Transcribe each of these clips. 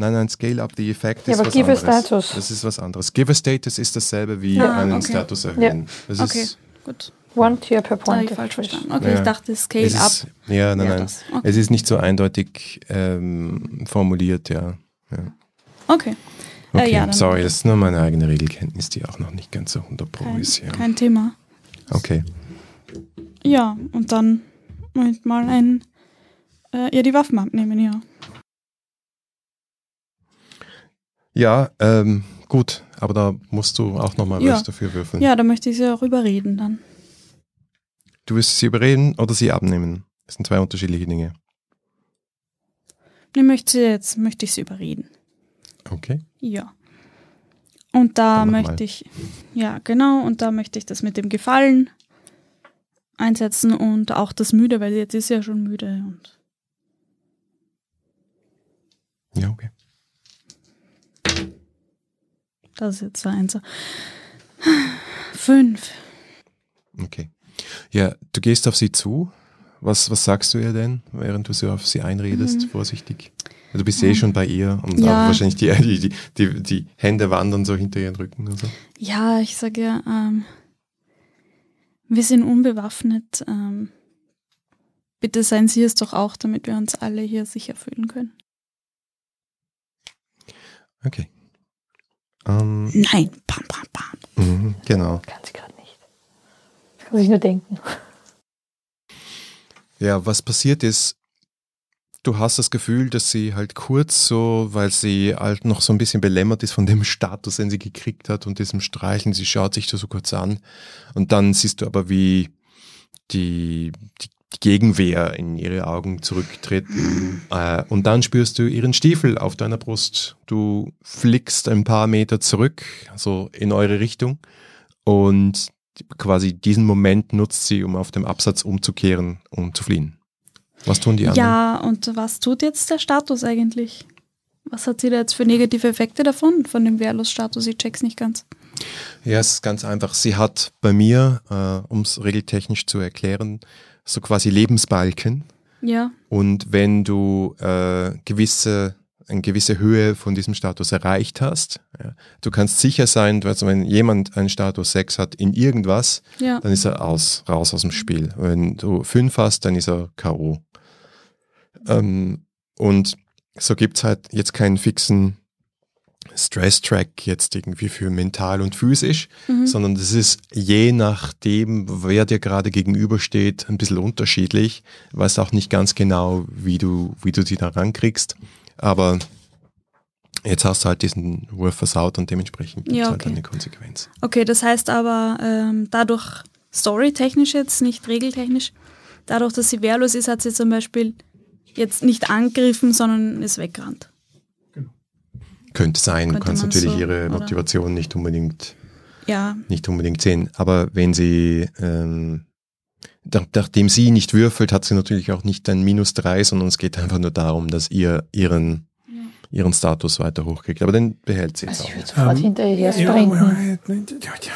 Nein, nein, Scale Up the Effect Ja, ist aber was Give a anderes. Status. Das ist was anderes. Give a Status ist dasselbe wie Ah, einen okay. Status erhöhen. Das Okay, gut. One tier per Da point. ich falsch verstanden. Okay, Ja. ich dachte Scale es Up. ist, ja, nein, Ja, nein. das. Okay. Es ist nicht so eindeutig ähm, formuliert, ja. ja. Okay. Äh, Okay, ja, dann- sorry, das ist nur meine eigene Regelkenntnis, die auch noch nicht ganz so 100 Pro Kein, ist. Ja. kein Thema. Okay. Ja, und dann mal ein äh, ihr die Waffen abnehmen, ja. Ja, ähm, gut, aber da musst du auch nochmal Ja. was dafür würfeln. Ja, da möchte ich sie auch überreden dann. Du wirst sie überreden oder sie abnehmen. Das sind zwei unterschiedliche Dinge. Nee, möchte sie jetzt möchte ich sie überreden. Okay. Ja. Und da möchte mal. ich, ja, genau, und da möchte ich das mit dem Gefallen einsetzen und auch das Müde, weil jetzt ist ja schon müde und Ja, okay. Das ist jetzt so eins. Fünf. Okay. Ja, du gehst auf sie zu. Was, was sagst du ihr denn, während du so auf sie einredest, Mhm. vorsichtig? Du bist eh schon bei ihr und Ja. wahrscheinlich die, die, die, die, Hände wandern so hinter ihren Rücken und so. Ja, ich sage ja, ähm, wir sind unbewaffnet. Ähm, bitte seien Sie es doch auch, damit wir uns alle hier sicher fühlen können. Okay. Ähm, Nein, pam, pam, pam. mhm, genau. Kann sie gerade nicht. Das kann sich nur denken. Ja, was passiert ist, du hast das Gefühl, dass sie halt kurz so, weil sie halt noch so ein bisschen belämmert ist von dem Status, den sie gekriegt hat und diesem Streicheln, sie schaut sich das so kurz an und dann siehst du aber, wie die, die, die Gegenwehr in ihre Augen zurücktritt äh, und dann spürst du ihren Stiefel auf deiner Brust. Du flickst ein paar Meter zurück, also in eure Richtung und quasi diesen Moment nutzt sie, um auf dem Absatz umzukehren und zu fliehen. Was tun die anderen? Ja, und was tut jetzt der Status eigentlich? Was hat sie da jetzt für negative Effekte davon, von dem Wehrlos-Status? Ich check's nicht ganz. Ja, es ist ganz einfach. Sie hat bei mir, äh, um es regeltechnisch zu erklären, so quasi Lebensbalken. Ja, Und wenn du äh, gewisse, eine gewisse Höhe von diesem Status erreicht hast, ja, du kannst sicher sein, also wenn jemand einen Status 6 hat in irgendwas, ja. dann ist er aus, raus aus dem Spiel. Wenn du 5 hast, dann ist er K.O. Ähm, und so gibt's halt jetzt keinen fixen Stress-Track jetzt irgendwie für mental und physisch, Mhm. sondern das ist je nachdem, wer dir gerade gegenübersteht, ein bisschen unterschiedlich. Weiß auch nicht ganz genau, wie du, wie du sie da rankriegst. Aber jetzt hast du halt diesen Wurf versaut und dementsprechend gibt's Ja, halt okay. eine Konsequenz. Okay, das heißt aber, ähm, dadurch, storytechnisch jetzt, nicht regeltechnisch, dadurch, dass sie wehrlos ist, hat sie zum Beispiel jetzt nicht angegriffen, sondern ist weggerannt. Könnte sein, du Könnte kannst man natürlich so, ihre oder? Motivation nicht unbedingt, Ja, nicht unbedingt sehen. Aber wenn sie, ähm, nach- nachdem sie nicht würfelt, hat sie natürlich auch nicht ein Minus drei, sondern es geht einfach nur darum, dass ihr ihren, ihren Status weiter hochkriegt. Aber den behält sie jetzt Also auch. ich würde sofort Ähm, hinter ihr her Ja, sprinten. ja, ja.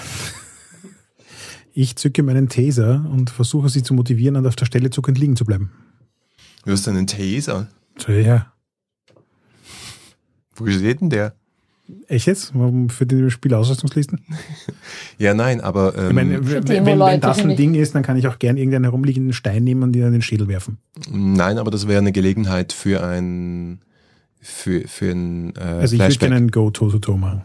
Ich zücke meinen Taser und versuche sie zu motivieren, und auf der Stelle zuckend liegen zu bleiben. Du hast einen Taser. So, ja. Wo steht denn der? Echt jetzt? Warum für die Spielausrüstungslisten? Ja, nein, aber ähm, ich meine, wenn, wenn, wenn das ein Ding ist, dann kann ich auch gern irgendeinen herumliegenden Stein nehmen und ihn an den Schädel werfen. nein, aber das wäre eine Gelegenheit für ein für, für ein äh, Also ich würde Flashback. gerne einen Go-Toe-to-Toe machen.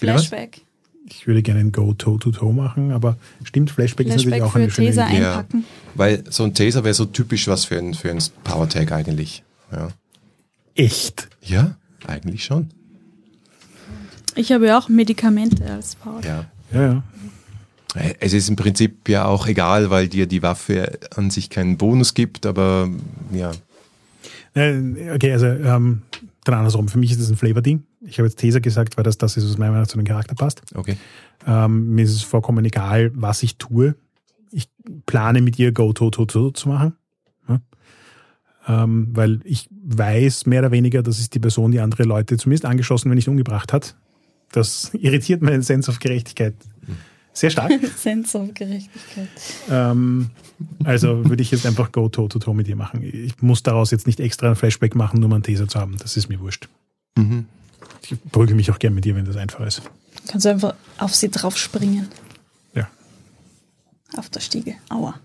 Bitte was? Flashback. Ich würde gerne einen Go-Toe-to-Toe machen, aber stimmt, Flashback, ist natürlich Flashback auch eine für schöne Taser Idee. Ja. einpacken. Weil so ein Taser wäre so typisch was für ein, für ein Power-Tag eigentlich. Ja. Echt? ja, eigentlich schon. Ich habe ja auch Medikamente als Power. Ja. Ja, ja. Es ist im Prinzip ja auch egal, weil dir die Waffe an sich keinen Bonus gibt, aber ja. Äh, Okay, also ähm, dann andersrum. Für mich ist das ein Flavor-Ding. Ich habe jetzt Taser gesagt, weil das das ist, was meiner Meinung nach zu dem Charakter passt. Okay. Ähm, mir ist es vollkommen egal, was ich tue. Ich plane mit ihr Go-To-To-To zu machen. Ja? Ähm, weil ich weiß mehr oder weniger, das ist die Person, die andere Leute zumindest angeschossen, wenn nicht umgebracht hat. Das irritiert meinen Sense of Gerechtigkeit sehr stark. Sense of Gerechtigkeit. ähm, also würde ich jetzt einfach Go-To-To-To mit ihr machen. Ich muss daraus jetzt nicht extra ein Flashback machen, nur um einen Taser zu haben. Das ist mir wurscht. Mhm. Ich prügel mich auch gern mit ihr, wenn das einfach ist. Kannst du einfach auf sie drauf springen. Ja. Auf der Stiege. Aua.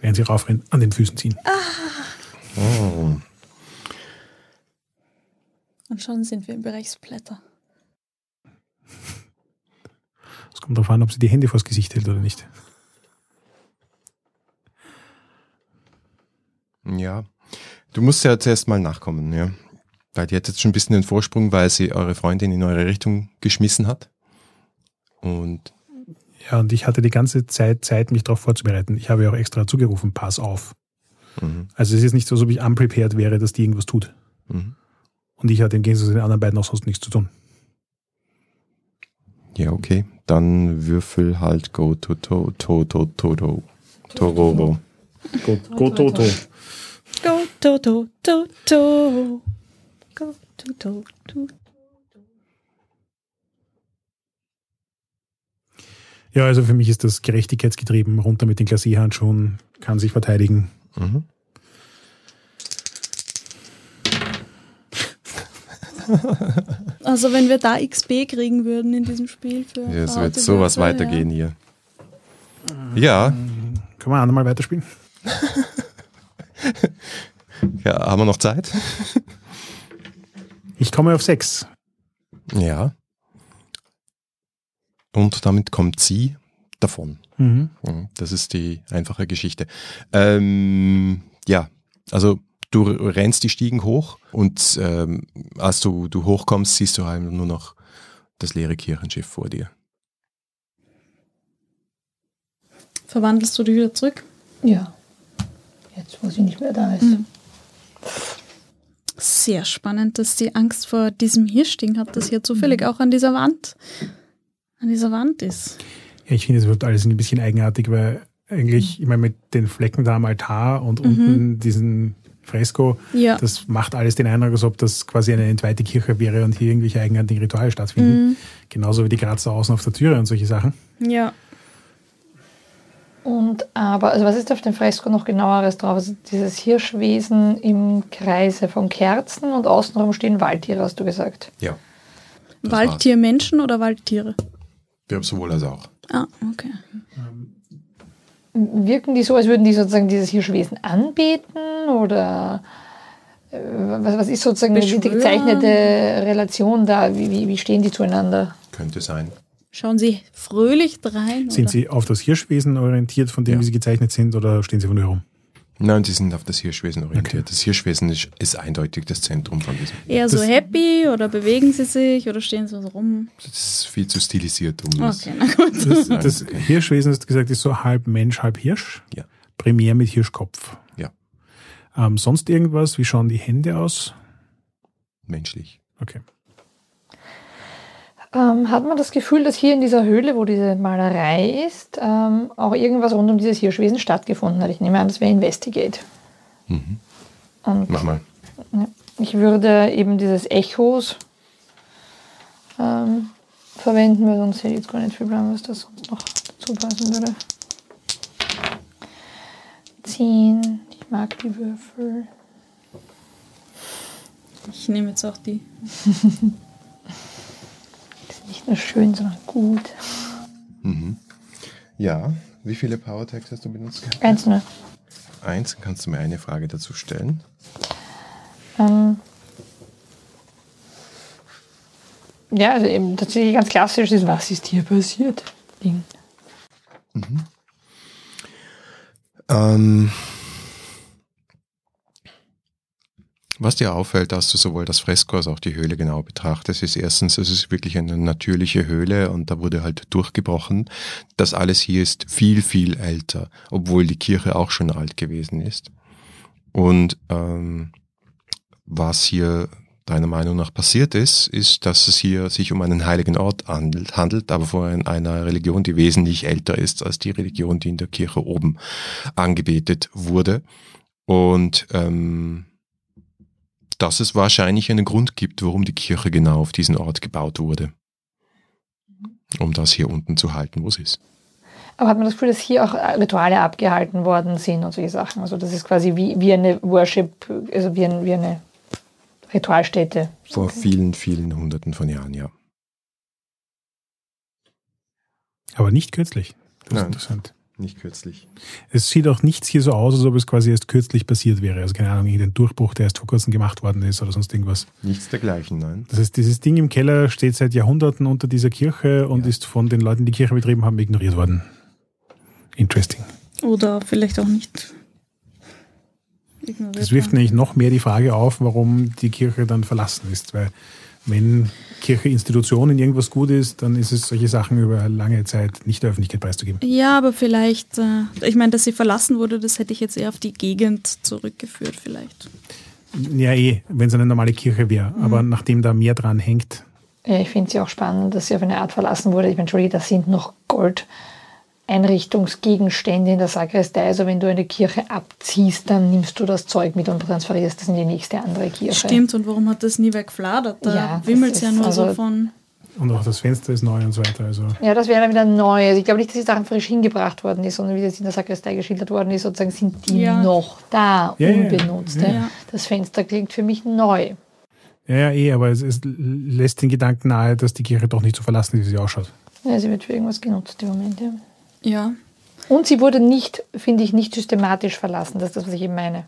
Während sie raufrennen, an den Füßen ziehen. Oh. Und schon sind wir im Bereich Splatter. Es kommt darauf an, ob sie die Hände vors Gesicht hält oder nicht. Ja. Du musst ja zuerst mal nachkommen, ja. Weil die hat jetzt schon ein bisschen den Vorsprung, weil sie eure Freundin in eure Richtung geschmissen hat. Und Ja, und ich hatte die ganze Zeit Zeit, mich darauf vorzubereiten. Ich habe ja auch extra zugerufen, pass auf. Mhm, Also es ist nicht so, als ob ich unprepared wäre, dass die irgendwas tut. mhm. Und ich hatte im Gegensatz zu den anderen beiden auch sonst nichts zu tun. ja, okay. Dann würfel halt go to to to to to to Tororo. Go, go Toto. Go, to, to, to, to. Go, to, to, to. Ja, also für mich ist das gerechtigkeitsgetrieben, runter mit den Glacé-Handschuhen, kann sich verteidigen. Mhm. Also wenn wir da XP kriegen würden in diesem Spiel für Ja, es wird sowas Würfel, weitergehen hier. Ja, Können wir andermal weiterspielen? ja, haben wir noch Zeit? Ich komme auf sechs. Ja. Und damit kommt sie davon. Mhm. Mhm, Das ist die einfache Geschichte. Ähm, ja, also du rennst die Stiegen hoch und ähm, als du, du hochkommst, siehst du halt nur noch das leere Kirchenschiff vor dir. Verwandelst du dich wieder zurück? Ja. Jetzt, wo sie nicht mehr da ist. Mhm. Sehr spannend, dass die Angst vor diesem Hirschding hat, das hier zufällig auch an dieser Wand, an dieser Wand ist. Ja, ich finde es wird alles ein bisschen eigenartig, weil eigentlich, ich meine, mit den Flecken da am Altar und unten diesen Fresko, Ja. das macht alles den Eindruck, als ob das quasi eine entweihte Kirche wäre und hier irgendwelche eigenartigen Rituale stattfinden. Genauso wie die Kratzer außen auf der Türe und solche Sachen. Ja. Und aber, also was ist auf dem Fresko noch genaueres drauf? Also dieses Hirschwesen im Kreise von Kerzen und außenrum stehen Waldtiere, hast du gesagt. Ja. Das Waldtiermenschen oder Waldtiere? Wir haben sowohl als auch. Ah, okay. Wirken die so, als würden die sozusagen dieses Hirschwesen anbeten oder äh, was, was ist sozusagen die Beschwören? gezeichnete Relation da? Wie, wie, wie stehen die zueinander? Könnte sein. Schauen Sie fröhlich drein. Sind oder? sie auf das Hirschwesen orientiert, von dem Ja. wie sie gezeichnet sind, oder stehen sie von herum? Nein, die sind auf das Hirschwesen orientiert. Das Hirschwesen ist, ist eindeutig das Zentrum von diesem. Eher so Das- happy oder bewegen Sie sich oder stehen Sie so rum? Das ist viel zu stilisiert, um das. Okay, na gut. Das, das okay. Hirschwesen, hast du gesagt, ist so halb Mensch, halb Hirsch. Ja. Primär mit Hirschkopf. Ja. Ähm, sonst irgendwas? Wie schauen die Hände aus? Menschlich. Okay. Ähm, hat man das Gefühl, dass hier in dieser Höhle, wo diese Malerei ist, ähm, auch irgendwas rund um dieses Hirschwesen stattgefunden hat? Ich nehme an, das wäre Investigate. Mhm. Und Mach mal. ich würde eben dieses Echos ähm, verwenden, weil sonst hätte ich jetzt gar nicht viel Plan, was das sonst noch dazu passen würde. Zehn. Ich mag die Würfel. Ich nehme jetzt auch die. Nicht nur schön, sondern gut. Mhm. Ja. Wie viele Power Tags hast du benutzt? Eins nur. Eins. Kannst du mir eine Frage dazu stellen. Ähm, ja, also eben tatsächlich ganz klassisch ist, was ist hier passiert? Ding. Ähm, was dir auffällt, dass du sowohl das Fresko als auch die Höhle genau betrachtest, ist erstens, es ist wirklich eine natürliche Höhle und da wurde halt durchgebrochen. Das alles hier ist viel, viel älter, obwohl die Kirche auch schon alt gewesen ist. Und ähm, was hier deiner Meinung nach passiert ist, ist, dass es hier sich um einen heiligen Ort handelt, handelt aber von einer Religion, die wesentlich älter ist als die Religion, die in der Kirche oben angebetet wurde. Und ähm, dass es wahrscheinlich einen Grund gibt, warum die Kirche genau auf diesen Ort gebaut wurde. Um das hier unten zu halten, wo es ist. Aber hat man das Gefühl, dass hier auch Rituale abgehalten worden sind und solche Sachen? Also das ist quasi wie, wie eine Worship, also wie, ein, wie eine Ritualstätte. Vor vielen, vielen Hunderten von Jahren, ja. Aber nicht kürzlich. Das ist Nein. interessant. Nicht kürzlich. Es sieht auch nichts hier so aus, als ob es quasi erst kürzlich passiert wäre. Also keine Ahnung, irgendein Durchbruch, der erst vor kurzem gemacht worden ist oder sonst irgendwas. Nichts dergleichen, nein. Das heißt, dieses Ding im Keller steht seit Jahrhunderten unter dieser Kirche und Ja. ist von den Leuten, die die Kirche betrieben haben, ignoriert worden. Interesting. Oder vielleicht auch nicht. ignoriert Das wirft nämlich noch mehr die Frage auf, warum die Kirche dann verlassen ist. Weil wenn Kirche Institution in irgendwas gut ist, dann ist es solche Sachen über lange Zeit nicht der Öffentlichkeit preiszugeben. Ja, aber vielleicht, äh, ich meine, dass sie verlassen wurde, das hätte ich jetzt eher auf die Gegend zurückgeführt, vielleicht. Ja, eh, wenn es eine normale Kirche wäre. Aber nachdem da mehr dran hängt, Ja, ich finde es ja auch spannend, dass sie auf eine Art verlassen wurde. Ich meine, Entschuldige, das sind noch Gold-Einrichtungsgegenstände in der Sakristei. Also wenn du eine Kirche abziehst, dann nimmst du das Zeug mit und transferierst das in die nächste andere Kirche. Stimmt, und warum hat das nie weggefladert? Da Ja, wimmelt es ja nur so also- von. und auch das Fenster ist neu und so weiter. Also Ja, das wäre dann wieder neu. Also ich glaube nicht, dass die Sachen frisch hingebracht worden ist, sondern wie das in der Sakristei geschildert worden ist, sozusagen sind die Ja. noch da, Ja, ja, unbenutzt. ja. ja. Das Fenster klingt für mich neu. Ja, ja, eh, aber es, es lässt den Gedanken nahe, dass die Kirche doch nicht so verlassen ist, wie sie ausschaut. Ja, sie wird für irgendwas genutzt im Moment. Ja. Ja. Und sie wurde nicht, finde ich, nicht systematisch verlassen. Das ist das, was ich eben meine.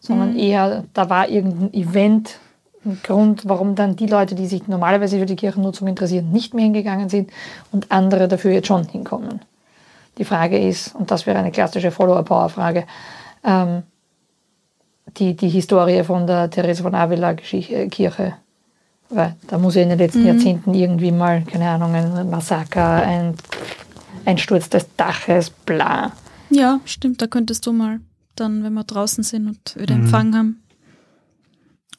Sondern eher, da war irgendein Event, ein Grund, warum dann die Leute, die sich normalerweise für die Kirchennutzung interessieren, nicht mehr hingegangen sind und andere dafür jetzt schon hinkommen. Die Frage ist, und das wäre eine klassische Follower-Power-Frage, ähm, die, die Historie von der Therese von Avila Geschichte, äh, Kirche. Weil da muss ja in den letzten Jahrzehnten irgendwie mal, keine Ahnung, ein Massaker, ein Einsturz des Daches, bla. Ja, stimmt, da könntest du mal dann, wenn wir draußen sind und wieder Empfang haben,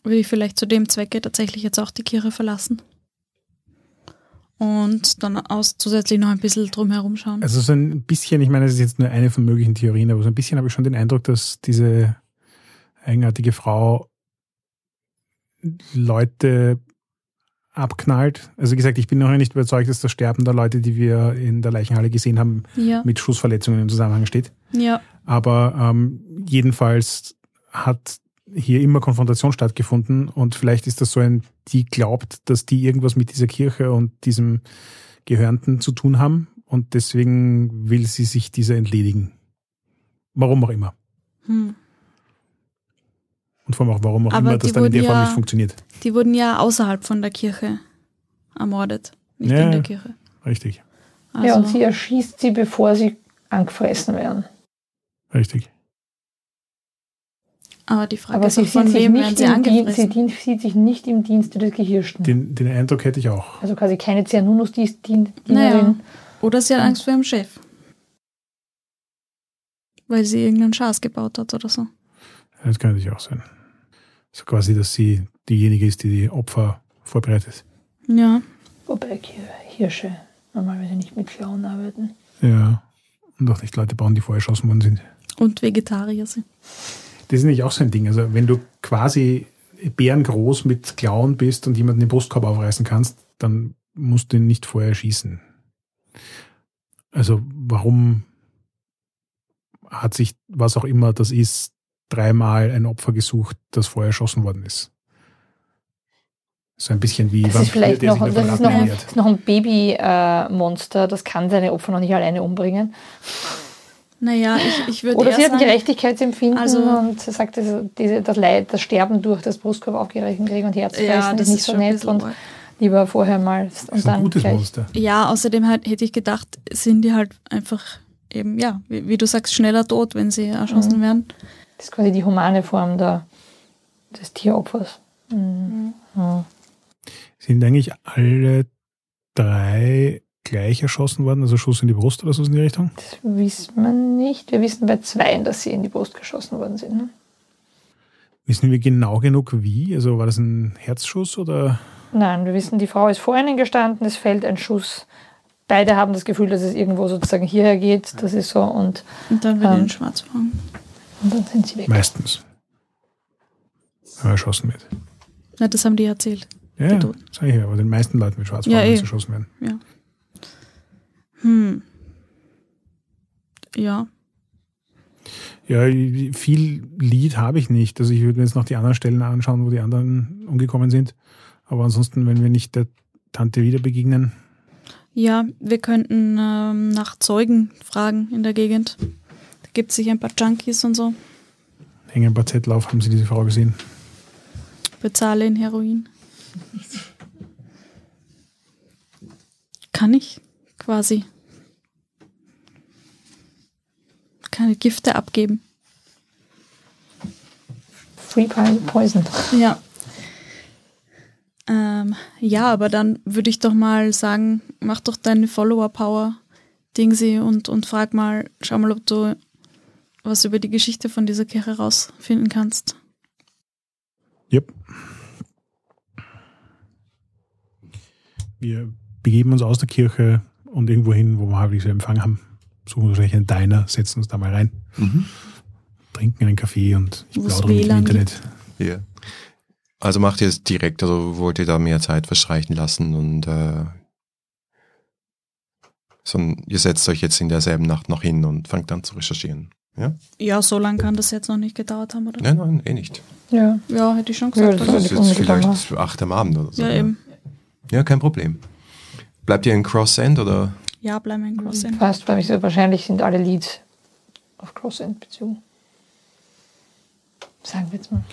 würde ich vielleicht zu dem Zwecke tatsächlich jetzt auch die Kirche verlassen. Und dann aus zusätzlich noch ein bisschen drumherum schauen. Also so ein bisschen, ich meine, das ist jetzt nur eine von möglichen Theorien, aber so ein bisschen habe ich schon den Eindruck, dass diese eigenartige Frau Leute abknallt. Also wie gesagt, ich bin noch nicht überzeugt, dass das Sterben der Leute, die wir in der Leichenhalle gesehen haben, ja, mit Schussverletzungen im Zusammenhang steht. ja, Aber ähm, jedenfalls hat hier immer Konfrontation stattgefunden und vielleicht ist das so ein, die glaubt, dass die irgendwas mit dieser Kirche und diesem Gehörnten zu tun haben und deswegen will sie sich dieser entledigen. Warum auch immer. hm. Und vor allem auch, warum auch Aber immer das dann in der wurden Form ja- nicht funktioniert. Die wurden ja außerhalb von der Kirche ermordet, nicht Ja. in der Kirche. Richtig, Also, ja, und sie erschießt sie, bevor sie angefressen werden. richtig. aber die Frage Aber ist sie auch, sieht, von sich wem werden nicht sie sie angefressen? dien- sieht sich nicht im Dienste des Gehirchten. Den, den Eindruck hätte ich auch. also quasi keine Cernunnos-Dienerin. Naja. Oder sie hat. Angst vor ihrem Chef. Weil sie irgendeinen Schaß gebaut hat oder so. Das kann natürlich auch sein. So quasi, dass sie diejenige ist, die die Opfer vorbereitet. Ja. Wobei Hirsche normalerweise nicht mit Klauen arbeiten. Ja. Und auch nicht Leute bauen, die vorher erschossen worden sind. Und Vegetarier sind. Das ist nämlich auch so ein Ding. Also wenn du quasi bärengroß mit Klauen bist und jemanden den Brustkorb aufreißen kannst, dann musst du ihn nicht vorher schießen. Also warum hat sich, was auch immer das ist, dreimal ein Opfer gesucht, das vorher erschossen worden ist? So ein bisschen wie Das ist Vampir, vielleicht der noch, sich das ist noch, ein, das ist noch ein Baby-Monster, das kann seine Opfer noch nicht alleine umbringen. Naja, ich, ich würde Oder sie hat ein Gerechtigkeitsempfinden Also- und sagt, diese, diese, das Leid, das Sterben durch das Brustkorb aufgerechnet kriegen und Herzfressen ja, ist das nicht ist so ein nett und lieber vorher mal Das und ist ein dann gutes gleich. Monster. Ja, außerdem halt, hätte ich gedacht, sind die halt einfach eben, ja, wie, wie du sagst, schneller tot, wenn sie erschossen Mhm. werden. Das ist quasi die humane Form der, des Tieropfers. Mhm. Mhm. Sind eigentlich alle drei gleich erschossen worden? Also Schuss in die Brust oder so in die Richtung? Das wissen wir nicht. Wir wissen bei zweien, dass sie in die Brust geschossen worden sind. Ne? Wissen wir genau genug wie? Also war das ein Herzschuss oder? Nein, wir wissen, die Frau ist vor ihnen gestanden, es fällt ein Schuss. Beide haben das Gefühl, dass es irgendwo sozusagen hierher geht. Das ist so und, Und dann wird Ähm. ihnen schwarz fahren. Und dann sind sie weg. Meistens. Erschossen wird. Ja, das haben die erzählt. Ja, Die ja sag ich ja, aber den meisten Leuten mit Schwarzfarben Ja, ja, eh. erschossen werden. Ja. Hm. Ja. Ja, viel Lied habe ich nicht. Also ich würde mir jetzt noch die anderen Stellen anschauen, wo die anderen umgekommen sind. Aber ansonsten, wenn wir nicht der Tante wieder begegnen. Ja, wir könnten ähm, nach Zeugen fragen in der Gegend. Gibt es sich ein paar Junkies und so. Hängen ein paar Zettel auf, haben Sie diese Frau gesehen? Bezahle in Heroin. Kann ich quasi. Keine Gifte abgeben. Free Poison. Ja. Ähm, ja, aber dann würde ich doch mal sagen, mach doch deine Follower-Power-Dingsy und, und frag mal, schau mal, ob du was über die Geschichte von dieser Kirche rausfinden kannst. Yep. Wir begeben uns aus der Kirche und irgendwo hin, wo wir diese Empfang haben. Suchen wahrscheinlich einen Diner, setzen uns da mal rein, Mhm. trinken einen Kaffee und ich Wo es plaudere mit dem WLAN Internet. Ja. Also macht ihr es direkt, also wollt ihr da mehr Zeit verstreichen lassen und äh, sondern ihr setzt euch jetzt in derselben Nacht noch hin und fangt an zu recherchieren. Ja? Ja, so lange kann das jetzt noch nicht gedauert haben, oder? Nein, nein, eh nicht. Ja. Ja, hätte ich schon Ja, gesagt. das oder? Das ist jetzt vielleicht acht am Abend oder so. ja, eben. Ja, kein Problem. Bleibt ihr in Cross-End oder? Ja, bleiben wir in Crossend. Fast, weil so, wahrscheinlich sind alle Leads auf Crossend bezogen. Sagen wir jetzt mal.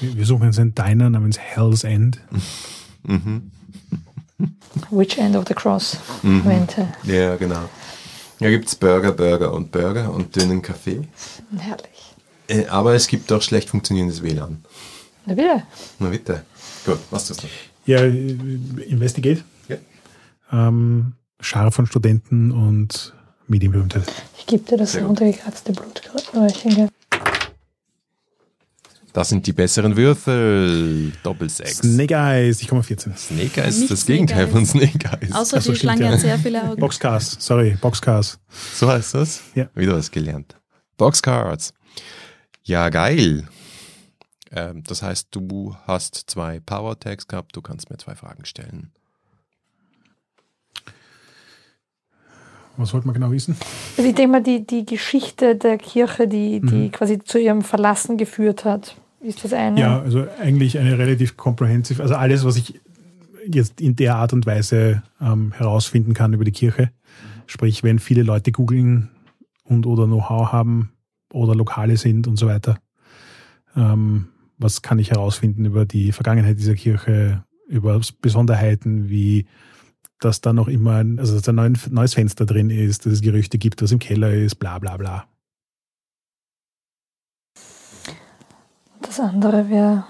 Wir wir suchen jetzt einen Diner namens Hell's End. Mhm. Which end of the cross? Mhm. Wente. Ja, genau. Da gibt es Burger, Burger und Burger und dünnen Kaffee. Herrlich. Äh, aber es gibt auch schlecht funktionierendes WLAN. Na bitte. Na bitte. Gut, was das noch? Ja, äh, Investigate. Ja. Ähm, Schar von Studenten und Medienberühmtheit. Ich gebe dir das runtergekratzte Blutröhrchen. Das sind die besseren Würfel. Doppelsechs. Snake Eyes, ich komme auf 14. Snake Eyes Nicht ist das Snake Gegenteil Eyes. von Snake Eyes. Außer Ach so, die Schlange ja. hat sehr viele Augen. Boxcars, sorry, Boxcars. So heißt das? Ja. Wieder was gelernt. Boxcards. Ja, geil. Ähm, das heißt, du hast zwei Power Tags gehabt, du kannst mir zwei Fragen stellen. Was wollte man genau wissen? Also ich denke mal, die, die Geschichte der Kirche, die, die Mhm. quasi zu ihrem Verlassen geführt hat, ist das eine. Ja, also eigentlich eine relativ comprehensive, also alles, was ich jetzt in der Art und Weise ähm, herausfinden kann über die Kirche. Sprich, wenn viele Leute googeln und oder Know-how haben oder Lokale sind und so weiter. Ähm, was kann ich herausfinden über die Vergangenheit dieser Kirche, über Besonderheiten wie dass da noch immer ein, also dass da ein neues Fenster drin ist, dass es Gerüchte gibt, was im Keller ist, bla bla bla. Das andere wäre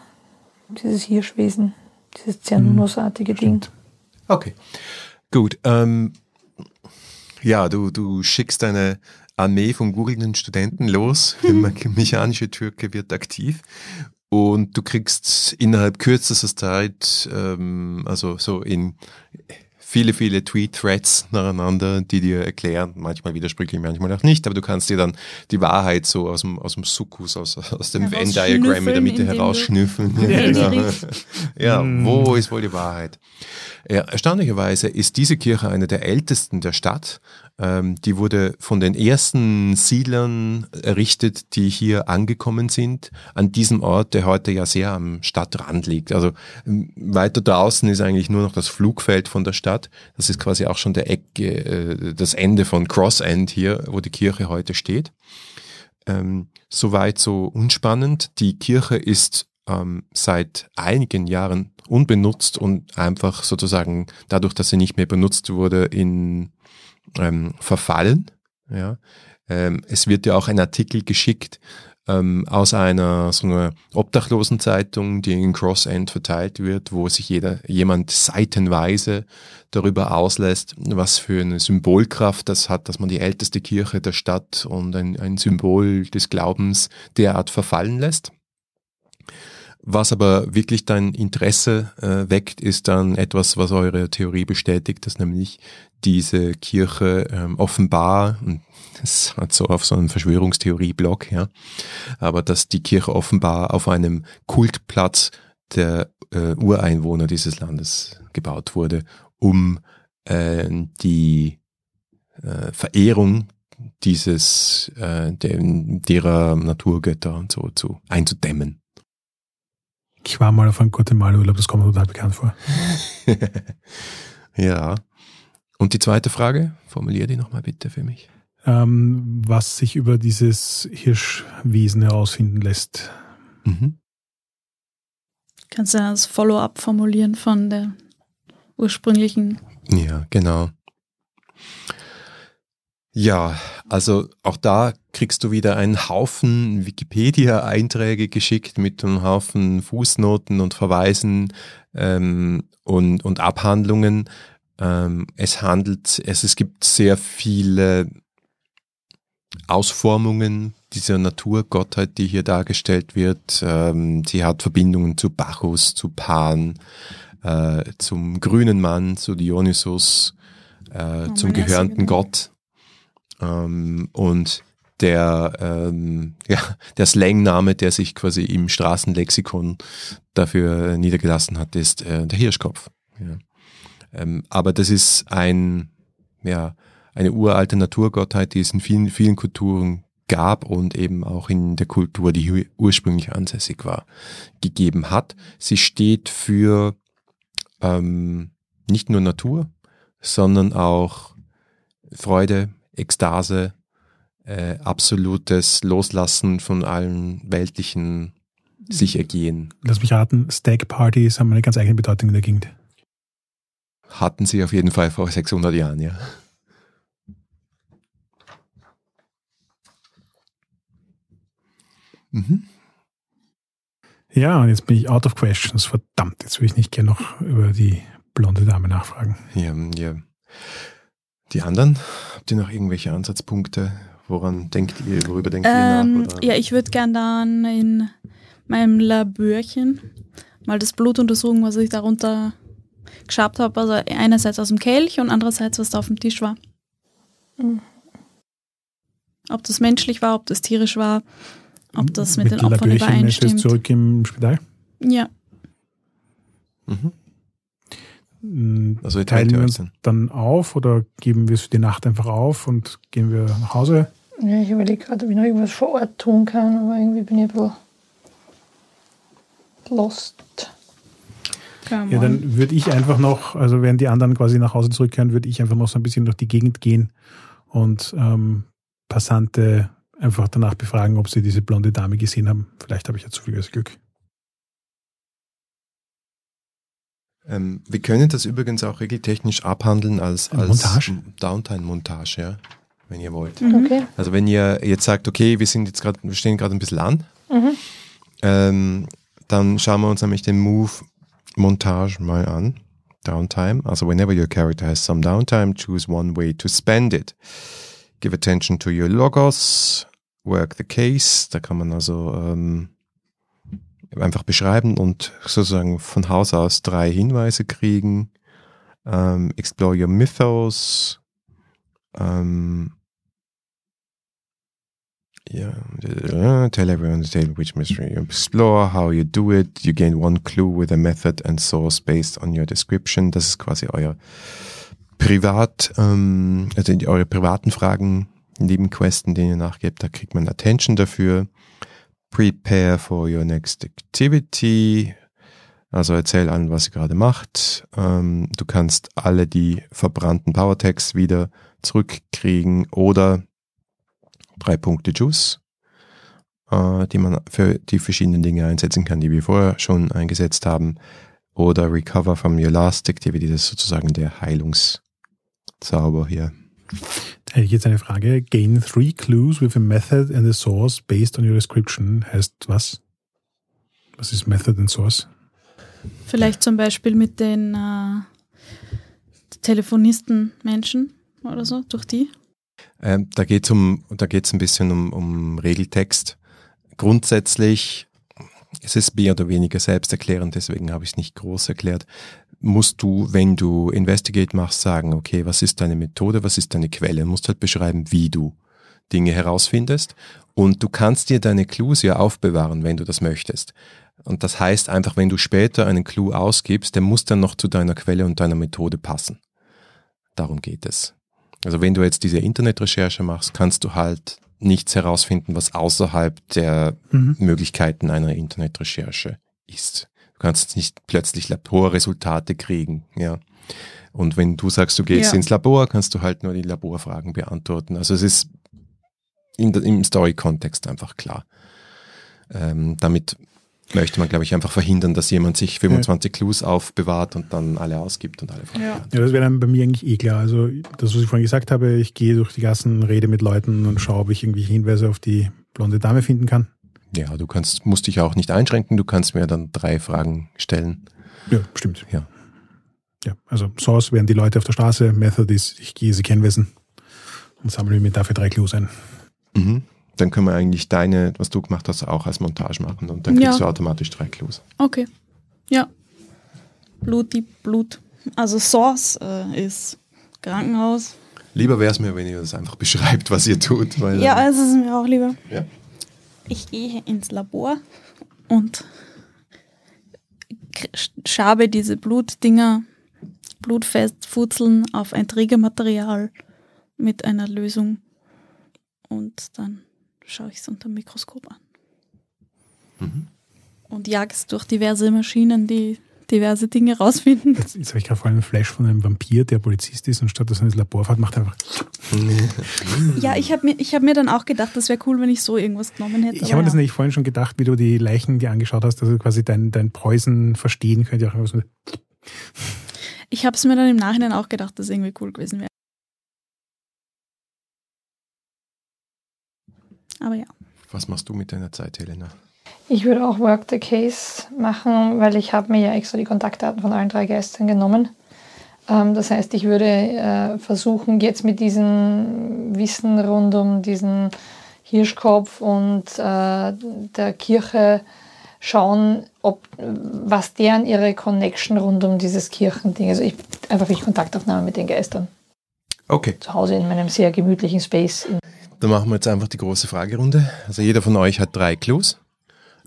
dieses Hirschwesen, dieses Zernusartige Ding. Stimmt. Okay, gut. Ähm, ja, du, du schickst eine Armee von googelnden Studenten los. Der me- mechanische Türke wird aktiv. Und du kriegst innerhalb kürzester Zeit, ähm, also so in viele, viele Tweet-Threads nacheinander, die dir erklären, manchmal widersprüchlich, manchmal auch nicht, aber du kannst dir dann die Wahrheit so aus dem, aus dem Sukkus, aus, aus dem Venn-Diagram in der Mitte Herausschnüffeln. Ja. genau. Ja, Mm. wo ist wohl die Wahrheit? Ja, erstaunlicherweise ist diese Kirche eine der ältesten der Stadt. Ähm, die wurde von den ersten Siedlern errichtet, die hier angekommen sind, an diesem Ort, der heute ja sehr am Stadtrand liegt. Also ähm, weiter draußen ist eigentlich nur noch das Flugfeld von der Stadt. Das ist quasi auch schon der Ecke, äh, das Ende von Cross End hier, wo die Kirche heute steht. Ähm, Soweit so unspannend. Die Kirche ist ähm, seit einigen Jahren unbenutzt und einfach sozusagen dadurch, dass sie nicht mehr benutzt wurde, in ähm, verfallen. Ja. Ähm, es wird ja auch ein Artikel geschickt ähm, aus einer so einer Obdachlosenzeitung, die in Cross End verteilt wird, wo sich jeder jemand seitenweise darüber auslässt, was für eine Symbolkraft das hat, dass man die älteste Kirche der Stadt und ein, ein Symbol des Glaubens derart verfallen lässt. Was aber wirklich dein Interesse äh, weckt, ist dann etwas, was eure Theorie bestätigt, dass nämlich diese Kirche ähm, offenbar, und das hat so auf so einem Verschwörungstheorie-Blog, ja, aber dass die Kirche offenbar auf einem Kultplatz der äh, Ureinwohner dieses Landes gebaut wurde, um äh, die äh, Verehrung dieses äh, dem, derer Naturgötter und so zu einzudämmen. Ich war mal auf einem Guatemala-Urlaub, das kommt mir total bekannt vor. ja. Und die zweite Frage, formulier die nochmal bitte für mich. Ähm, was sich über dieses Hirschwesen herausfinden lässt. Mhm. Kannst du das Follow-up formulieren von der ursprünglichen? Ja, genau. Ja, also auch da kriegst du wieder einen Haufen Wikipedia-Einträge geschickt mit einem Haufen Fußnoten und Verweisen ähm, und, und Abhandlungen. Ähm, es handelt, es, es gibt sehr viele Ausformungen dieser Naturgottheit, die hier dargestellt wird. Ähm, sie hat Verbindungen zu Bacchus, zu Pan, äh, zum grünen Mann, zu Dionysus, äh, Oh, zum gehörnten. Gott. Ähm, und der, ähm, ja, der Slangname, der sich quasi im Straßenlexikon dafür niedergelassen hat, ist äh, der Hirschkopf. Ja. Ähm, aber das ist ein, ja, eine uralte Naturgottheit, die es in vielen, vielen Kulturen gab und eben auch in der Kultur, die ursprünglich ansässig war, gegeben hat. Sie steht für ähm, nicht nur Natur, sondern auch Freude, Ekstase, äh, absolutes Loslassen von allen weltlichen sich ergehen. Lass mich raten, Stag-Partys haben eine ganz eigene Bedeutung in der Gegend. Hatten sie auf jeden Fall vor 600 Jahren, ja. Mhm. Ja, und jetzt bin ich out of questions. Verdammt, jetzt will ich nicht gerne noch über die blonde Dame nachfragen. Ja, ja. Die anderen? Habt ihr noch irgendwelche Ansatzpunkte? Woran denkt ihr, worüber denkt Ähm, ihr nach? Oder? ja, ich würde gern dann in meinem Labörchen mal das Blut untersuchen, was ich darunter geschabt habe. Also einerseits aus dem Kelch und andererseits, was da auf dem Tisch war. Mhm. Ob das menschlich war, ob das tierisch war, ob das mit, den Opfern übereinstimmt. zurück im Spital? Ja, Mhm. Mm, Also ihr Teilen wir uns dann. dann auf oder geben wir es für die Nacht einfach auf und gehen wir nach Hause? Ja, ich überlege gerade, ob ich noch irgendwas vor Ort tun kann, aber irgendwie bin ich ein bisschen lost. Come Ja, dann würde ich einfach noch, also während die anderen quasi nach Hause zurückkehren, würde ich einfach noch so ein bisschen durch die Gegend gehen und ähm, Passante einfach danach befragen, ob sie diese blonde Dame gesehen haben. Vielleicht habe ich ja zufälliges Glück. Ähm, wir können das übrigens auch regeltechnisch abhandeln als, als Montage? Downtime-Montage, ja, wenn ihr wollt. Mhm. Okay. Also wenn ihr jetzt sagt, okay, wir sind jetzt gerade, wir stehen gerade ein bisschen an, Mhm. ähm, dann schauen wir uns nämlich den Move Montage mal an. Downtime. Also whenever your character has some downtime, choose one way to spend it. Give attention to your logos, work the case. Da kann man also ähm, einfach beschreiben und sozusagen von Haus aus drei Hinweise kriegen. Ähm, explore your mythos. Ähm, yeah, tell everyone the tale which mystery you explore, how you do it. You gain one clue with a method and source based on your description. Das ist quasi euer Privat, ähm, also eure privaten Fragen, Nebenquesten, denen ihr nachgebt, da kriegt man Attention dafür. Prepare for your next activity. Also erzähl allen, was ihr gerade macht. Ähm, du kannst alle die verbrannten Powertags wieder zurückkriegen oder drei Punkte Juice, äh, die man für die verschiedenen Dinge einsetzen kann, die wir vorher schon eingesetzt haben. Oder Recover from your last activity, das ist sozusagen der Heilungszauber hier. Da hätte ich jetzt eine Frage. Gain three clues with a method and a source based on your description heißt was? Was ist Method and Source? Vielleicht zum Beispiel mit den äh, Telefonisten-Menschen oder so, durch die. Ähm, da geht es um, ein bisschen um, um Regeltext. Grundsätzlich, es ist mehr oder weniger selbsterklärend, deswegen habe ich es nicht groß erklärt, musst du, wenn du Investigate machst, sagen, okay, was ist deine Methode, was ist deine Quelle? Du musst halt beschreiben, wie du Dinge herausfindest. Und du kannst dir deine Clues ja aufbewahren, wenn du das möchtest. Und das heißt einfach, wenn du später einen Clue ausgibst, der muss dann noch zu deiner Quelle und deiner Methode passen. Darum geht es. Also wenn du jetzt diese Internetrecherche machst, kannst du halt nichts herausfinden, was außerhalb der Mhm. Möglichkeiten einer Internetrecherche ist. Du kannst nicht plötzlich Laborresultate kriegen, ja. Und wenn du sagst, du gehst Ja. ins Labor, kannst du halt nur die Laborfragen beantworten. Also es ist in, im Story-Kontext einfach klar. Ähm, damit möchte man, glaube ich, einfach verhindern, dass jemand sich 25 Clues aufbewahrt und dann alle ausgibt und alle Fragen Ja. Ja, das wäre dann bei mir eigentlich eh klar. Also das, was ich vorhin gesagt habe, ich gehe durch die Gassen, rede mit Leuten und schaue, ob ich irgendwelche Hinweise auf die blonde Dame finden kann. Ja, du kannst, musst dich auch nicht einschränken, du kannst mir dann drei Fragen stellen. Ja, stimmt. Ja. Ja, also Source wären die Leute auf der Straße, Method ist, ich gehe sie kennenwissen und sammle mir dafür drei Clues ein. Mhm. Dann können wir eigentlich deine, was du gemacht hast, auch als Montage machen und dann kriegst Ja. du automatisch drei Clues. Okay. Ja. Blut, die Blut. Also Source äh, ist Krankenhaus. Lieber wäre es mir, wenn ihr das einfach beschreibt, was ihr tut. Weil, Ja, es ist mir auch lieber. ja. Ich gehe ins Labor und schabe diese Blutdinger, Blutfestfutzeln auf ein Trägermaterial mit einer Lösung und dann schaue ich es unter dem Mikroskop an. Mhm. Und jag es durch diverse Maschinen, die diverse Dinge rausfinden. Jetzt, jetzt habe ich gerade vor allem einen Flash von einem Vampir, der Polizist ist und statt dass er ins Labor fährt, macht er einfach. Ja, ich habe mir, ich hab mir dann auch gedacht, das wäre cool, wenn ich so irgendwas genommen hätte. Ich habe mir das ja. nämlich vorhin schon gedacht, wie du die Leichen dir angeschaut hast, also quasi dein, dein Preußen verstehen auch mit. Ich habe es mir dann im Nachhinein auch gedacht, dass irgendwie cool gewesen wäre. Aber ja. Was machst du mit deiner Zeit, Helena? Ich würde auch Work the Case machen, weil ich habe mir ja extra die Kontaktdaten von allen drei Geistern genommen. Ähm, das heißt, ich würde äh, versuchen, jetzt mit diesem Wissen rund um diesen Hirschkopf und äh, der Kirche schauen, ob was deren ihre Connection rund um dieses Kirchending. Also ich einfach wie Kontaktaufnahme mit den Geistern. Okay, Zu Hause in meinem sehr gemütlichen Space. Dann machen wir jetzt einfach die große Fragerunde. Also jeder von euch hat drei Clues.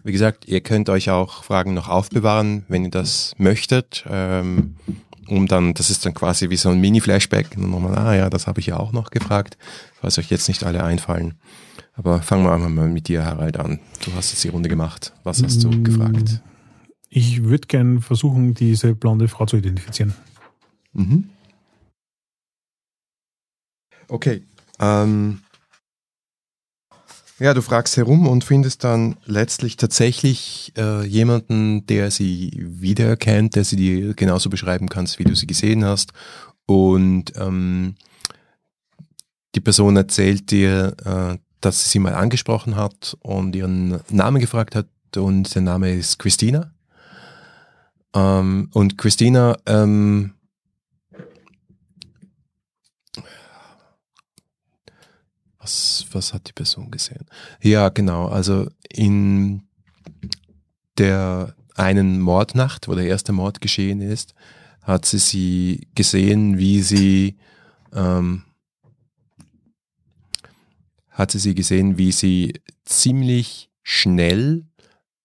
Wie gesagt, ihr könnt euch auch Fragen noch aufbewahren, wenn ihr das möchtet. Ähm, um dann, das ist dann quasi wie so ein Mini-Flashback. Und dann nochmal, ah ja, das habe ich ja auch noch gefragt, falls euch jetzt nicht alle einfallen. Aber fangen wir einfach mal mit dir, Harald, an. Du hast jetzt die Runde gemacht. Was hast du Mm. gefragt? Ich würde gern versuchen, diese blonde Frau zu identifizieren. Mhm. Okay. Ähm, ja, du fragst herum und findest dann letztlich tatsächlich äh, jemanden, der sie wiedererkennt, der sie dir genauso beschreiben kannst, wie du sie gesehen hast. Und ähm, die Person erzählt dir, äh, dass sie sie mal angesprochen hat und ihren Namen gefragt hat. Und der Name ist Christina. Ähm, und Christina ähm, Was, was hat die Person gesehen? Ja, genau. Also in der einen Mordnacht, wo der erste Mord geschehen ist, hat sie sie gesehen, wie sie ähm, hat sie sie gesehen, wie sie ziemlich schnell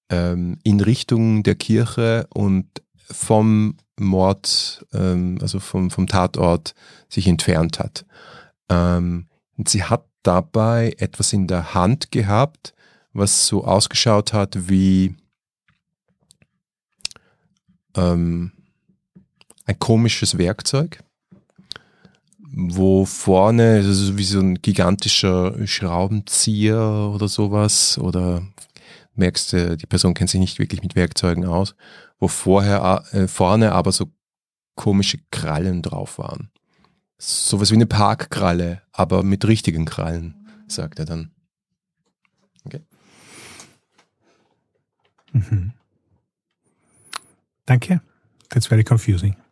ähm, in Richtung der Kirche und vom Mord, ähm, also vom, vom Tatort sich entfernt hat. Ähm, und sie hat dabei etwas in der Hand gehabt, was so ausgeschaut hat wie ähm, ein komisches Werkzeug, wo vorne, also wie so ein gigantischer Schraubenzieher oder sowas, oder merkst du, die Person kennt sich nicht wirklich mit Werkzeugen aus, wo vorher äh, vorne aber so komische Krallen drauf waren. Sowas wie eine Parkkralle, aber mit richtigen Krallen, sagt er dann. Mhm. Danke. That's very confusing.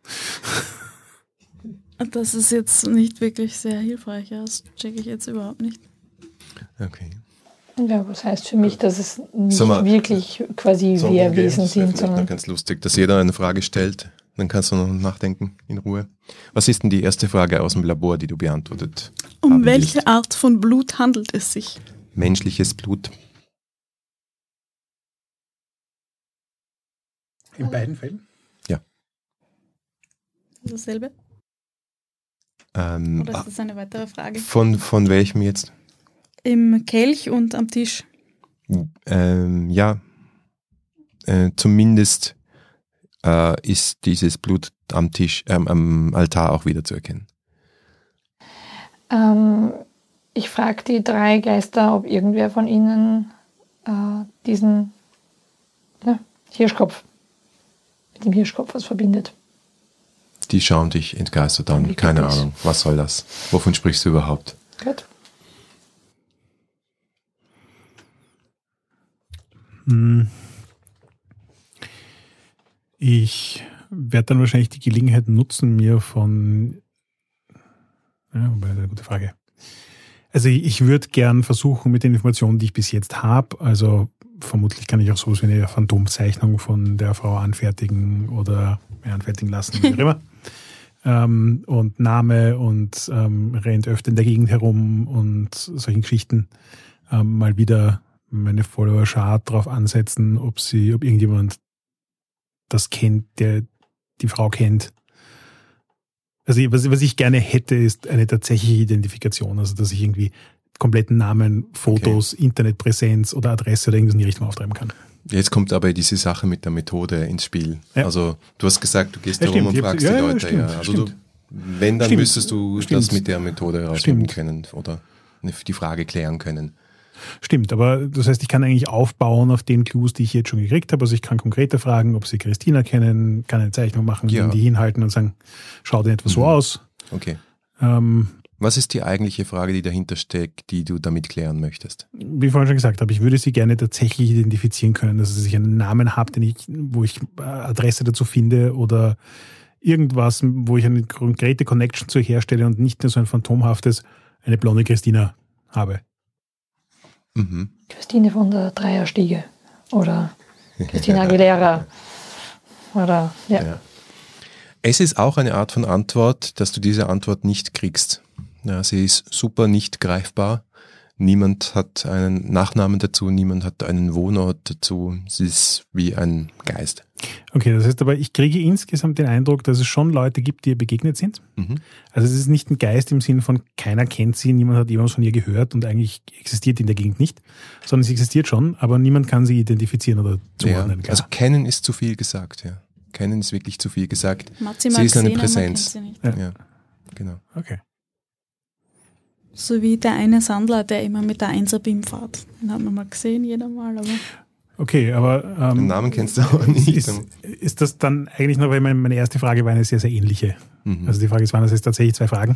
Das ist jetzt nicht wirklich sehr hilfreich. ja. Das checke ich jetzt überhaupt nicht. Okay. Ja, was heißt für mich, dass es nicht mal, wirklich quasi So, Wehrwesen das wäre sind, noch sondern ganz lustig, dass jeder eine Frage stellt. Dann kannst du noch nachdenken in Ruhe. Was ist denn die erste Frage aus dem Labor, die du beantwortet Um haben welche willst? Art von Blut handelt es sich? Menschliches Blut. In beiden Fällen? Dasselbe? Ähm, Oder ist das eine weitere Frage? von, von welchem jetzt? Im Kelch und am Tisch. Ähm, ja, äh, zumindest äh, ist dieses Blut am Tisch, ähm, am Altar auch wieder zu erkennen. Ähm, ich frage die drei Geister, ob irgendwer von ihnen äh, diesen ne, Hirschkopf mit dem Hirschkopf was verbindet. Die schauen dich entgeistert an. Keine das? Ahnung. Was soll das? Wovon sprichst du überhaupt? Gut. Hm. Ich werde dann wahrscheinlich die Gelegenheit nutzen, mir von. Ja, wobei, eine gute Frage. Also ich, ich würde gern versuchen, mit den Informationen, die ich bis jetzt habe, also vermutlich kann ich auch sowas wie eine Phantomzeichnung von der Frau anfertigen oder ja, anfertigen lassen, wie auch immer. Ähm, und Name und ähm, rennt öfter in der Gegend herum und solchen Geschichten ähm, mal wieder meine Follower-Schar darauf ansetzen, ob sie, ob irgendjemand das kennt, der die Frau kennt. Also was, was ich gerne hätte, ist eine tatsächliche Identifikation, also dass ich irgendwie kompletten Namen, Fotos, Internetpräsenz oder Adresse oder irgendwas in die Richtung auftreiben kann. Jetzt kommt aber diese Sache mit der Methode ins Spiel. Ja. Also du hast gesagt, du gehst Ja, herum und fragst ja, die Leute. stimmt, ja. Also stimmt. du, wenn, dann Stimmt. müsstest du das mit der Methode herausfinden können oder die Frage klären können. Stimmt, aber das heißt, ich kann eigentlich aufbauen auf den Clues, die ich jetzt schon gekriegt habe. Also ich kann konkreter fragen, ob sie Christina kennen, kann eine Zeichnung machen, Ja. die hinhalten und sagen, schaut in etwa so Mhm. aus. Okay. Ähm, Was ist die eigentliche Frage, die dahinter steckt, die du damit klären möchtest? wie ich vorhin schon gesagt habe, ich würde sie gerne tatsächlich identifizieren können, dass ich einen Namen habe, den ich, wo ich äh, Adresse dazu finde oder irgendwas, wo ich eine konkrete Connection zu herstelle und nicht nur so ein phantomhaftes, eine blonde Christina habe. Mhm. Christine von der Dreierstiege oder Christina Aguilera oder ja. Ja. Es ist auch eine Art von Antwort, dass du diese Antwort nicht kriegst. Ja, sie ist super nicht greifbar. Niemand hat einen Nachnamen dazu, niemand hat einen Wohnort dazu. Sie ist wie ein Geist. Okay, das heißt aber, ich kriege insgesamt den Eindruck, dass es schon Leute gibt, die ihr begegnet sind. Mhm. Also es ist nicht ein Geist im Sinn von keiner kennt sie, niemand hat jemals von ihr gehört und eigentlich existiert in der Gegend nicht, sondern sie existiert schon, aber niemand kann sie identifizieren oder Ja, zuordnen. klar. also kennen ist zu viel gesagt, ja. Kennen ist wirklich zu viel gesagt. Matzi Sie ist eine Präsenz. kennt sie nicht. Ja. Ja, genau. okay. So wie der eine Sandler, der immer mit der Einser-Beam fährt. Den hat man mal gesehen, jeder Mal, aber Okay, aber ähm, Den Namen kennst du auch nicht. Ist, ist das dann eigentlich noch, weil meine, erste Frage war eine sehr, sehr ähnliche. Mhm. Also die Frage ist, waren das jetzt tatsächlich zwei Fragen?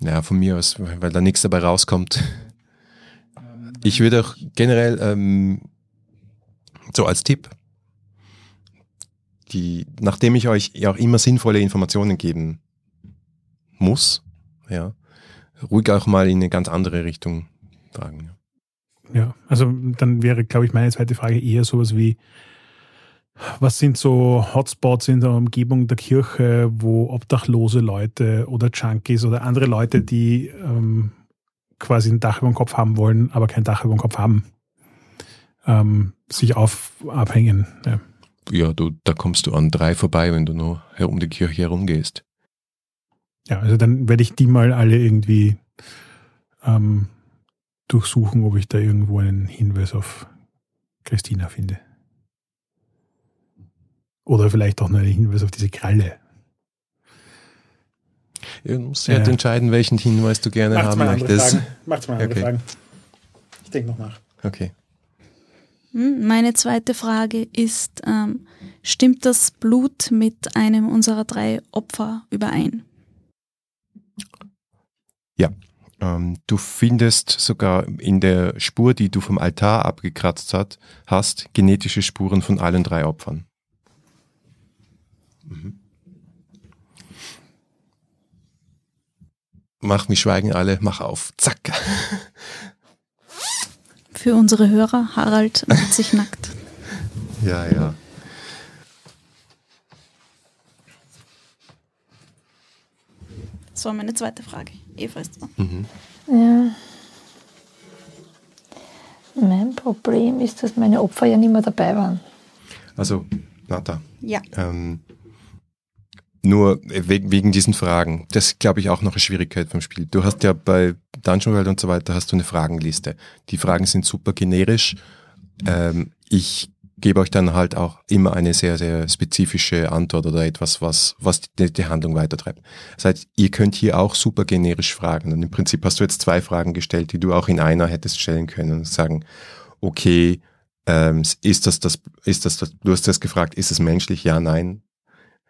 Ja, von mir aus, weil da nichts dabei rauskommt. Ich würde auch generell ähm, so als Tipp, die, nachdem ich euch ja auch immer sinnvolle Informationen geben muss, ja, ruhig auch mal in eine ganz andere Richtung fragen. Ja. Ja, also dann wäre, glaube ich, meine zweite Frage eher sowas wie, was sind so Hotspots in der Umgebung der Kirche, wo obdachlose Leute oder Junkies oder andere Leute, die ähm, quasi ein Dach über dem Kopf haben wollen, aber kein Dach über dem Kopf haben, ähm, sich auf abhängen. Ja. ja, du, da kommst du an drei vorbei, wenn du nur um die Kirche herumgehst. ja, also dann werde ich die mal alle irgendwie ähm, durchsuchen, ob ich da irgendwo einen Hinweis auf Christina finde. Oder vielleicht auch nur einen Hinweis auf diese Kralle. Ja, Du musst Ja. halt entscheiden, welchen Hinweis du gerne haben möchtest. Macht's mal andere Okay. Fragen. Ich denke noch nach. Okay. Hm, Meine zweite Frage ist, ähm, stimmt das Blut mit einem unserer drei Opfer überein? Ähm, du findest sogar in der Spur, die du vom Altar abgekratzt hat, hast, genetische Spuren von allen drei Opfern. Mhm. Mach mich schweigen alle, mach auf. Zack. Für unsere Hörer, Harald macht sich nackt. Ja, ja. Das war meine zweite Frage. Eva ist dran. Mhm. Ja. Mein Problem ist, dass meine Opfer ja nicht mehr dabei waren. Also, Nata, Ja. ähm, nur wegen, wegen diesen Fragen. Das ist, glaube ich, auch noch eine Schwierigkeit vom Spiel. Du hast ja bei Dungeon World und so weiter hast du eine Fragenliste. Die Fragen sind super generisch. Ähm, ich gebe euch dann halt auch immer eine sehr, sehr spezifische Antwort oder etwas, was, was die, die Handlung weitertreibt. Das heißt, ihr könnt hier auch super generisch fragen. Und im Prinzip hast du jetzt zwei Fragen gestellt, die du auch in einer hättest stellen können und sagen, okay, ähm, ist das das, ist das das, du hast das gefragt, ist es menschlich? Ja, nein.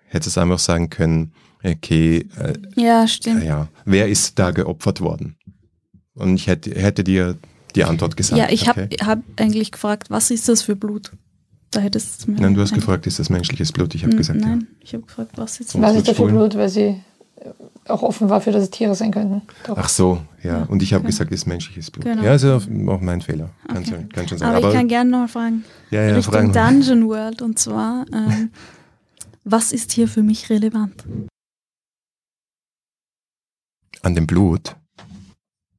Hättest einfach sagen können, okay, äh, Ja, stimmt. ja, wer ist da geopfert worden? Und ich hätte, hätte dir die Antwort gesagt. Ja, ich habe okay. hab eigentlich gefragt, was ist das für Blut? Da hättest du. Nein, du hast gefragt, ist das menschliches Blut? Ich habe gesagt, ja. Nein, ich habe gefragt, was jetzt. Was ist dafür spulen? Blut, weil sie auch offen war für, dass es Tiere sein könnten. Doch. Ach so, ja. Ja, Und ich habe okay. gesagt, ist menschliches Blut. Genau. Ja, ist ja auch mein Fehler. Kann, Okay. schon, kann schon sein. Aber, Aber, ich kann gerne noch fragen. ja, ja, Richtung fragen. Dungeon World und zwar, ähm, was ist hier für mich relevant? An dem Blut.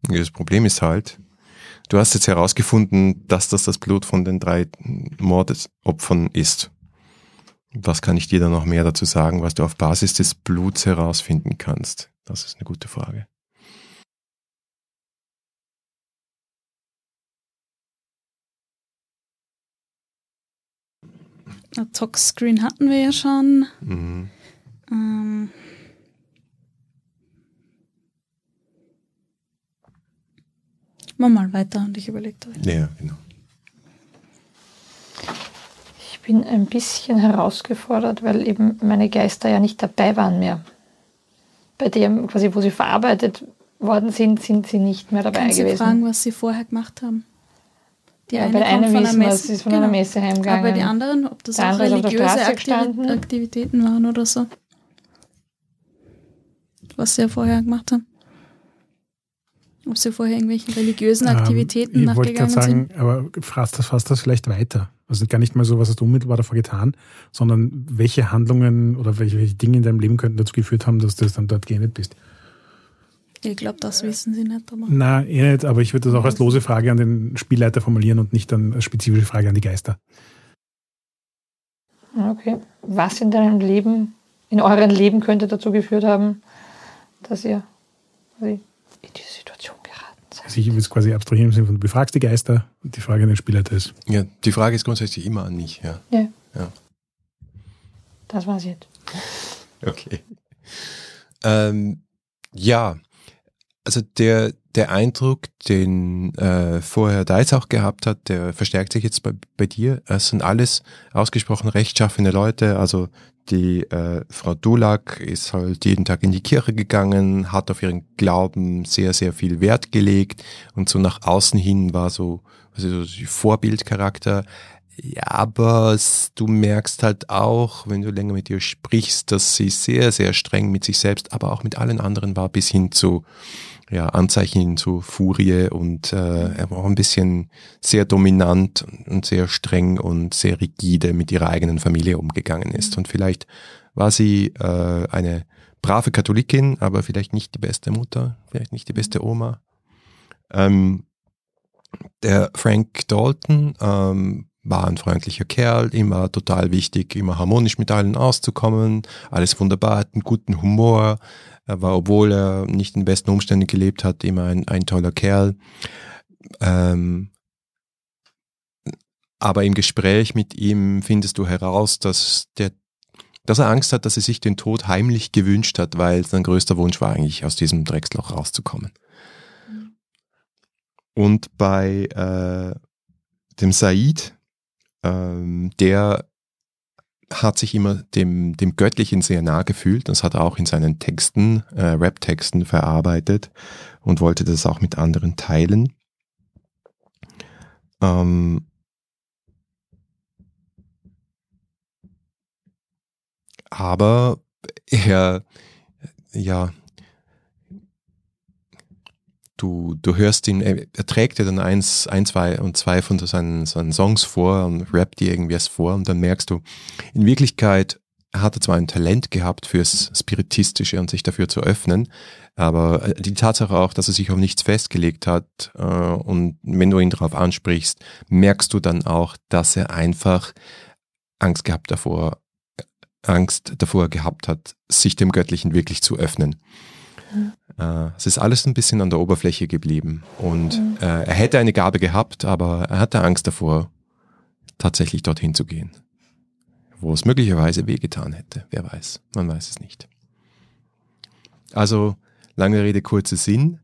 Ja, Das Problem ist halt, du hast jetzt herausgefunden, dass das das Blut von den drei Mordopfern ist. Was kann ich dir da noch mehr dazu sagen, was du auf Basis des Bluts herausfinden kannst? Das ist eine gute Frage. Tox-Screen hatten wir ja schon. Mhm. Ähm, mach mal weiter und ich überlege da. Ja, genau. Ich bin ein bisschen herausgefordert, weil eben meine Geister ja nicht dabei waren mehr. Bei dem, quasi, wo sie verarbeitet worden sind, sind sie nicht mehr dabei Kannst du gewesen. fragen, was sie vorher gemacht haben? Die ja, eine bei der einen von wissen einer wir, Messe. sie ist von einer Genau. Messe heimgegangen. Aber die anderen, ob das auch religiöse. Aktivitäten waren oder so. Was sie ja vorher gemacht haben. Ob sie vorher irgendwelchen religiösen Aktivitäten Ähm, ich wollte nachgegangen gerade sagen, sind. aber fasst das, fasst das vielleicht weiter. Also gar nicht mal so, was hast du unmittelbar davor getan, sondern welche Handlungen oder welche, welche Dinge in deinem Leben könnten dazu geführt haben, dass du dann dort geendet bist. Ich glaube, das wissen sie nicht. Aber Na, eh nicht, aber ich würde das auch als lose Frage an den Spielleiter formulieren und nicht dann als spezifische Frage an die Geister. Okay. Was in deinem Leben, in eurem Leben könnte dazu geführt haben, dass ihr in diese Situation geraten seid? Also ich würde es quasi abstrahieren im Sinne von, du befragst die Geister und die Frage an den Spielleiter ist, Ja, die Frage ist grundsätzlich immer an mich, ja. Ja. Ja. Das war's jetzt. Okay. Ähm, ja, also der, der Eindruck, den äh, vorher Dice auch gehabt hat, der verstärkt sich jetzt bei, bei dir. Es sind alles ausgesprochen rechtschaffene Leute. Also die äh, Frau Dulak ist halt jeden Tag in die Kirche gegangen, hat auf ihren Glauben sehr, sehr viel Wert gelegt und so nach außen hin war so, also so Vorbildcharakter. Ja, aber du merkst halt auch, wenn du länger mit ihr sprichst, dass sie sehr, sehr streng mit sich selbst, aber auch mit allen anderen war, bis hin zu ja, Anzeichen hin zu Furie und äh, er war auch ein bisschen sehr dominant und sehr streng und sehr rigide mit ihrer eigenen Familie umgegangen ist. Und vielleicht war sie äh, eine brave Katholikin, aber vielleicht nicht die beste Mutter, vielleicht nicht die beste Oma. Ähm, der Frank Dalton ähm, war ein freundlicher Kerl, immer total wichtig, immer harmonisch mit allen auszukommen, alles wunderbar, hat einen guten Humor, er war, obwohl er nicht in besten Umständen gelebt hat, immer ein, ein toller Kerl. Ähm, aber im Gespräch mit ihm findest du heraus, dass der dass er Angst hat, dass er sich den Tod heimlich gewünscht hat, weil sein größter Wunsch war eigentlich, aus diesem Drecksloch rauszukommen. Und bei äh, dem Said, ähm, der hat sich immer dem, dem Göttlichen sehr nah gefühlt. Das hat er auch in seinen Texten, äh, Rap-Texten verarbeitet und wollte das auch mit anderen teilen. Ähm, aber er, ja, du, du hörst ihn, er, trägt dir dann eins, ein, zwei und zwei von seinen, seinen Songs vor und rappt dir irgendwas vor und dann merkst du, in Wirklichkeit hat er zwar ein Talent gehabt fürs Spiritistische und sich dafür zu öffnen, aber äh, die Tatsache auch, dass er sich auf nichts festgelegt hat äh, und wenn du ihn darauf ansprichst, merkst du dann auch, dass er einfach Angst gehabt davor Angst davor gehabt hat, sich dem Göttlichen wirklich zu öffnen. Äh, es ist alles ein bisschen an der Oberfläche geblieben. Und äh, er hätte eine Gabe gehabt, aber er hatte Angst davor, tatsächlich dorthin zu gehen. Wo es möglicherweise wehgetan hätte. Wer weiß. Man weiß es nicht. Also, lange Rede, kurzer Sinn.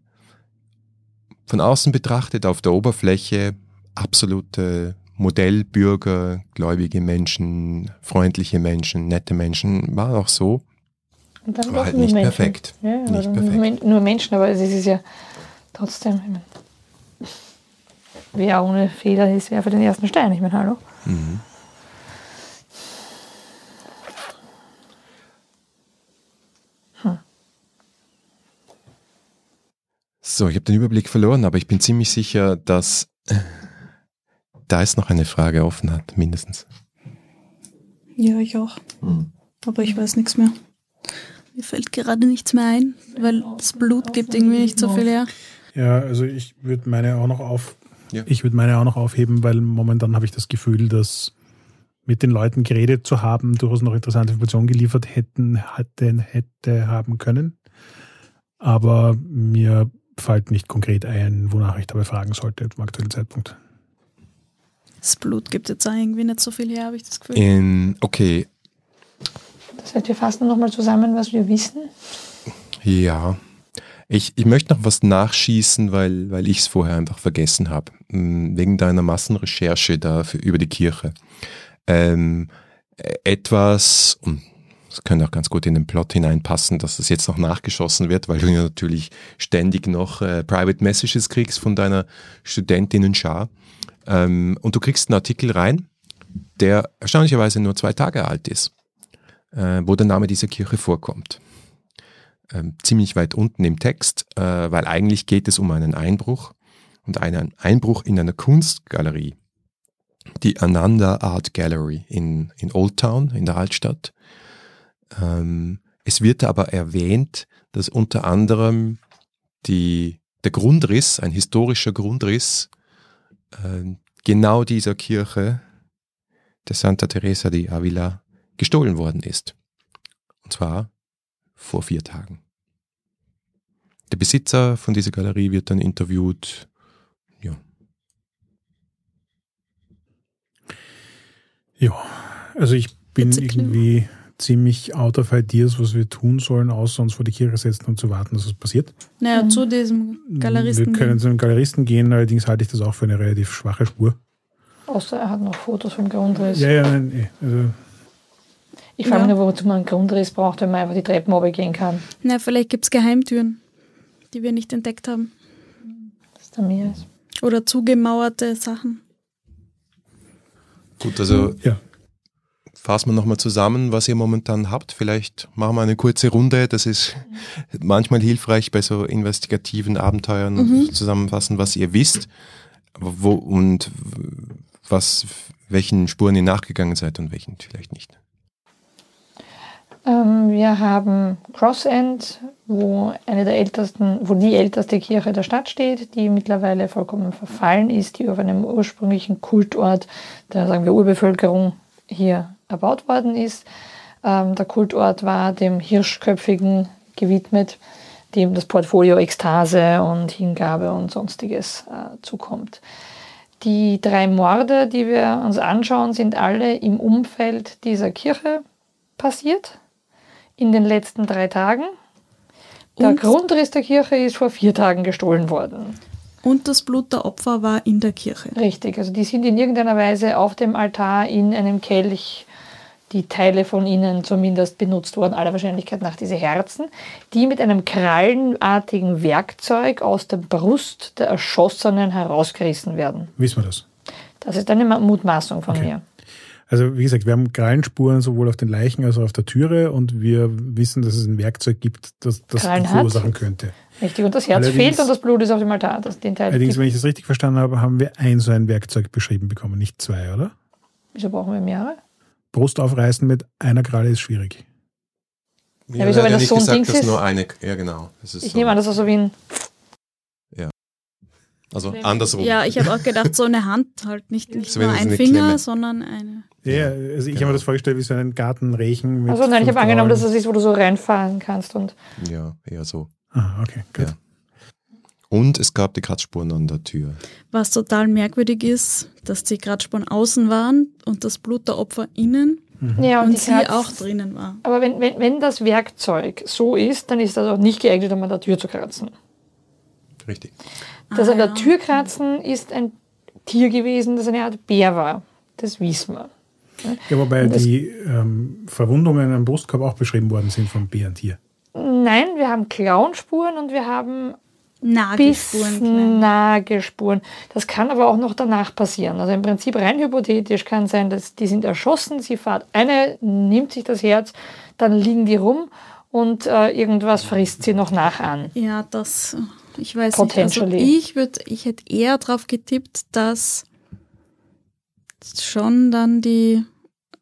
Von außen betrachtet auf der Oberfläche absolute Modellbürger, gläubige Menschen, freundliche Menschen, nette Menschen, war auch so. Und dann Aber halt nicht Menschen. perfekt. Ja, Nicht perfekt. Nur, Men- nur Menschen, aber es ist ja trotzdem, ich mein, wer ohne Fehler ist, wer für den ersten Stein. Ich meine, hallo. Mhm. So, ich habe den Überblick verloren, aber ich bin ziemlich sicher, dass da ist noch eine Frage offen hat, mindestens. Ja, ich auch. Aber ich weiß nichts mehr. Mir fällt gerade nichts mehr ein, weil das Blut gibt irgendwie nicht so viel her. Ja, also ich würde meine auch noch auf, Ja. ich würde meine auch noch aufheben, weil momentan habe ich das Gefühl, dass mit den Leuten geredet zu haben, durchaus noch interessante Informationen geliefert hätten, hätte, hätte haben können. Aber mir fällt nicht konkret ein, wonach ich dabei fragen sollte zum aktuellen Zeitpunkt. Das Blut gibt jetzt auch irgendwie nicht so viel her, habe ich das Gefühl. In, okay, Das heißt, wir fassen nochmal zusammen, was wir wissen. ja. Ich, ich möchte noch was nachschießen, weil, weil ich es vorher einfach vergessen habe. Mm, Wegen deiner Massenrecherche da für, über die Kirche. Ähm, äh, etwas, das könnte auch ganz gut in den Plot hineinpassen, dass das jetzt noch nachgeschossen wird, weil du ja natürlich ständig noch äh, Private Messages kriegst von deiner Studentinnen-Schar. Ähm, und du kriegst einen Artikel rein, der erstaunlicherweise nur zwei Tage alt ist, äh, wo der Name dieser Kirche vorkommt. Ähm, ziemlich weit unten im Text, äh, weil eigentlich geht es um einen Einbruch und einen Einbruch in einer Kunstgalerie, die Ananda Art Gallery in, in Old Town, in der Altstadt. Ähm, es wird aber erwähnt, dass unter anderem die, der Grundriss, ein historischer Grundriss, äh, genau dieser Kirche, der Santa Teresa di Avila, gestohlen worden ist. Und zwar vor vier Tagen. Der Besitzer von dieser Galerie wird dann interviewt. Ja, Ja, also ich bin irgendwie ziemlich out of ideas, was wir tun sollen, außer uns vor die Kirche setzen und zu warten, dass es passiert. Naja, Mhm. zu diesem Galeristen. Wir können zu einem Galeristen gehen, allerdings halte ich das auch für eine relativ schwache Spur. Außer er hat noch Fotos vom Grundriss. Ja, ja, nein, eh, also Ich frage mich Ja. nur, wozu man einen Grundriss braucht, wenn man einfach die Treppen runtergehen kann. Na, vielleicht gibt es Geheimtüren, die wir nicht entdeckt haben. dass da mehr ist. Oder zugemauerte Sachen. gut, also ja. fassen wir nochmal zusammen, was ihr momentan habt. Vielleicht machen wir eine kurze Runde. Das ist manchmal hilfreich bei so investigativen Abenteuern Mhm. zusammenfassen, was ihr wisst wo, und was, welchen Spuren ihr nachgegangen seid und welchen vielleicht nicht. Ähm, wir haben Cross End, wo eine der ältesten, wo die älteste Kirche der Stadt steht, die mittlerweile vollkommen verfallen ist, die auf einem ursprünglichen Kultort der, sagen wir, Urbevölkerung hier erbaut worden ist. Ähm, der Kultort war dem Hirschköpfigen gewidmet, dem das Portfolio Ekstase und Hingabe und sonstiges äh, zukommt. Die drei Morde, die wir uns anschauen, sind alle im Umfeld dieser Kirche passiert in den letzten drei Tagen. Der Und- Grundriss der Kirche ist vor vier Tagen gestohlen worden. Und das Blut der Opfer war in der Kirche. Richtig, also die sind in irgendeiner Weise auf dem Altar in einem Kelch, die Teile von ihnen zumindest benutzt worden, aller Wahrscheinlichkeit nach diese Herzen, die mit einem krallenartigen Werkzeug aus der Brust der Erschossenen herausgerissen werden. wissen wir das. Das ist eine Ma- Mutmaßung von Okay. mir. Also wie gesagt, wir haben Krallenspuren sowohl auf den Leichen als auch auf der Türe und wir wissen, dass es ein Werkzeug gibt, das das Krallen verursachen könnte. Richtig, und das Herz Allerdings- fehlt und das Blut ist auf dem Altar. Das, den Teil Allerdings, wenn ich das richtig verstanden habe, haben wir ein so ein Werkzeug beschrieben bekommen, nicht zwei, oder? Wieso brauchen wir mehrere? Brust aufreißen mit einer Kralle ist schwierig. Ja, wieso, wenn das so ein gesagt, Ding ist? nur eine, ja genau. Das ist Ich so. nehme an, das ist so wie ein Also andersrum. Ja, ich habe auch gedacht, so eine Hand halt nicht, nicht So nur ein Finger, Klemme. sondern eine. Ja, also ich habe mir das vorgestellt wie so einen Gartenrechen. Mit Also nein, ich habe angenommen, dass das ist, wo du so reinfahren kannst und Ja, eher so. Ah, okay, gut. Ja. Und es gab die Kratzspuren an der Tür. Was total merkwürdig ist, dass die Kratzspuren außen waren und das Blut der Opfer innen ja, und, und die sie Kratz- auch drinnen war. Aber wenn, wenn, wenn das Werkzeug so ist, dann ist das auch nicht geeignet, um an der Tür zu kratzen. Richtig. Das Ah, an der ja. Tür kratzen ist ein Tier gewesen, das eine Art Bär war. Das wissen wir. Ja, wobei Das- die ähm, Verwundungen am Brustkorb auch beschrieben worden sind vom Bärentier. Nein, wir haben Klauenspuren und wir haben Nagelspuren. klein. Nagelspuren. Das kann aber auch noch danach passieren. Also im Prinzip rein hypothetisch kann sein, dass die sind erschossen, sie fährt eine, nimmt sich das Herz, dann liegen die rum und äh, irgendwas frisst sie noch nach an. Ja, das, ich weiß nicht. Also ich würde, ich hätte eher darauf getippt, dass schon dann die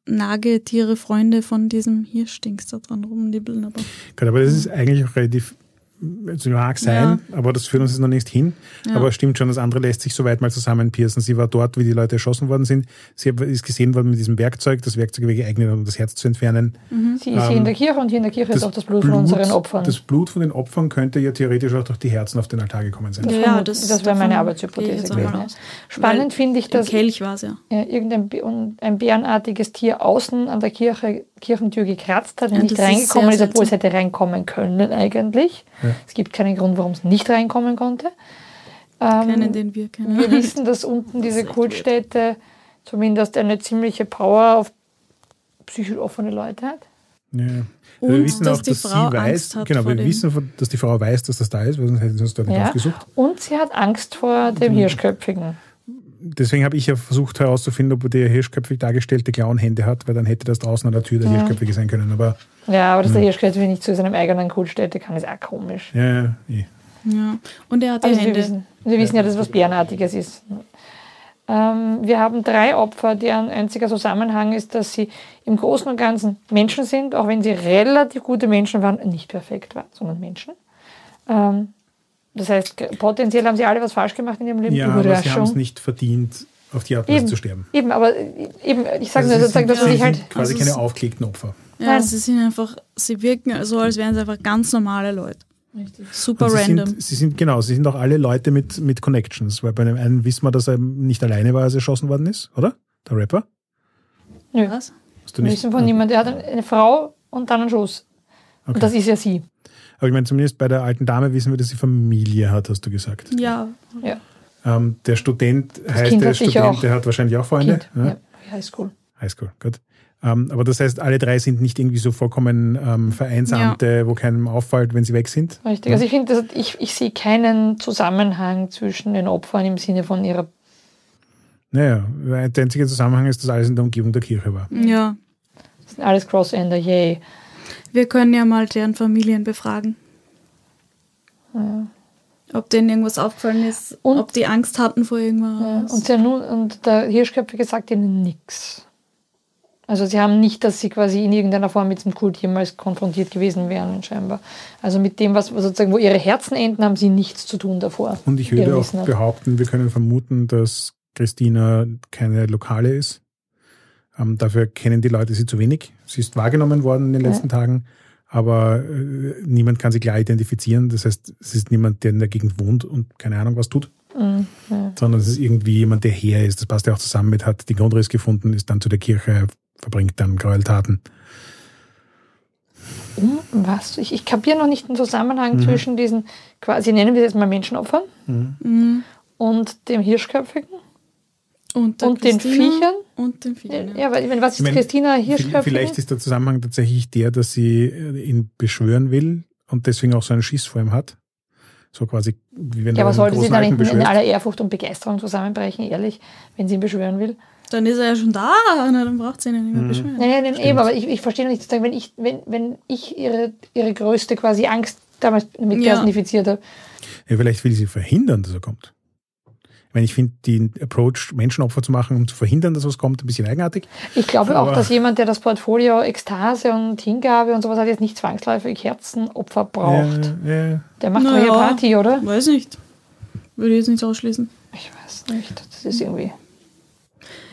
Nagetiere Freunde von diesem Hirschdings da dran rumnibbeln, aber Gut, aber das ist eigentlich auch relativ, also mag sein, aber das führt uns jetzt noch nicht hin. Ja. Aber es stimmt schon, das andere lässt sich soweit mal zusammenpiercen. Sie war dort, wie die Leute erschossen worden sind. Sie ist gesehen worden mit diesem Werkzeug. Das Werkzeug wäre geeignet, um das Herz zu entfernen. Sie ist hier in der Kirche und hier in der Kirche ist auch das Blut, von unseren Opfern. Das Blut von den Opfern könnte ja theoretisch auch durch die Herzen auf den Altar gekommen sein. Das ja, das, das wäre meine Arbeitshypothese. Spannend finde ich, Im dass Kelch war es ja. ja, irgendein ein bärenartiges Tier außen an der Kirche, Kirchentür gekratzt hat und Ja, nicht reingekommen ist, obwohl es hätte reinkommen können eigentlich. Ja. Es gibt keinen Grund, warum es nicht reinkommen konnte. Keinen, Ähm, den wir kennen. wir wissen, dass unten diese Kultstätte zumindest eine ziemliche Power auf psychisch offene Leute hat. Ja. Und wir wissen dass auch, die dass Frau sie weiß, Angst hat genau, vor wir dem- wissen, dass die Frau weiß, dass das da ist, weil sonst hätten sie uns dort nicht Ja. aufgesucht. Und sie hat Angst vor dem Mhm. Hirschköpfigen. Deswegen habe ich ja versucht herauszufinden, ob der hirschköpfig dargestellte Clown Hände hat, weil dann hätte das draußen an der Tür der Ja. Hirschköpfige sein können. Aber Ja, aber dass der Hirschköpfige nicht zu seinem eigenen Kultstätte kann, ist auch komisch. ja, ja, eh. Ja. Und er hat die Also wir Hände. wissen, wir wissen ja, dass es was Bärenartiges ist. Ähm, wir haben drei Opfer, deren einziger Zusammenhang ist, dass sie im Großen und Ganzen Menschen sind, auch wenn sie relativ gute Menschen waren, nicht perfekt waren, sondern Menschen. Ähm, das heißt, potenziell haben sie alle was falsch gemacht in ihrem Leben. ja aber sie haben es nicht verdient, auf die Art und Weise Eben. zu sterben. Eben, aber äh, eben, ich sage Also nur sozusagen, dass man sie sich halt. sind quasi Also keine aufgelegten Opfer. Ja, Nein. sie sind einfach, sie wirken so, als wären sie einfach ganz normale Leute. Super Und sie random. sind, sie sind, genau, sie sind auch alle Leute mit, mit Connections, weil bei dem einen wissen wir, dass er nicht alleine war, als er erschossen worden ist, oder? Der Rapper? Nö, Was? Hast du wir nicht? wissen von niemandem. Der hat eine Frau und dann einen Schuss. Okay. Und das ist ja sie. Aber ich meine, zumindest bei der alten Dame wissen wir, dass sie Familie hat, hast du gesagt. Ja, Ja, Ähm, der Student heißt, Kind der Student, der hat wahrscheinlich auch Freunde. Kind. Ja. Highschool. Highschool, gut. Ähm, aber das heißt, alle drei sind nicht irgendwie so vollkommen ähm, Vereinsamte, wo keinem auffällt, wenn sie weg sind. Richtig. Also ich finde, ich, ich sehe keinen Zusammenhang zwischen den Opfern im Sinne von ihrer. Naja, der einzige Zusammenhang ist, dass alles in der Umgebung der Kirche war. ja. Das sind alles Crossender, yay. Wir können ja mal deren Familien befragen. Ob denen irgendwas aufgefallen ist, Und- ob die Angst hatten vor Ja, irgendwas. und, der, und der Hirschköpfige sagt ihnen nichts. Also sie haben nicht, dass sie quasi in irgendeiner Form mit dem Kult jemals konfrontiert gewesen wären, scheinbar. Also mit dem, was sozusagen, wo ihre Herzen enden, haben sie nichts zu tun davor. Und ich würde auch behaupten, wir können vermuten, dass Christina keine Lokale ist. Ähm, dafür kennen die Leute sie zu wenig. Sie ist wahrgenommen worden in den Ja. letzten Tagen, aber äh, niemand kann sie klar identifizieren. Das heißt, es ist niemand, der in der Gegend wohnt und keine Ahnung was tut, Mhm, sondern es ist irgendwie jemand, der her ist. Das passt ja auch zusammen mit, hat den Grundriss gefunden, ist dann zu der Kirche, verbringt dann Gräueltaten. Um was? Ich, ich kapiere noch nicht den Zusammenhang Mhm. zwischen diesen, quasi nennen wir es jetzt mal Menschenopfern Mhm. und dem Hirschköpfigen Und, der und den Viechern. Und den Viechern, ja. Ja, weil ich meine, was ist Ich meine, Christina Hirschköpfigen? Vielleicht ist der Zusammenhang tatsächlich der, dass sie äh, ihn beschwören will und deswegen auch so einen Schiss vor ihm hat. So quasi, wie wenn Ja, er aber sollte sie großen dann in, in aller Ehrfurcht und Begeisterung zusammenbrechen, ehrlich, wenn sie ihn beschwören will? Dann ist er ja schon da, na, dann braucht sie ihn ja nicht mehr Mhm. beschweren. Nein, nein, nein eben, aber ich, ich verstehe noch nicht, wenn ich, wenn, wenn ich ihre, ihre größte quasi Angst damals mit Ja. personifiziert habe. Ja, vielleicht will sie verhindern, dass er kommt. Ich meine, ich finde den Approach, Menschenopfer zu machen, um zu verhindern, dass was kommt, ein bisschen eigenartig. Ich glaube auch, dass jemand, der das Portfolio Ekstase und Hingabe und sowas hat, jetzt nicht zwangsläufig Herzenopfer braucht. Ja, ja. Der macht Na doch hier. Party, oder? Weiß nicht. Würde ich jetzt nicht ausschließen. Ich weiß nicht. Das ist irgendwie.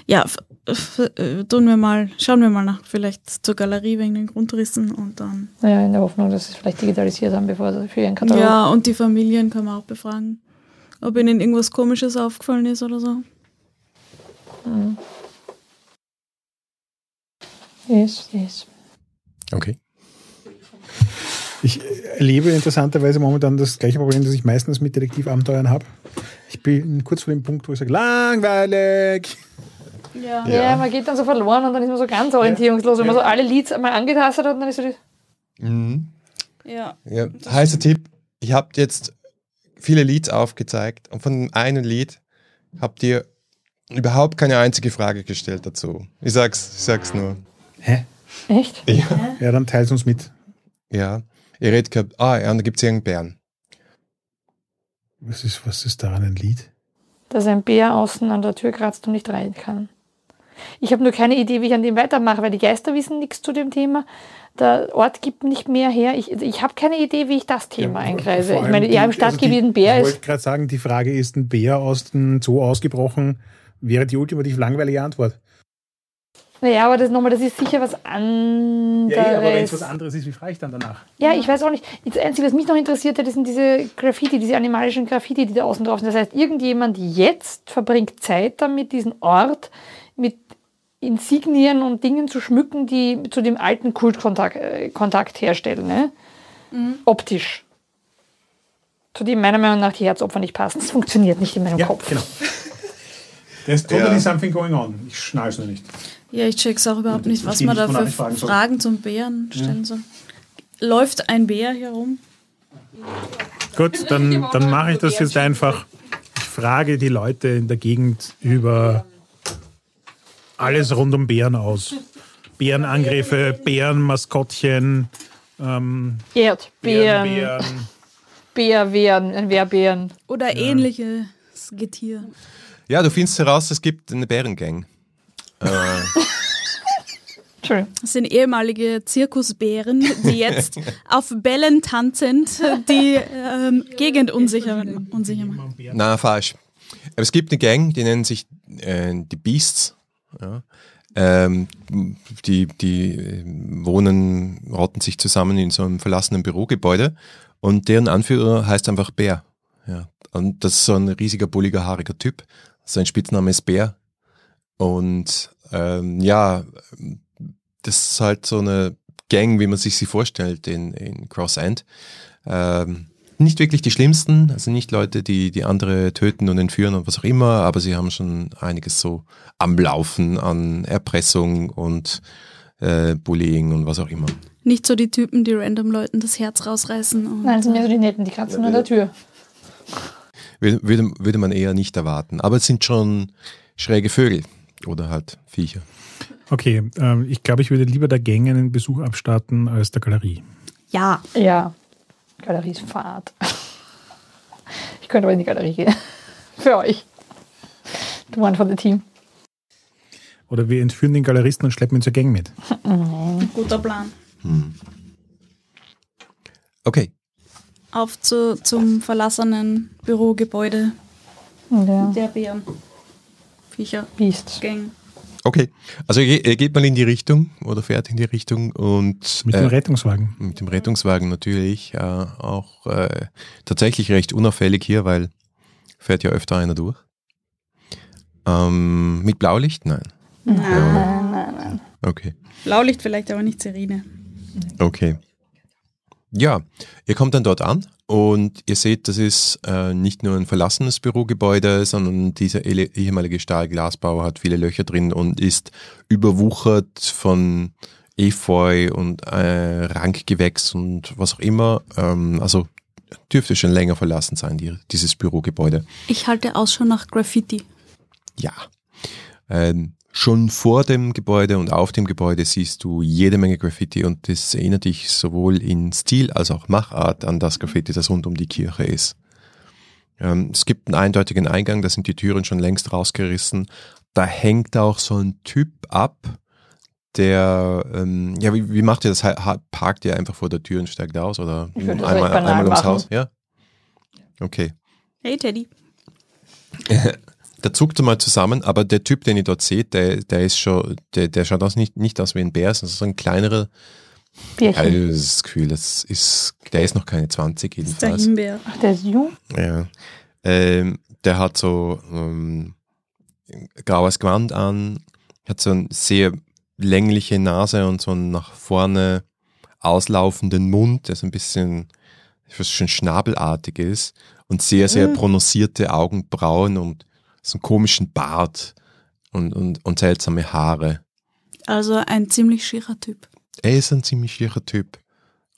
Ja, äh, tun wir mal, schauen wir mal nach, vielleicht zur Galerie wegen den Grundrissen und dann. Naja, in der Hoffnung, dass sie es vielleicht digitalisiert haben, bevor sie für ihren Katalog. Ja, und die Familien können wir auch befragen. Ob ihnen irgendwas Komisches aufgefallen ist oder so. Yes, yes. Okay. Ich erlebe interessanterweise momentan das gleiche Problem, das ich meistens mit Detektivabenteuern habe. Ich bin kurz vor dem Punkt, wo ich sage, langweilig. Ja. Ja. man geht dann so verloren und dann ist man so ganz orientierungslos, wenn man so alle Leads einmal angetastet hat und dann ist so die, Mhm. Ja. Ja, heißer Tipp. Ich habe jetzt viele Leads aufgezeigt und von dem einen Lied habt ihr überhaupt keine einzige Frage gestellt dazu. Ich sag's, ich sag's nur. Hä? echt? Ja. Ja, dann teilt uns mit. ja. Ihr redet gehabt, ah ja, und da gibt's irgendeinen Bären. Was ist, was ist daran ein Lied? Dass ein Bär außen an der Tür kratzt und nicht rein kann. Ich habe nur keine Idee, wie ich an dem weitermache, weil die Geister wissen nichts zu dem Thema. Der Ort gibt nicht mehr her. Ich, ich habe keine Idee, wie ich das Thema einkreise. Vor Ich meine, ja, im die- also Stadtgebiet die- ein Bär Ich ist. wollte gerade sagen, die Frage ist, ein Bär aus dem Zoo ausgebrochen, wäre die ultimativ langweilige Antwort. Naja, aber das nochmal, das ist sicher was anderes. Ja, aber wenn es was anderes ist, wie frage ich dann danach? Ja, ich weiß auch nicht. Das Einzige, was mich noch interessiert hat, sind diese Graffiti, diese animalischen Graffiti, die da außen drauf sind. Das heißt, irgendjemand jetzt verbringt Zeit damit, diesen Ort mit Insignien und Dingen zu schmücken, die zu dem alten Kultkontakt äh, Kontakt herstellen. Ne? Optisch. Zu dem meiner Meinung nach die Herzopfer nicht passen. Das funktioniert nicht in meinem Ja, Kopf. genau. There's totally Ja. something going on. Ich schnall's nur nicht. Ja, ich check's auch überhaupt nicht, was man da für fragen. Fragen zum Bären stellen soll. Läuft ein Bär hier rum? Gut, dann, dann mache ich das jetzt einfach. Ich frage die Leute in der Gegend über alles rund um Bären aus. Bärenangriffe, Bärenmaskottchen, ähm, Erdbeeren, Bärenbären. Bärwehren, ein Wehrbären. Oder ähnliches Getier? Ja, du findest heraus, es gibt eine Bärengang. Äh, Entschuldigung. Das sind ehemalige Zirkusbären, die jetzt auf Bällen tanzend die ähm, Gegend unsicher, unsicher machen. na, falsch. Aber es gibt eine Gang, die nennen sich äh, die Beasts. Ja. Ähm, die, die äh, wohnen, rotten sich zusammen in so einem verlassenen Bürogebäude und deren Anführer heißt einfach Bär. Ja. Und das ist so ein riesiger, bulliger, haariger Typ. Sein Spitzname ist Bär. Und ähm, ja, das ist halt so eine Gang, wie man sich sie vorstellt in, in Cross End. Ähm, nicht wirklich die schlimmsten, also nicht Leute, die, die andere töten und entführen und was auch immer, aber sie haben schon einiges so am Laufen an Erpressung und äh, Bullying und was auch immer. Nicht so die Typen, die random Leuten das Herz rausreißen. Und, Nein, das sind mehr so die Netten, die kratzen an der Tür. Würde, würde, würde man eher nicht erwarten. Aber es sind schon schräge Vögel oder halt Viecher. Okay, ähm, ich glaube, ich würde lieber der Gang einen Besuch abstatten als der Galerie. ja, Ja, Galerie ist Fahrt. Ich könnte aber in die Galerie gehen. Für euch. Du one for the team. Oder wir entführen den Galeristen und schleppen ihn zur Gang mit. guter Plan. Okay, Auf zu, zum verlassenen Bürogebäude Ja. der Bären. Viecher. Beast. Gang. Okay. Also ihr, ihr geht mal in die Richtung oder fährt in die Richtung und Mit äh, dem Rettungswagen. Mit dem Rettungswagen natürlich. Äh, auch äh, tatsächlich recht unauffällig hier, weil fährt ja öfter einer durch. Ähm, mit Blaulicht? Nein. Nein, nein, nein. Okay. Blaulicht vielleicht, aber nicht Sirene. Okay. Ja, ihr kommt dann dort an und ihr seht, das ist äh, nicht nur ein verlassenes Bürogebäude, sondern dieser ehemalige Stahlglasbau hat viele Löcher drin und ist überwuchert von Efeu und äh, Rankgewächs und was auch immer. Ähm, also dürfte schon länger verlassen sein, die, dieses Bürogebäude. Ich halte Ausschau nach Graffiti. Ja. Ähm, schon vor dem Gebäude und auf dem Gebäude siehst du jede Menge Graffiti und das erinnert dich sowohl in Stil als auch Machart an das Graffiti, das rund um die Kirche ist. Ähm, es gibt einen eindeutigen Eingang, da sind die Türen schon längst rausgerissen. Da hängt auch so ein Typ ab, der, ähm, ja, wie, wie macht ihr das? Parkt ihr einfach vor der Tür und steigt aus oder Ich würde das einmal, einmal ums machen. Haus? Ja? Okay. Hey Teddy. Da zuckt er mal zusammen, aber der Typ, den ihr dort seht, der, der ist schon, der, der schaut aus nicht, nicht aus wie ein Bär, sondern so ein kleinerer. Bierchen. Also das Gefühl, das ist, der ist noch keine 20 Das ist der jedenfalls. Himbeer. Ach, der ist jung. Ja. Ähm, der hat so ähm, graues Gewand an, hat so eine sehr längliche Nase und so einen nach vorne auslaufenden Mund, der so ein bisschen fast schon schnabelartig ist und sehr, sehr Mhm. prononcierte Augenbrauen und so einen komischen Bart und, und, und seltsame Haare. Also ein ziemlich schierer Typ. Er ist ein ziemlich schierer Typ.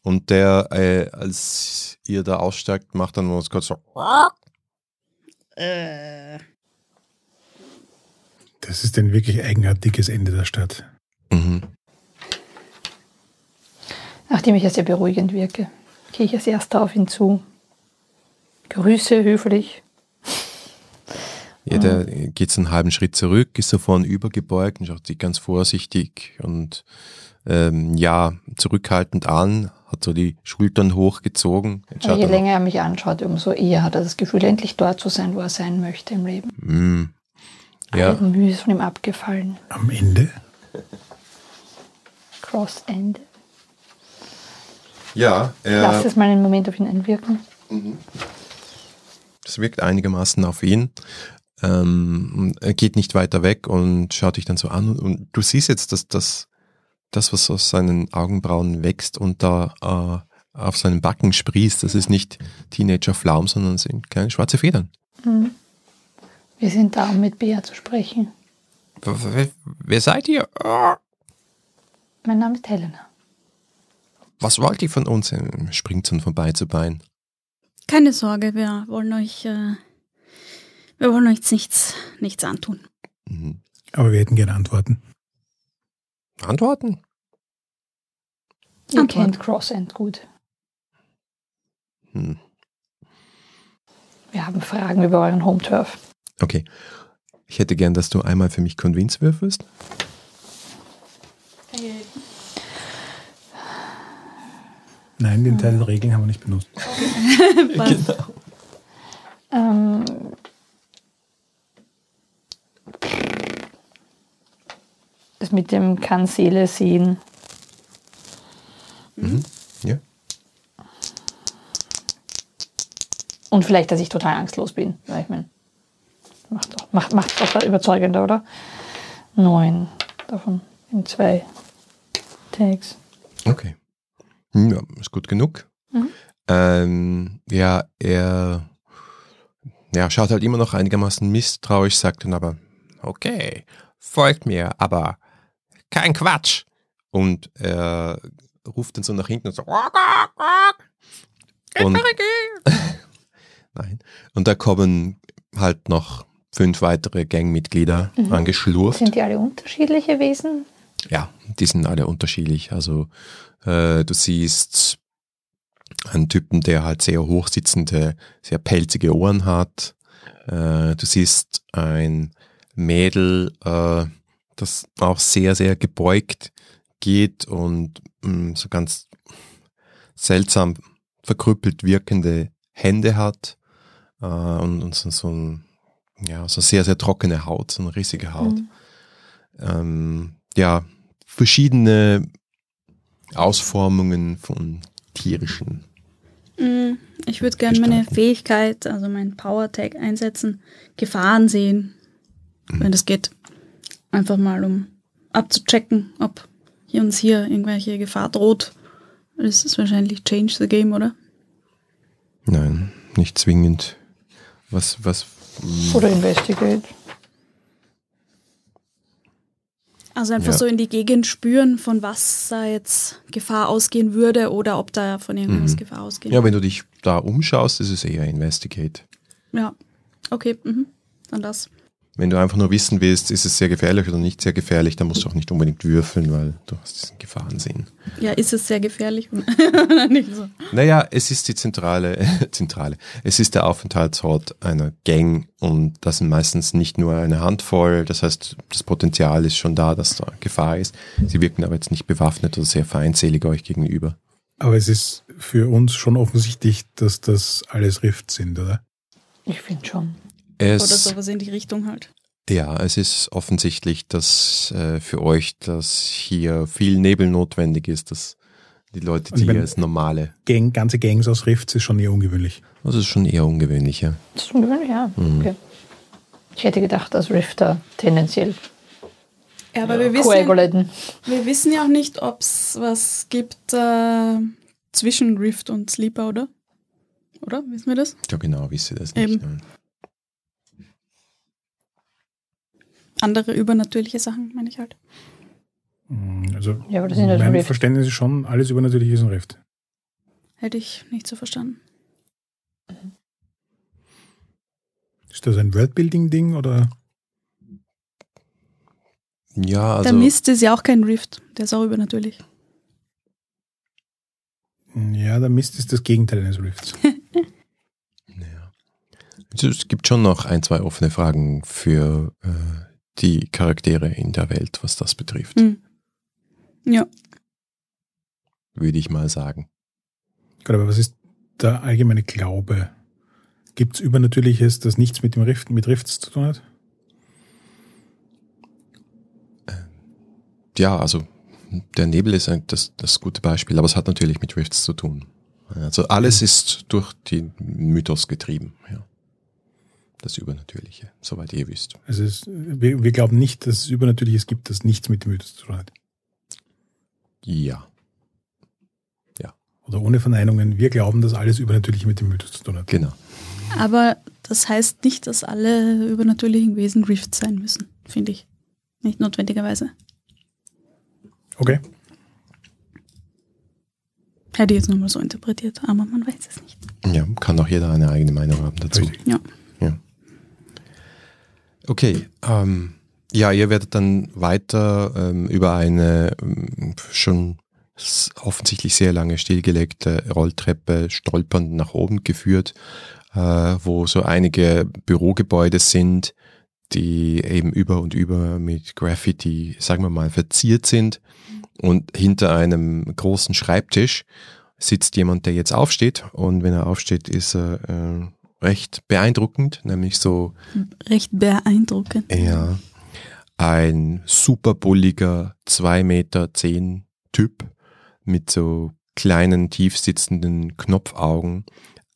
Und der, äh, als ihr da aussteigt, macht dann was kurz so. Äh. Das ist ein wirklich eigenartiges Ende der Stadt. Mhm. Nachdem ich ja sehr beruhigend wirke, gehe ich als erster auf ihn zu. Grüße höflich. Ja, der geht so einen halben Schritt zurück, ist so vorn übergebeugt und schaut sich ganz vorsichtig und ähm, ja, zurückhaltend an, hat so die Schultern hochgezogen. Schaut je er noch- länger er mich anschaut, umso eher hat er das Gefühl, endlich dort zu sein, wo er sein möchte im Leben. Mm. Ja, Alle Mühe ist von ihm abgefallen. Am Ende? Cross End. ja Lass er, es mal einen Moment auf ihn einwirken. das wirkt einigermaßen auf ihn. Ähm, er geht nicht weiter weg und schaut dich dann so an und du siehst jetzt, dass das, das was aus seinen Augenbrauen wächst und da äh, auf seinen Backen sprießt, das ist nicht Teenager-Flaum, sondern sind kleine schwarze Federn. Mhm. Wir sind da, um mit Bea zu sprechen. Wer, wer seid ihr? Ah, Mein Name ist Helena. Was wollt ihr von uns? Springt so von Bein zu Bein. Keine Sorge, wir wollen euch, äh, wir wollen euch jetzt nichts, nichts antun. Mhm. Aber wir hätten gerne Antworten. Antworten? Ihr Antworten. kennt Cross End gut. Hm. Wir haben Fragen über euren Home Turf. Okay. Ich hätte gern, dass du einmal für mich Convince würfelst. Nein, den Teil der Regeln haben wir nicht benutzt. Ähm, das mit dem kann Seele sehen. Ja. Und vielleicht, dass ich total angstlos bin. Weil ich meine, macht doch, macht, macht doch überzeugender, oder? Neun davon in zwei Tags. Okay. Ja, ist gut genug. Mhm. Ähm, ja, er ja, schaut halt immer noch einigermaßen misstrauisch, sagt dann aber, okay, folgt mir, aber kein Quatsch. Und er ruft dann so nach hinten und so, und, Nein. Und da kommen halt noch fünf weitere Gangmitglieder Mhm. angeschlurft. Sind die alle unterschiedliche Wesen? Ja, die sind alle unterschiedlich. Also äh, du siehst einen Typen, der halt sehr hochsitzende, sehr pelzige Ohren hat. Äh, du siehst ein Mädel, äh, das auch sehr, sehr gebeugt geht und mh, so ganz seltsam verkrüppelt wirkende Hände hat äh, und, und so, so ein ja, so sehr, sehr trockene Haut, so eine riesige Haut Mhm. ähm, ja, verschiedene Ausformungen von tierischen. Mm, Ich würde gerne meine. Fähigkeit, also meinen Power Tag einsetzen, Gefahren sehen, Mhm. Wenn das geht. Einfach mal, um abzuchecken, ob hier uns hier irgendwelche Gefahr droht. Das ist wahrscheinlich Change the Game, oder? Nein, nicht zwingend. Was, was, Oder Investigate? Also einfach Ja. so in die Gegend spüren, von was da jetzt Gefahr ausgehen würde oder ob da von irgendwas Mhm. Gefahr ausgehen ja, wenn du dich da umschaust, ist es eher Investigate. Ja. Okay, mhm. dann das. Wenn du einfach nur wissen willst, ist es sehr gefährlich oder nicht sehr gefährlich, dann musst du auch nicht unbedingt würfeln, weil du hast diesen Gefahrensinn. Ja, ist es sehr gefährlich? Oder nicht so? Naja, es ist die zentrale, zentrale. Es ist der Aufenthaltsort einer Gang und das sind meistens nicht nur eine Handvoll. Das heißt, das Potenzial ist schon da, dass da Gefahr ist. Sie wirken aber jetzt nicht bewaffnet oder sehr feindselig euch gegenüber. Aber es ist für uns schon offensichtlich, dass das alles Rifts sind, oder? Ich finde schon. Es, Oder sowas in die Richtung halt. Ja, es ist offensichtlich, dass äh, für euch, dass hier viel Nebel notwendig ist, dass die Leute, ich die mein- als normale, Gang, ganze Gangs aus Rifts ist schon eher ungewöhnlich. das ist schon eher ungewöhnlich, ja. Das ist ungewöhnlich, ja. Mhm. Okay. Ich hätte gedacht, dass Rifter tendenziell Ja, aber wir, wissen, wir wissen ja auch nicht, ob es was gibt äh, zwischen Rift und Sleeper, oder? Oder? Wissen wir das? Ja, genau, wisst ihr das nicht. Eben. ne? Andere übernatürliche Sachen, meine ich halt. Also Ja, aber das sind mein Rift. Verständnis ist schon, alles übernatürlich ist ein Rift. Hätte ich nicht so verstanden. Ist das ein Worldbuilding-Ding oder? Ja, also. Der Mist ist ja auch kein Rift. Der ist auch übernatürlich. Ja, der Mist ist das Gegenteil eines Rifts. Ja. Also Es gibt schon noch ein, zwei offene Fragen für äh, die Charaktere in der Welt, was das betrifft, Hm. Ja. würde ich mal sagen. Gut, aber was ist der allgemeine Glaube? Gibt es Übernatürliches, das nichts mit dem Rift, mit Rifts zu tun hat? Ja, also der Nebel ist ein, das, das gute Beispiel, aber es hat natürlich mit Rifts zu tun. Also alles ist durch den Mythos getrieben, ja. Das Übernatürliche, soweit ihr wisst. Also es, wir, wir glauben nicht, dass es Übernatürliches gibt, das nichts mit dem Mythos zu tun hat. Ja. Oder ohne Verneinungen, wir glauben, dass alles Übernatürliche mit dem Mythos zu tun hat. Genau. Aber das heißt nicht, dass alle übernatürlichen Wesen Rifts sein müssen, finde ich. Nicht notwendigerweise. Okay. Hätte ich jetzt nochmal so interpretiert, aber man weiß es nicht. Ja, kann auch jeder eine eigene Meinung haben dazu. Richtig. Ja. Okay, ähm, ja, ihr werdet dann weiter ähm, über eine ähm, schon offensichtlich sehr lange stillgelegte Rolltreppe stolpernd nach oben geführt, äh, wo so einige Bürogebäude sind, die eben über und über mit Graffiti, sagen wir mal, verziert sind. Und hinter einem großen Schreibtisch sitzt jemand, der jetzt aufsteht. Und wenn er aufsteht, ist er äh, recht beeindruckend, nämlich so Recht beeindruckend. ja, ein super bulliger, zwei Meter zehn Typ mit so kleinen, tief sitzenden Knopfaugen,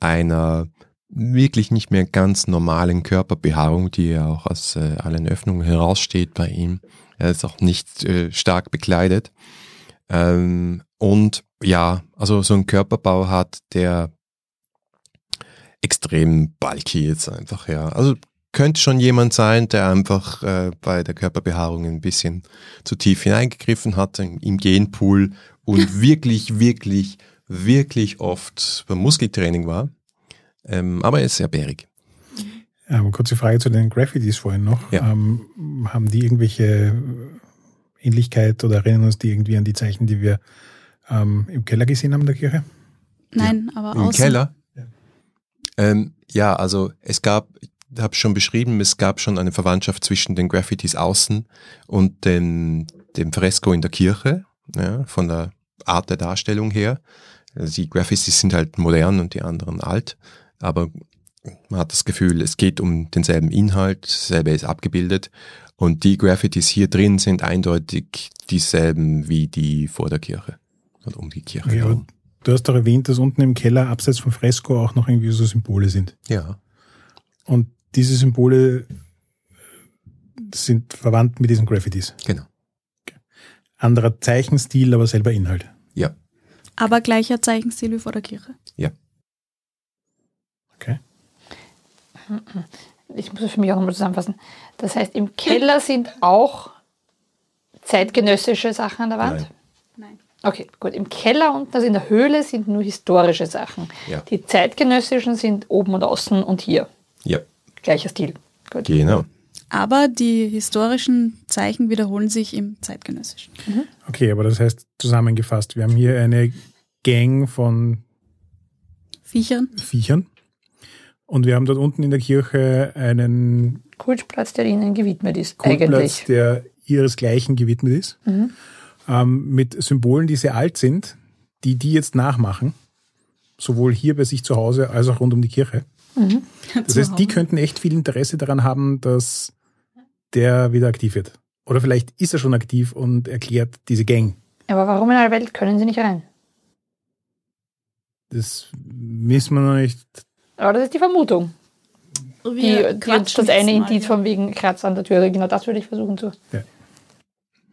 einer wirklich nicht mehr ganz normalen Körperbehaarung, die ja auch aus äh, allen Öffnungen heraussteht bei ihm. Er ist auch nicht äh, stark bekleidet. Ähm, und ja, also so einen Körperbau hat, der extrem bulky jetzt einfach, ja. Also könnte schon jemand sein, der einfach äh, bei der Körperbehaarung ein bisschen zu tief hineingegriffen hat im im Genpool und wirklich, wirklich, wirklich oft beim Muskeltraining war. Ähm, aber er ist sehr bärig. Ähm, kurze Frage zu den Graffitis vorhin noch. Ja. Ähm, haben die irgendwelche Ähnlichkeit oder erinnern uns die irgendwie an die Zeichen, die wir ähm, im Keller gesehen haben in der Kirche? Nein, aber Im außen. Keller? Ähm, ja, also es gab, ich habe schon beschrieben, es gab schon eine Verwandtschaft zwischen den Graffitis außen und dem, dem Fresko in der Kirche, ja, von der Art der Darstellung her. Also die Graffitis sind halt modern und die anderen alt, aber man hat das Gefühl, es geht um denselben Inhalt, dasselbe ist abgebildet und die Graffitis hier drin sind eindeutig dieselben wie die vor der Kirche und um die Kirche. Herum. Du hast doch erwähnt, dass unten im Keller abseits vom Fresko auch noch irgendwie so Symbole sind. ja. Und diese Symbole sind verwandt mit diesen Graffitis. Genau. Anderer Zeichenstil, aber selber Inhalt. Ja. Aber gleicher Zeichenstil wie vor der Kirche. Okay. Ich muss das für mich auch nochmal zusammenfassen. Das heißt, im Keller sind auch zeitgenössische Sachen an der Wand? Nein. Nein. Okay, gut. Im Keller unten, also in der Höhle, sind nur historische Sachen. Ja. Die zeitgenössischen sind oben und außen und hier. Ja, Gleicher Stil. Gut. genau. Aber die historischen Zeichen wiederholen sich im zeitgenössischen. Okay, aber das heißt zusammengefasst, wir haben hier eine Gang von Viechern. Viechern und wir haben dort unten in der Kirche einen Kultplatz, der ihnen gewidmet ist, Kultplatz, eigentlich. der ihresgleichen gewidmet ist, ähm, mit Symbolen, die sehr alt sind, die die jetzt nachmachen, sowohl hier bei sich zu Hause als auch rund um die Kirche. Das heißt, die könnten echt viel Interesse daran haben, dass der wieder aktiv wird. Oder vielleicht ist er schon aktiv und erklärt diese Gang. Aber warum in aller Welt können sie nicht rein? Das wissen wir noch nicht. Aber das ist die Vermutung. Die, Wir die, quatschen das eine Indiz ja. von wegen Kratz an der Tür. Genau das würde ich versuchen zu.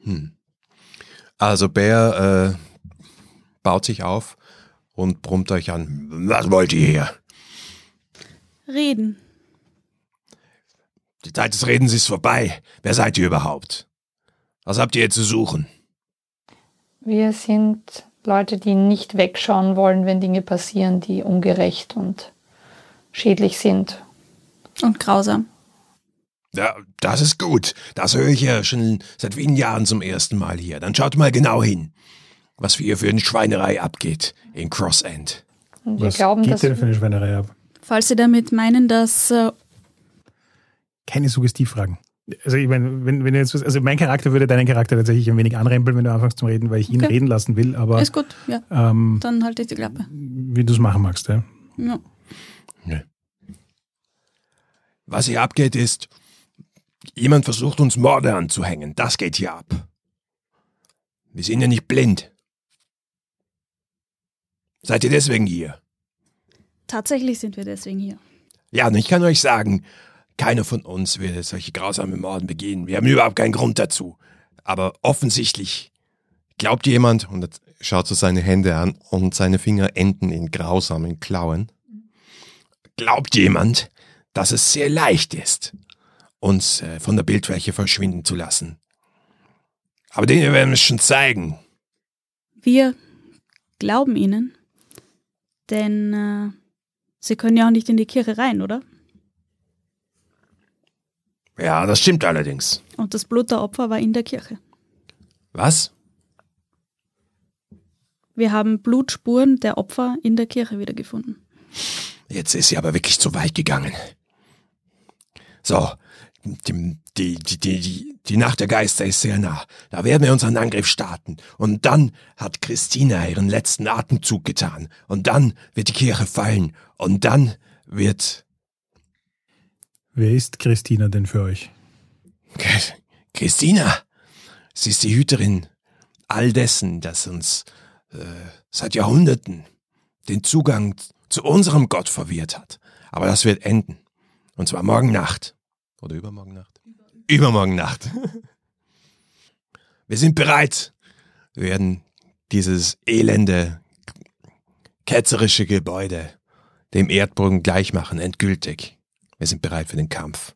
Hm. Also Bär äh, baut sich auf und brummt euch an. Was wollt ihr hier? Reden. Die Zeit des Redens ist vorbei. Wer seid ihr überhaupt? Was habt ihr hier zu suchen? Wir sind Leute, die nicht wegschauen wollen, wenn Dinge passieren, die ungerecht und schädlich sind. Und grausam. Ja, das ist gut. Das höre ich ja schon seit vielen Jahren zum ersten Mal hier. Dann schaut mal genau hin, was hier für eine Schweinerei abgeht in Cross End. Und Was glauben, geht dass denn für eine Schweinerei ab? Falls Sie damit meinen, dass äh, Keine Suggestivfragen. Also ich meine, wenn, wenn du jetzt, also mein Charakter würde deinen Charakter tatsächlich ein wenig anrempeln, wenn du anfängst zum Reden, weil ich ihn Okay. reden lassen will, aber ist gut, ja, ähm, dann halte ich die Klappe. wie du es machen magst, ja. Ja. Was hier abgeht ist, jemand versucht uns Morde anzuhängen. Das geht hier ab. Wir sind ja nicht blind. Seid ihr deswegen hier? Tatsächlich sind wir deswegen hier. Ja, und ich kann euch sagen, keiner von uns wird solche grausame Morden begehen. Wir haben überhaupt keinen Grund dazu. Aber offensichtlich glaubt jemand, und er schaut so seine Hände an und seine Finger enden in grausamen Klauen, glaubt jemand, dass es sehr leicht ist, uns äh, von der Bildfläche verschwinden zu lassen. Aber denen werden wir es schon zeigen. Wir glauben Ihnen, denn äh, Sie können ja auch nicht in die Kirche rein, oder? Ja, das stimmt allerdings. Und das Blut der Opfer war in der Kirche. Was? Wir haben Blutspuren der Opfer in der Kirche wiedergefunden. Jetzt ist sie aber wirklich zu weit gegangen. So, die, die, die, die, die Nacht der Geister ist sehr nah. Da werden wir unseren Angriff starten. Und dann hat Christina ihren letzten Atemzug getan. Und dann wird die Kirche fallen. Und dann wird Wer ist Christina denn für euch? Chris- Christina. Sie ist die Hüterin all dessen, das uns äh, seit Jahrhunderten den Zugang zu unserem Gott verwehrt hat. Aber das wird enden. Und zwar morgen Nacht. Oder übermorgen Nacht? Übermorgen Nacht. Wir sind bereit. Wir werden dieses elende, ketzerische Gebäude dem Erdboden gleichmachen, endgültig. Wir sind bereit für den Kampf.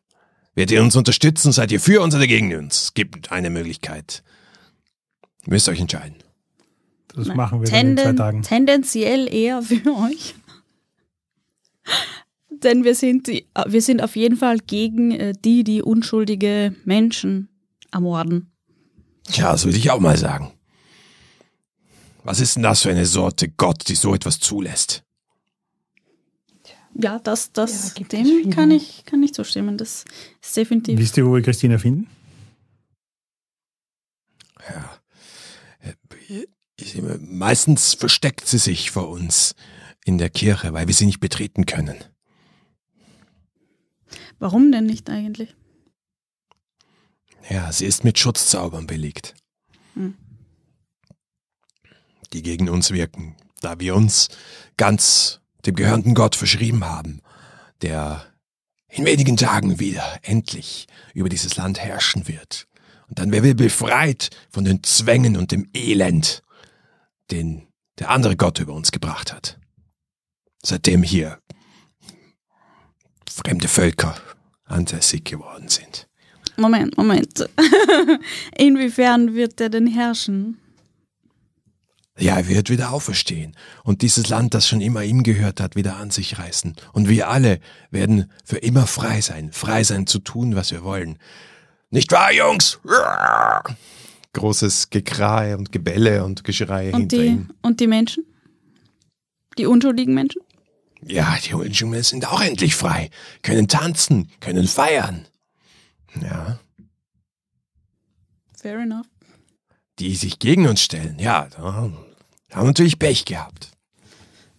Werdet ihr uns unterstützen? Seid ihr für uns oder gegen uns? Es gibt eine Möglichkeit. Ihr müsst euch entscheiden. Das machen wir dann in zwei Tenden, Tagen. tendenziell eher für euch. Denn wir sind, die, wir sind auf jeden Fall gegen äh, die, die unschuldige Menschen ermorden. Tja, das würde ich auch mal sagen. Was ist denn das für eine Sorte Gott, die so etwas zulässt? Ja, das, Ja, das es dem kann ich, kann ich zustimmen. Das ist definitiv. Wisst ihr, wo wir Christina finden? Ja. Äh, ich- Meistens versteckt sie sich vor uns in der Kirche, weil wir sie nicht betreten können. Warum denn nicht eigentlich? Ja, sie ist mit Schutzzaubern belegt. Hm. Die gegen uns wirken, da wir uns ganz dem gehörenden Gott verschrieben haben, der in wenigen Tagen wieder endlich über dieses Land herrschen wird. Und dann werden wir befreit von den Zwängen und dem Elend, den der andere Gott über uns gebracht hat. Seitdem hier fremde Völker ansässig geworden sind. Moment, Moment. Inwiefern wird der denn herrschen? Ja, er wird wieder auferstehen und dieses Land, das schon immer ihm gehört hat, wieder an sich reißen. Und wir alle werden für immer frei sein, frei sein zu tun, was wir wollen. Nicht wahr, Jungs? Großes Gekrai und Gebelle und Geschrei Und hinter die, ihm. und die Menschen? Die unschuldigen Menschen? Ja, die Unschuldigen sind auch endlich frei, können tanzen, können feiern. Ja, Fair enough. die sich gegen uns stellen, ja, da haben wir natürlich Pech gehabt.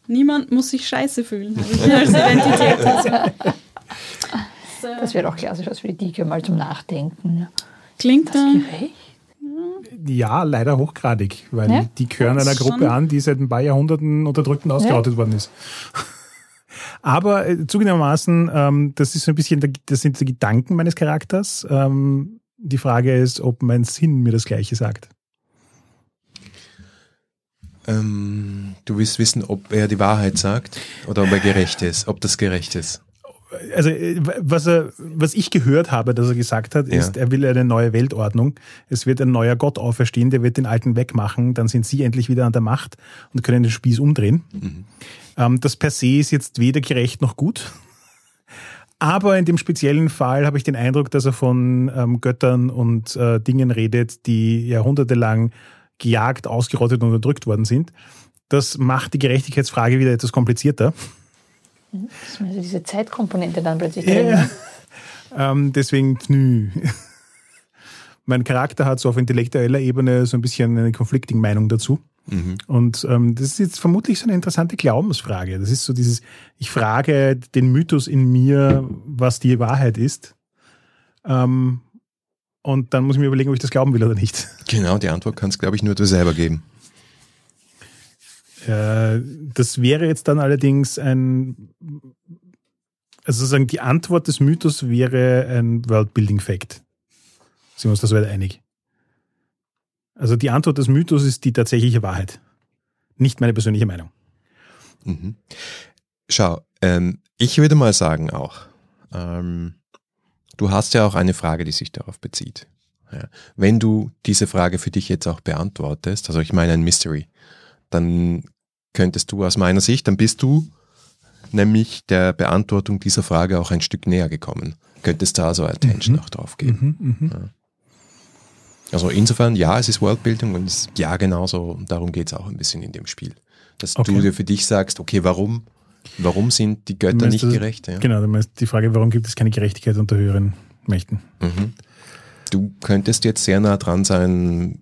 Niemand muss sich scheiße fühlen als Identität. Also. Das wäre doch klassisch was für die Dike mal zum Nachdenken. Klingt Das gerecht? Ja, leider hochgradig, weil Ja? die gehören einer. Gruppe an, die seit ein paar Jahrhunderten unterdrückt und ausgerottet worden ist. Aber äh, zugegebenermaßen, ähm, das ist so ein bisschen, das sind die Gedanken meines Charakters. Ähm, die Frage ist, ob mein Sinn mir das Gleiche sagt. Ähm, du willst wissen, ob er die Wahrheit sagt oder ob er gerecht ist, ob das gerecht ist. Also äh, was er, was ich gehört habe, dass er gesagt hat, ist, er will eine neue Weltordnung. Es wird ein neuer Gott auferstehen, der wird den alten wegmachen. Dann sind sie endlich wieder an der Macht und können den Spieß umdrehen. Ähm, das per se ist jetzt weder gerecht noch gut. Aber in dem speziellen Fall habe ich den Eindruck, dass er von ähm, Göttern und äh, Dingen redet, die jahrhundertelang gejagt, ausgerottet und unterdrückt worden sind. Das macht die Gerechtigkeitsfrage wieder etwas komplizierter. Also diese Zeitkomponente dann plötzlich drin ja. Ähm, deswegen, nü. Mein Charakter hat so auf intellektueller Ebene so ein bisschen eine conflicting Meinung dazu. Und ähm, das ist jetzt vermutlich so eine interessante Glaubensfrage. Das ist so dieses, ich frage den Mythos in mir, was die Wahrheit ist. Ähm, und dann muss ich mir überlegen, ob ich das glauben will oder nicht. Genau, die Antwort kannst, glaube ich, nur du selber geben. Äh, das wäre jetzt dann allerdings ein, also sozusagen die Antwort des Mythos wäre ein Worldbuilding-Fact. Sind wir uns da soweit einig? Also die Antwort des Mythos ist die tatsächliche Wahrheit. Nicht meine persönliche Meinung. Mhm. Schau, ähm, ich würde mal sagen auch, ähm, du hast ja auch eine Frage, die sich darauf bezieht. Ja. Wenn du diese Frage für dich jetzt auch beantwortest, also ich meine ein Mystery, dann könntest du aus meiner Sicht, dann bist du nämlich der Beantwortung dieser Frage auch ein Stück näher gekommen. Könntest da so Attention auch drauf geben. Mhm, mhm. Also insofern, ja, es ist Worldbuilding und es, ja, genauso, darum geht es auch ein bisschen in dem Spiel. Dass Okay. du dir für dich sagst, okay, warum, warum sind die Götter meinst nicht gerecht? Ja? Genau, die Frage, warum gibt es keine Gerechtigkeit unter höheren Mächten? Mhm. Du könntest jetzt sehr nah dran sein,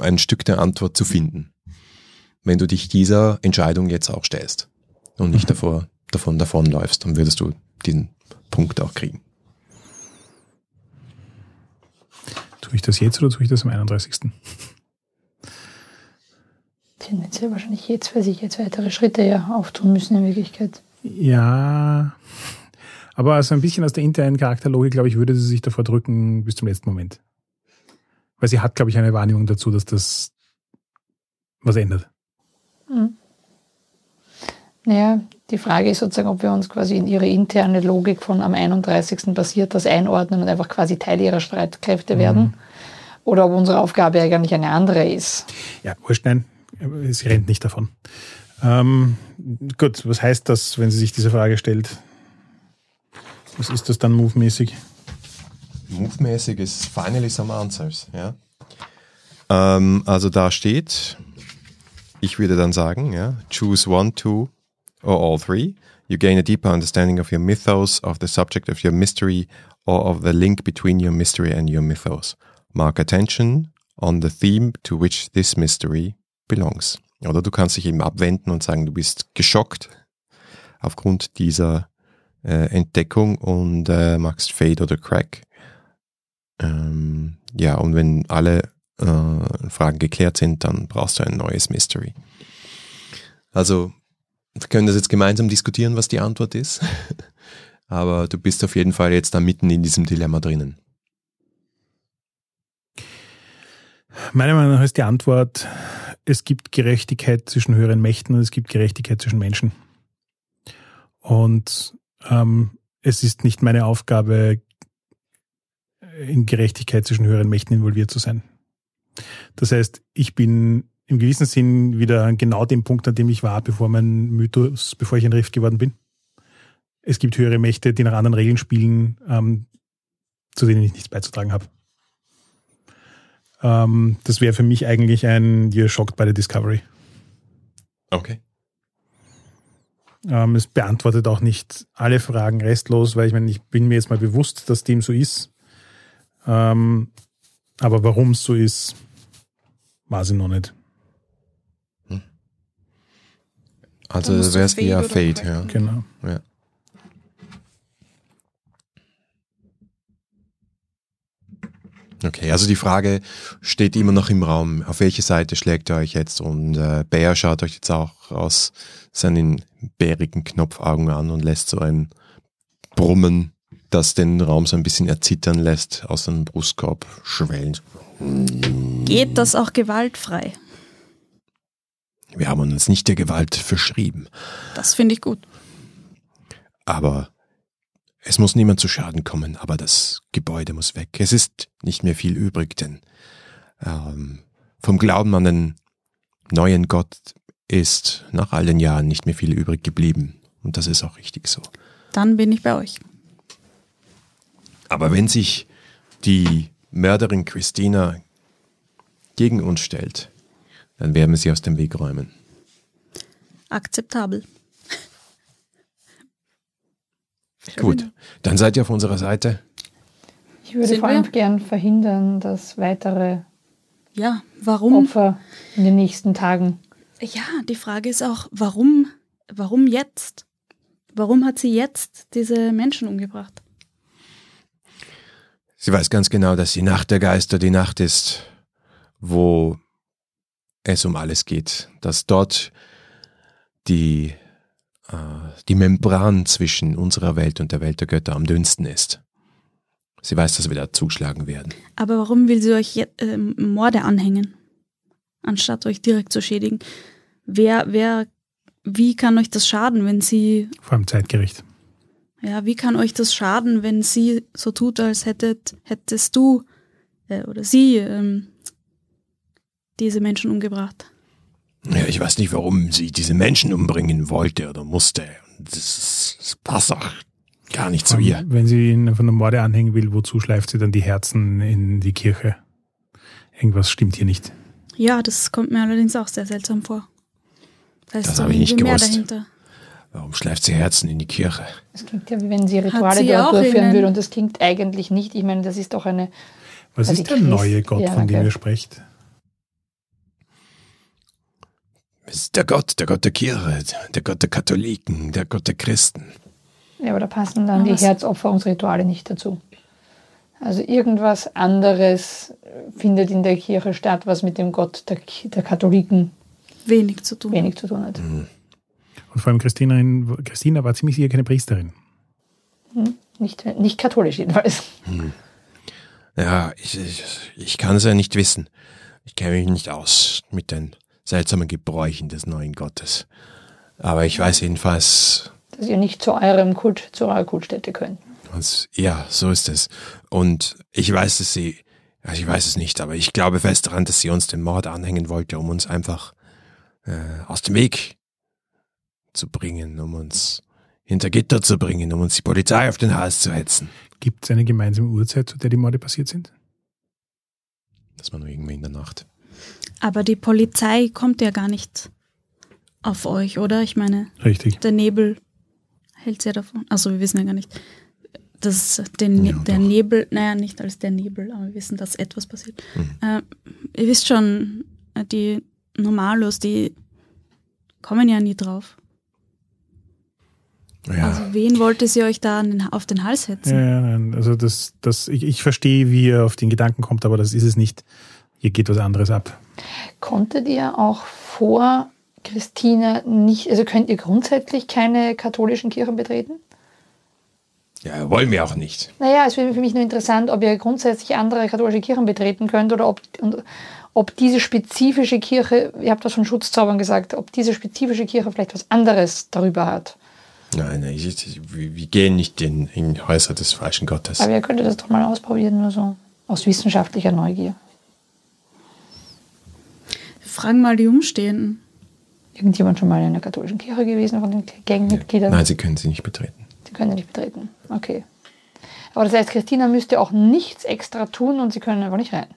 ein Stück der Antwort zu finden, wenn du dich dieser Entscheidung jetzt auch stellst und nicht davor, davon davonläufst, dann würdest du diesen Punkt auch kriegen. Tue ich das jetzt oder tue ich das am 31.? Tendenziell wahrscheinlich jetzt, weil sich jetzt weitere Schritte ja auftun müssen in Wirklichkeit. Ja, aber also ein bisschen aus der internen Charakterlogik, glaube ich, würde sie sich davor drücken bis zum letzten Moment. Weil sie hat, glaube ich, eine Wahrnehmung dazu, dass das was ändert. Naja, die Frage ist sozusagen, ob wir uns quasi in ihre interne Logik von am 31. passiert das einordnen und einfach quasi Teil ihrer Streitkräfte werden. Oder ob unsere Aufgabe eigentlich eine andere ist. Ja, wurscht, nein, sie rennt nicht davon. Ähm, gut, was heißt das, wenn sie sich diese Frage stellt? Was ist das dann movemäßig? Move-mäßig ist finally some answers, ja. Ähm, also da steht, ich würde dann sagen, ja, choose one, two or all three. You gain a deeper understanding of your mythos, of the subject of your mystery, or of the link between your mystery and your mythos. Mark attention on the theme to which this mystery belongs. Oder du kannst dich eben abwenden und sagen, du bist geschockt aufgrund dieser äh, Entdeckung und äh, magst Fade oder Crack. Ähm, ja, und wenn alle äh, Fragen geklärt sind, dann brauchst du ein neues Mystery. Also, wir können das jetzt gemeinsam diskutieren, was die Antwort ist. Aber du bist auf jeden Fall jetzt da mitten in diesem Dilemma drinnen. Meiner Meinung nach ist die Antwort, es gibt Gerechtigkeit zwischen höheren Mächten und es gibt Gerechtigkeit zwischen Menschen. Und ähm, es ist nicht meine Aufgabe, in Gerechtigkeit zwischen höheren Mächten involviert zu sein. Das heißt, ich bin im gewissen Sinn wieder genau dem Punkt, an dem ich war, bevor mein Mythos, bevor ich ein Rift geworden bin. Es gibt höhere Mächte, die nach anderen Regeln spielen, ähm, zu denen ich nichts beizutragen habe. Ähm, das wäre für mich eigentlich ein You're shocked by the discovery. Okay. Ähm, es beantwortet auch nicht alle Fragen restlos, weil ich meine, ich bin mir jetzt mal bewusst, dass dem so ist. Ähm, aber warum es so ist, weiß ich noch nicht. Also wäre es eher Fade, ja. Genau. ja. Okay, also die Frage steht immer noch im Raum. Auf welche Seite schlägt ihr euch jetzt? Und äh, Bär schaut euch jetzt auch aus seinen bärigen Knopfaugen an und lässt so ein Brummen, das den Raum so ein bisschen erzittern lässt, aus seinem Brustkorb schwellen. Geht das auch gewaltfrei? Wir haben uns nicht der Gewalt verschrieben, Das finde ich gut. aber es muss niemand zu Schaden kommen, aber das Gebäude muss weg. Es ist nicht mehr viel übrig, denn ähm, vom Glauben an den neuen Gott ist nach all den Jahren nicht mehr viel übrig geblieben. Und das ist auch richtig so. Dann bin ich bei euch. Aber wenn sich die Mörderin Christina gegen uns stellt, dann werden wir sie aus dem Weg räumen. Akzeptabel. Gut, dann seid ihr auf unserer Seite. Ich würde Sind vor allem wir? gern verhindern, dass weitere Ja, warum? Opfer in den nächsten Tagen. Ja, die Frage ist auch, warum, warum jetzt? Warum hat sie jetzt diese Menschen umgebracht? Sie weiß ganz genau, dass die Nacht der Geister die Nacht ist, wo es um alles geht. Dass dort die, äh, die Membran zwischen unserer Welt und der Welt der Götter am dünnsten ist. Sie weiß, dass wir da zuschlagen werden. Aber warum will sie euch je- ähm, Morde anhängen, anstatt euch direkt zu schädigen? Wer, wer, wie kann euch das schaden, wenn sie, Vor allem zeitgerecht. ja, wie kann euch das schaden, wenn sie so tut, als hättet, hättest du äh, oder sie ähm, diese Menschen umgebracht? Ja, ich weiß nicht, warum sie diese Menschen umbringen wollte oder musste. Das, das passt auch gar nicht zu ihr. Wenn sie ihn von der Morde anhängen will, wozu schleift sie dann die Herzen in die Kirche? Irgendwas stimmt hier nicht. Ja, das kommt mir allerdings auch sehr seltsam vor. Da ist Das habe ich nicht gewusst. dahinter. Warum schleift sie Herzen in die Kirche? Es klingt ja, wie wenn sie Rituale sie dort auch durchführen würde. Und das klingt eigentlich nicht. Ich meine, das ist doch eine. Was Also ist der neue Gott, ja, von dem ihr sprecht? Es ist der Gott, der Gott der Kirche, der Gott der Katholiken, der Gott der Christen. Ja, aber da passen dann Ja, die Herzopferungsrituale nicht dazu. Also irgendwas anderes findet in der Kirche statt, was mit dem Gott der, der Katholiken Wenig zu tun. wenig zu tun hat. Und vor allem Christina, in- Christina war ziemlich sicher keine Priesterin. Nicht, nicht katholisch jedenfalls. Ja, ich, ich, ich kann es ja nicht wissen. Ich kenne mich nicht aus mit den seltsamen Gebräuchen des neuen Gottes. Aber ich weiß jedenfalls, Dass ihr nicht zu eurem Kult, zu eurer Kultstätte könnt. was- ja, so ist es. Und ich weiß, dass sie, also ich weiß es nicht, aber ich glaube fest daran, dass sie uns den Mord anhängen wollte, um uns einfach äh, aus dem Weg zu bringen, um uns hinter Gitter zu bringen, um uns die Polizei auf den Hals zu hetzen. Gibt es eine gemeinsame Uhrzeit, zu der die Morde passiert sind? Das war nur irgendwie in der Nacht. Aber die Polizei kommt ja gar nicht auf euch, oder? Ich meine, Richtig. der Nebel hält ja davon. Also wir wissen ja gar nicht, dass den, Ja, der. Nebel, naja, nicht als der Nebel, aber wir wissen, dass etwas passiert. Mhm. Äh, ihr wisst schon, äh, die Normalos, die kommen ja nie drauf. Ja, Also wen wollte sie euch da an den, auf den Hals hetzen? Ja, ja, nein, also das, das, ich, ich verstehe, wie ihr auf den Gedanken kommt, aber das ist es nicht. Hier geht was anderes ab. Konntet ihr auch vor Christina nicht, also könnt ihr grundsätzlich keine katholischen Kirchen betreten? ja, wollen wir auch nicht. Naja, es wäre für mich nur interessant, ob ihr grundsätzlich andere katholische Kirchen betreten könnt oder ob, und, ob diese spezifische Kirche, ihr habt das von Schutzzaubern gesagt, ob diese spezifische Kirche vielleicht was anderes darüber hat. Nein, nein, ich, wir gehen nicht in, in Häuser des falschen Gottes. Aber ihr könntet das doch mal ausprobieren, nur so aus wissenschaftlicher Neugier. Fragen mal die Umstehenden. Irgendjemand schon mal in einer katholischen Kirche gewesen von den Gangmitgliedern? Nein, sie können sie nicht betreten. Sie können nicht betreten. Okay. Aber das heißt, Christina müsste auch nichts extra tun und sie können einfach nicht rein.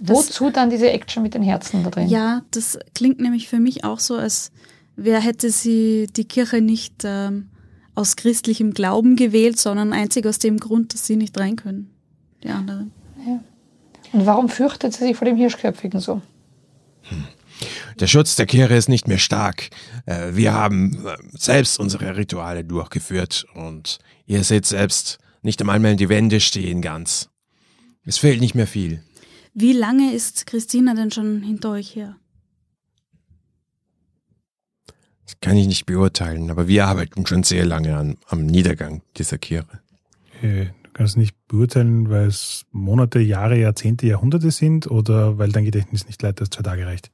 Wozu dann diese Action mit den Herzen da drin? Ja, das klingt nämlich für mich auch so, als wer hätte sie die Kirche nicht ähm, aus christlichem Glauben gewählt, sondern einzig aus dem Grund, dass sie nicht rein können. Die anderen. Und warum fürchtet sie sich vor dem Hirschköpfigen so? Der Schutz der Kirche ist nicht mehr stark. Äh, Wir haben äh, selbst unsere Rituale durchgeführt und ihr seht selbst, nicht einmal mehr die Wände stehen ganz. Es fehlt nicht mehr viel. Wie lange ist Christina denn schon hinter euch her? Das kann ich nicht beurteilen, aber wir arbeiten schon sehr lange an, am Niedergang dieser Kirche. Äh, Du kannst nicht beurteilen, weil es Monate, Jahre, Jahrzehnte, Jahrhunderte sind oder weil dein Gedächtnis nicht leider zwei Tage reicht.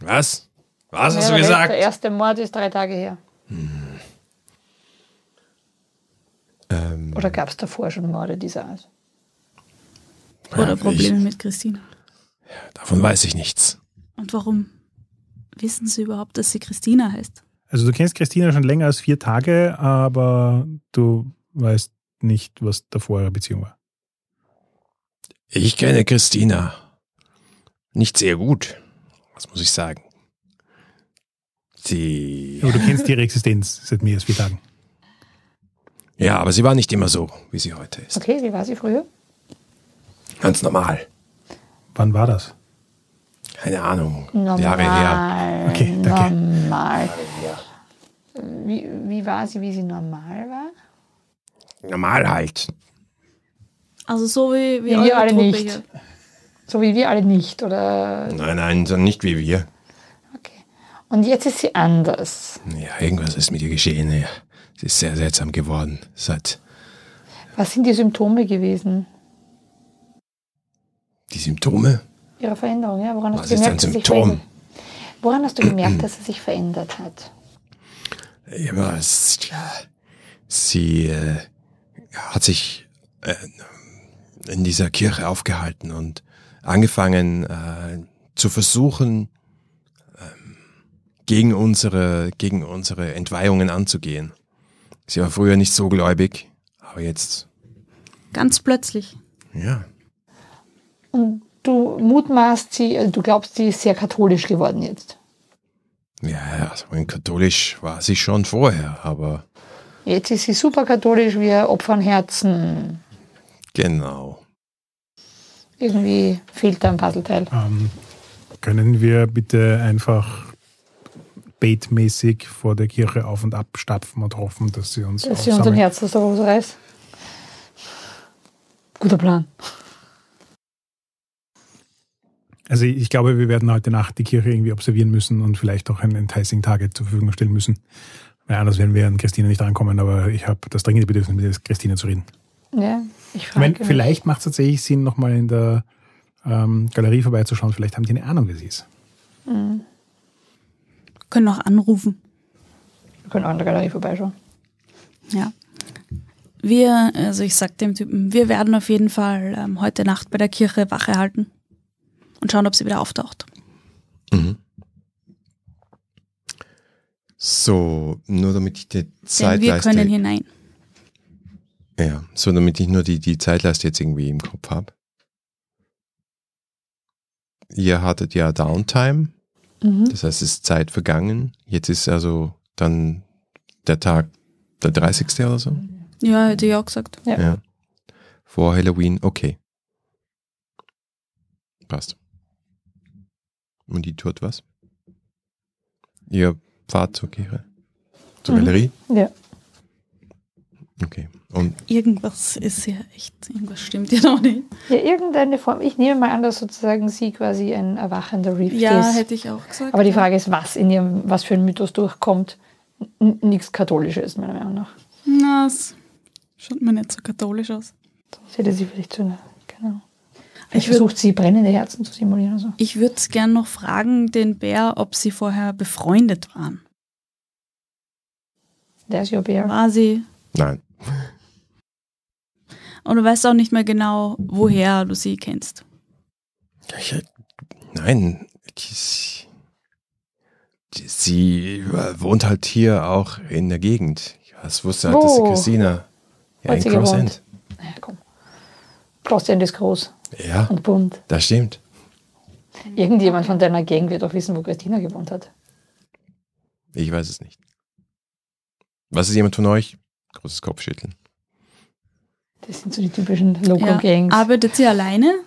Was? Was hast du der- gesagt? Der erste Mord ist drei Tage her. Ähm, Oder gab es davor schon Morde dieser Art? Oder Ja, Probleme mit Christina? davon weiß ich nichts. Und warum wissen Sie überhaupt, dass sie Christina heißt? Also du kennst Christina schon länger als vier Tage, aber du weißt nicht, was davor ihre Beziehung war. Ich kenne Christina. Nicht sehr gut. Was muss ich sagen? Sie. Aber du kennst ihre Existenz seit mehr als vier Tagen. Ja, aber sie war nicht immer so, wie sie heute ist. Okay, wie war sie früher? Ganz normal. Wann war das? Keine Ahnung. Normal. Jahre her. Okay, danke. Normal. Wie, wie war sie, wie sie normal war? Normal halt. Also so wie, wie eure wir alle Truppe nicht. hier. So wie wir alle nicht, oder? Nein, nein, so nicht wie wir. Okay. Und jetzt ist sie anders. Ja, irgendwas ist mit ihr geschehen. Ja. Sie ist sehr seltsam geworden. Seit Was sind die Symptome gewesen? die Symptome. Ihrer Veränderung, ja? Woran Was hast du ist gemerkt, ein sie sich Symptom? Woran hast du gemerkt, dass sie sich verändert hat? Ja, was, ja, sie äh, hat sich äh, in dieser Kirche aufgehalten und angefangen äh, zu versuchen, ähm, gegen unsere, gegen unsere Entweihungen anzugehen. Sie war früher nicht so gläubig, aber jetzt, Ganz plötzlich. ja, Und du mutmaßt sie, also du glaubst, sie ist sehr katholisch geworden jetzt. ja, ja, so ein katholisch war sie schon vorher, aber Jetzt ist sie super katholisch, wir opfern Herzen. genau. Irgendwie fehlt da ein Puzzleteil. Ähm, können wir bitte einfach baitmäßig vor der Kirche auf und ab stapfen und hoffen, dass sie uns Dass sie uns ein? Herz aus der Hose reißt. Guter Plan. Also ich glaube, wir werden heute Nacht die Kirche irgendwie observieren müssen und vielleicht auch ein Enticing Target zur Verfügung stellen müssen. Weil anders werden wir an Christina nicht rankommen, aber ich habe das dringende Bedürfnis, mit Christina zu reden. Ja, ich Ich frage meine, mich. vielleicht macht es tatsächlich Sinn, nochmal in der ähm, Galerie vorbeizuschauen. Vielleicht haben die eine Ahnung, wer sie ist. Können auch anrufen. Wir können auch in der Galerie vorbeischauen. Ja. Wir, also ich sag dem Typen, wir werden auf jeden Fall ähm, heute Nacht bei der Kirche Wache halten und schauen, ob sie wieder auftaucht. Mhm. So, nur damit ich die Denn wir Zeitleiste... können hinein. Ja, so damit ich nur die, die Zeitleiste jetzt irgendwie im Kopf habe. Ihr hattet ja Downtime, Mhm. das heißt, es ist Zeit vergangen. Jetzt ist also dann der Tag, der 30. oder so. Ja, hätte ich auch gesagt. Ja. Vor Halloween, okay. Passt. Und die tut was? Ihr fahrt zur Kirche? Zur Mhm. Galerie? Ja. Okay. Und Irgendwas ist ja echt, irgendwas stimmt ja noch nicht. ja, irgendeine Form. Ich nehme mal an, dass sozusagen sie quasi ein erwachender Reef Ja, ist. hätte ich auch gesagt. Aber die ja. Frage ist, was in ihrem, was für ein Mythos durchkommt. Nichts Katholisches, meiner Meinung nach. Na, es schaut mir nicht so katholisch aus. Sonst hätte sie vielleicht so eine, genau. Ich versucht sie brennende Herzen zu simulieren oder so. Ich würde gern noch fragen, den Bär, ob sie vorher befreundet waren. There's your bear. War sie? nein. Und du weißt auch nicht mehr genau, woher du sie kennst. Ich, nein, die, die, sie wohnt halt hier auch in der Gegend. Ich wusste halt, dass sie Wo? Christina ja, Hat in sie Cross gewohnt? End. Naja, komm. Crossend ist groß Ja, und bunt. das stimmt. Irgendjemand von deiner Gang wird doch wissen, wo Christina gewohnt hat. Ich weiß es nicht. Was ist jemand von euch? Großes Kopfschütteln. Das sind so die typischen Ja. Loco-Gangs. Arbeitet sie alleine?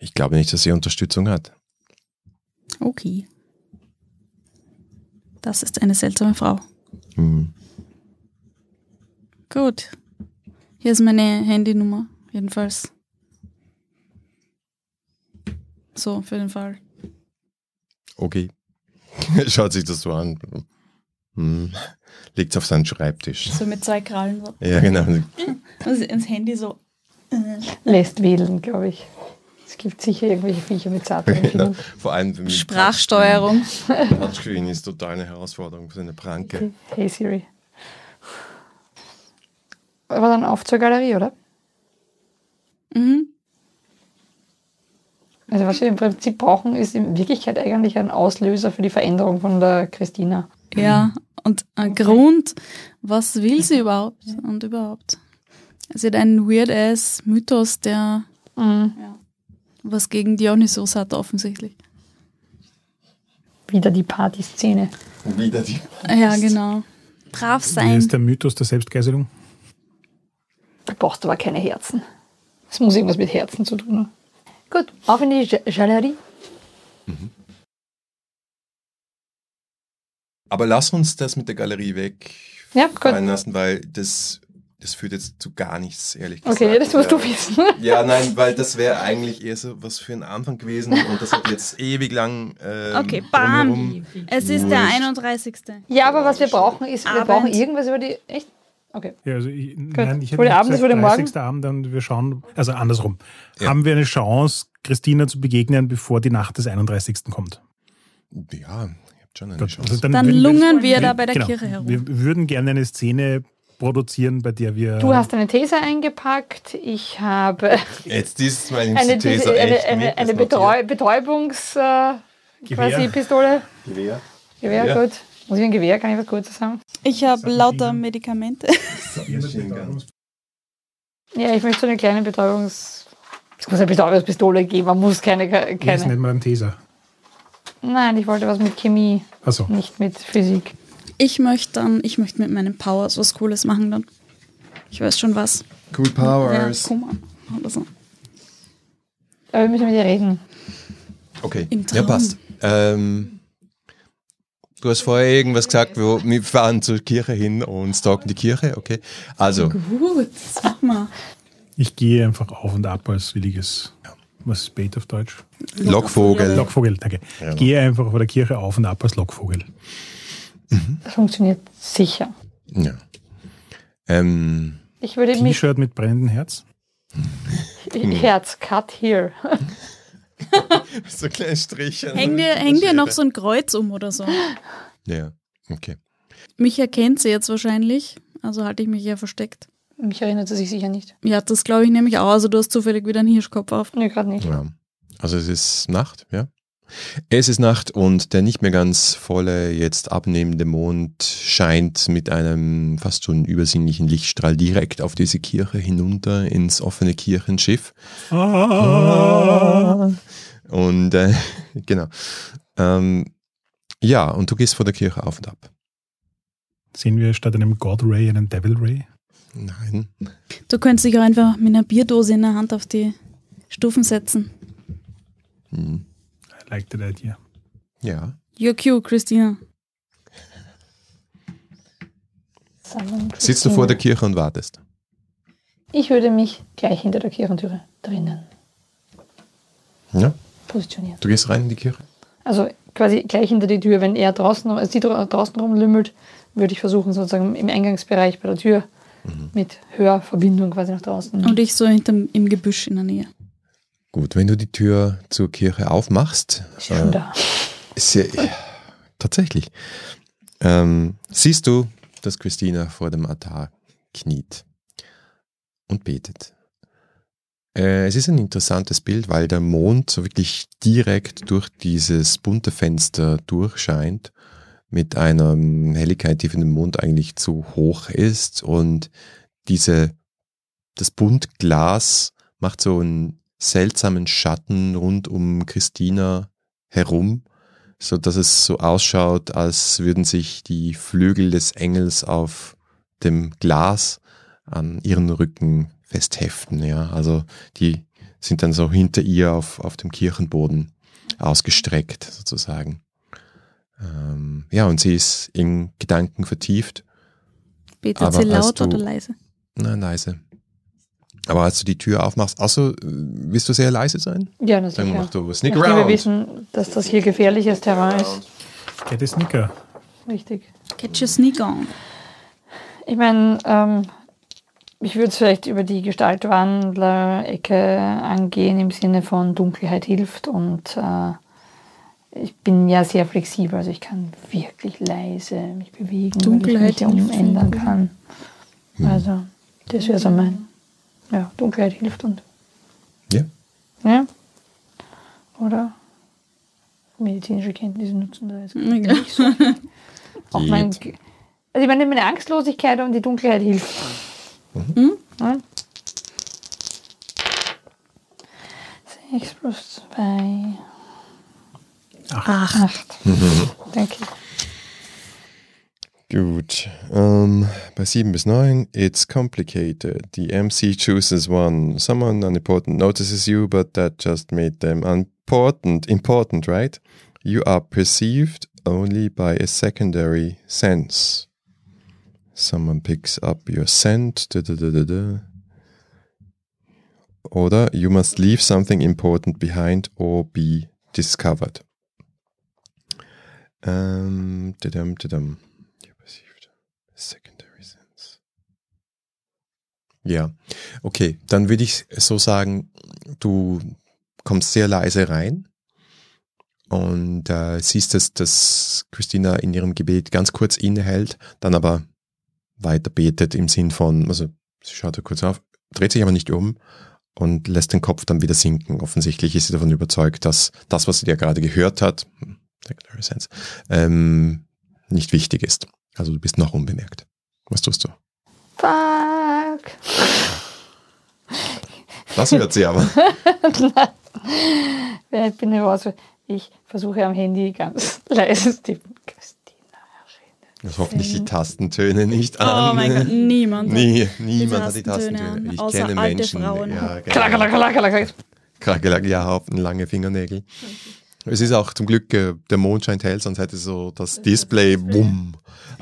Ich glaube nicht, dass sie Unterstützung hat. Okay. Das ist eine seltsame Frau. Hm. Gut. Hier ist meine Handynummer, jedenfalls. So, für den Fall. Okay. Schaut sich das so an. Hm. Legt auf seinen Schreibtisch. So mit zwei Krallen. So. Ja, genau. Also ins Handy so. Lässt wählen, glaube ich. Es gibt sicher irgendwelche Viecher mit zarten genau. Vor allem mit Sprachsteuerung. Touchscreen. Touchscreen ist total eine Herausforderung für eine Pranke. Hey Siri. Aber dann auf zur Galerie, oder? Mhm. Also was wir im Prinzip brauchen, ist in Wirklichkeit eigentlich ein Auslöser für die Veränderung von der Christina. Ja, und ein Grund, was will sie überhaupt und überhaupt. Sie hat einen weird-ass Mythos, der Mhm. was gegen Dionysos hat offensichtlich. Wieder die Partyszene. Wieder die. Ja, genau. Brav Wie sein. ist der Mythos der Selbstgeißelung? Du brauchst aber keine Herzen. Es muss irgendwas mit Herzen zu tun haben. Gut, auf in die Galerie. Aber lass uns das mit der Galerie weg Ja, fallen lassen, weil das, das führt jetzt zu gar nichts, ehrlich gesagt. Okay, das musst ja. du wissen. Ja, nein, weil das wäre eigentlich eher so was für einen Anfang gewesen und das hat jetzt ewig lang. Ähm, Okay, bam. Es ist der Wurscht. 31. Ja, aber was wir brauchen, ist, wir Abend. brauchen irgendwas über die. Echt? Okay. Ja, also ich, nein, ich hätte Abend, es gesagt, wurde morgen? 30. Abend und wir schauen, also andersrum. Ja. Haben wir eine Chance, Christina zu begegnen, bevor die Nacht des 31. kommt? Ja, ihr habt schon eine Gut, Chance. also Dann würden lungern wir da bei der genau, Kirche herum. Wir würden gerne eine Szene produzieren, bei der wir. Du hast eine These eingepackt. Ich habe Jetzt ist meine eine, These eine, echt eine, eine Betäubungs äh, Gewehr. quasi Pistole. Gewehr. Gewehr, Ja. gut. Muss ich ein Gewehr, kann ich was Kurzes sagen? Ich habe lauter. Medikamente. Ja, ich möchte so eine kleine Betäubungs... Es muss eine Betäubungspistole geben, man muss keine... Das nennt keine. man einen Taser. Nein, ich wollte was mit Chemie, Also, nicht mit Physik. Ich möchte dann, ich möchte mit meinen Powers was Cooles machen dann. Ich weiß schon was. Cool Ja, Powers. mal. Oder so. Aber wir müssen mit dir reden. Okay, Im ja passt. Ähm, du hast vorher irgendwas gesagt, wo wir fahren zur Kirche hin und stalken die Kirche, okay. Also, Gut, machen wir. ich gehe einfach auf und ab als williges. Was ist Bait auf Deutsch? Lockvogel. Lockvogel, danke. Ja. Ich gehe einfach vor der Kirche auf und ab als Lockvogel. Das funktioniert sicher. Ja. Ähm, Ich würde mich... T-Shirt mit brennendem Herz. Herz, cut here. so kleine Striche. Häng dir, häng dir noch so ein Kreuz um oder so. Ja, okay. Mich erkennt sie jetzt wahrscheinlich. Also halte ich mich ja versteckt. Mich erinnert sie sich sicher nicht. Ja, das glaube ich nämlich auch. Also du hast zufällig wieder einen Hirschkopf auf. Nee, gerade nicht. Ja. Also es ist Nacht, ja. Es ist Nacht und der nicht mehr ganz volle, jetzt abnehmende Mond scheint mit einem fast schon übersinnlichen Lichtstrahl direkt auf diese Kirche hinunter ins offene Kirchenschiff. Ah. Und äh, genau. Ähm, ja, und du gehst vor der Kirche auf und ab. Sehen wir statt einem God Ray einen Devil Ray? Nein. Du könntest dich auch einfach mit einer Bierdose in der Hand auf die Stufen setzen. Hm. I like that idea. Ja. You're cute, Christina. Sitzt du vor der Kirche und wartest? Ich würde mich gleich hinter der Kirchentüre drinnen Ja. positionieren. Du gehst rein in die Kirche? Also quasi gleich hinter die Tür, wenn er draußen, also sie dra- draußen rumlümmelt, würde ich versuchen, sozusagen im Eingangsbereich bei der Tür mit Hörverbindung quasi nach draußen. Und ich so hinterm, im Gebüsch in der Nähe. Gut, wenn du die Tür zur Kirche aufmachst, ist sie schon äh, da. ist sie, tatsächlich, ähm, siehst du, dass Christina vor dem Altar kniet und betet. Äh, es ist ein interessantes Bild, weil der Mond so wirklich direkt durch dieses bunte Fenster durchscheint mit einer Helligkeit, die für den Mond eigentlich zu hoch ist und diese, das Buntglas macht so einen seltsamen Schatten rund um Christina herum, so dass es so ausschaut, als würden sich die Flügel des Engels auf dem Glas an ihren Rücken festheften, ja. Also die sind dann so hinter ihr auf, auf dem Kirchenboden ausgestreckt, sozusagen. Ähm, ja, und sie ist in Gedanken vertieft. Betet sie laut du- oder leise? Na, leise. Aber als du die Tür aufmachst, also willst du sehr leise sein? Ja, na Dann sicher. mach du Sneak Nachdem wir around. wissen, dass das hier gefährliches Terrain ist. Get a Snicker. Richtig. Get your sneak on. Ich meine, ähm, ich würde es vielleicht über die Gestaltwandler-Ecke angehen, im Sinne von Dunkelheit hilft und äh, ich bin ja sehr flexibel, also ich kann wirklich leise mich bewegen, Dunkelheit weil ich mich hilft umändern kann. Also, das wäre so mein, ja, Dunkelheit hilft und, Ja. ja, oder medizinische Kenntnisse nutzen da jetzt Ja. nicht so viel. Auch mein, also ich meine, meine Angstlosigkeit und die Dunkelheit hilft. Ja. 6 plus 2, Ach, 8. Danke. Gut. Ähm, bei 7 bis 9, it's complicated. The MC chooses one. Someone unimportant notices you, but that just made them unimportant. Important, right? You are perceived only by a secondary sense. Someone picks up your scent. Da. Oder you must leave something important behind or be discovered. Ähm, Dadam. Ja, okay, dann würde ich so sagen, du kommst sehr leise rein und äh, siehst, dass, dass Christina in ihrem Gebet ganz kurz innehält, dann aber weiter betet im Sinn von, also sie schaut kurz auf, dreht sich aber nicht um und lässt den Kopf dann wieder sinken. Offensichtlich ist sie davon überzeugt, dass das, was sie ja gerade gehört hat, hm, sense, ähm, nicht wichtig ist. Also du bist noch unbemerkt. Was tust du? Fuck. Das hört sie aber. Ich bin raus. Ich versuche am Handy ganz leise zu tippen. Christina. Das hoffentlich die Tastentöne nicht an. oh mein Gott, niemand. hat- Nie, niemand hat die Tastentöne Ich außer kenne alte Menschen. Frauen. Ja, haben lange Fingernägel. Es ist auch zum Glück, äh, der Mond scheint hell, sonst hätte so das Display, bumm,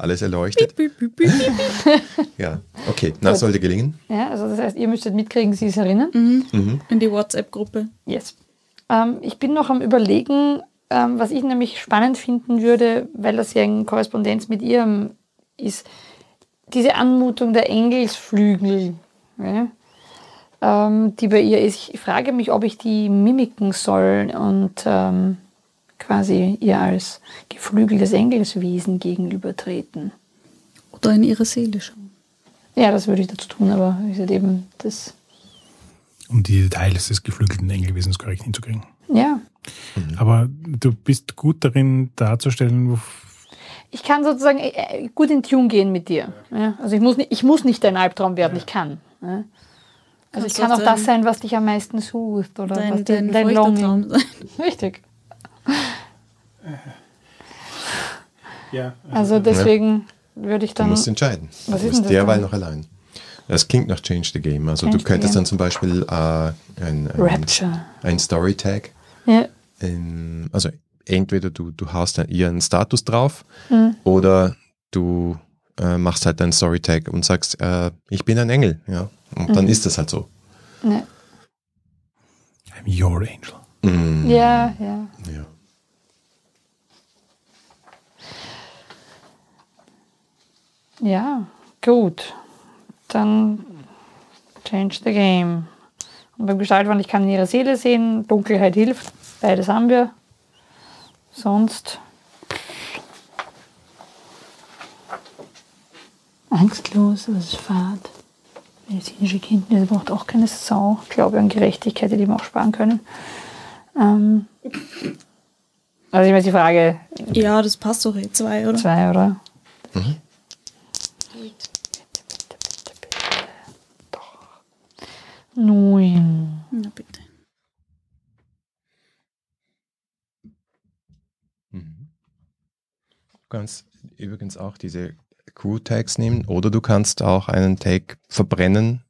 alles erleuchtet. Piep, piep, piep, piep. Ja, okay, na, Gut. sollte gelingen. Ja, also das heißt, ihr müsstet mitkriegen, sie ist erinnern. Mhm. In die WhatsApp-Gruppe. Yes. Ähm, ich bin noch am Überlegen, ähm, was ich nämlich spannend finden würde, weil das ja in Korrespondenz mit ihrem ist, diese Anmutung der Engelsflügel, ja, ähm, die bei ihr ist. Ich frage mich, ob ich die mimiken soll und ähm, quasi ihr als geflügeltes Engelswesen gegenübertreten. Oder in ihre Seele schauen. Ja, das würde ich dazu tun, aber ich sage eben, das, Um die Details des geflügelten Engelwesens korrekt hinzukriegen. ja. Aber du bist gut darin darzustellen, wo Ich kann sozusagen äh, gut in Tune gehen mit dir. Ja? Also ich muss, nicht, ich muss nicht dein Albtraum werden, ich kann. Ja? Also ich Kannst kann auch das dein- sein, was dich am meisten sucht. Oder was Dein, dir- dein, dein feuchter Longing. Traum sein. Richtig. Ja. Also deswegen würde ich Du dann. musst entscheiden. Was du ist bist denn das derweil dann? noch allein. Das klingt nach Change the Game. Also Change du könntest Game. dann zum Beispiel äh, ein, ein, Rapture. ein Story-Tag Ja. ähm, also entweder du, du haust dann ihren Status drauf Mhm. oder du äh, machst halt deinen Story-Tag und sagst, äh, ich bin ein Engel, ja. Und dann Mhm. ist das halt so. Ja. I'm your angel. Mm, ja, ja. ja. Ja, gut. Dann change the game. Und beim Gestaltwandel, ich kann in ihre Seele sehen, Dunkelheit hilft. Beides haben wir. Sonst. Angstlos, was ist Fahrt. Medizinische Kenntnisse braucht auch keine Sau. Glaube an Gerechtigkeit, die wir auch sparen können. Ähm, also ich weiß die Frage Ja, das passt doch eh. Zwei, oder? zwei, oder? Mhm. Bitte, bitte, bitte, bitte. Doch. Neun. Na bitte. Mhm. Du kannst übrigens auch diese Crew-Tags nehmen oder du kannst auch einen Tag verbrennen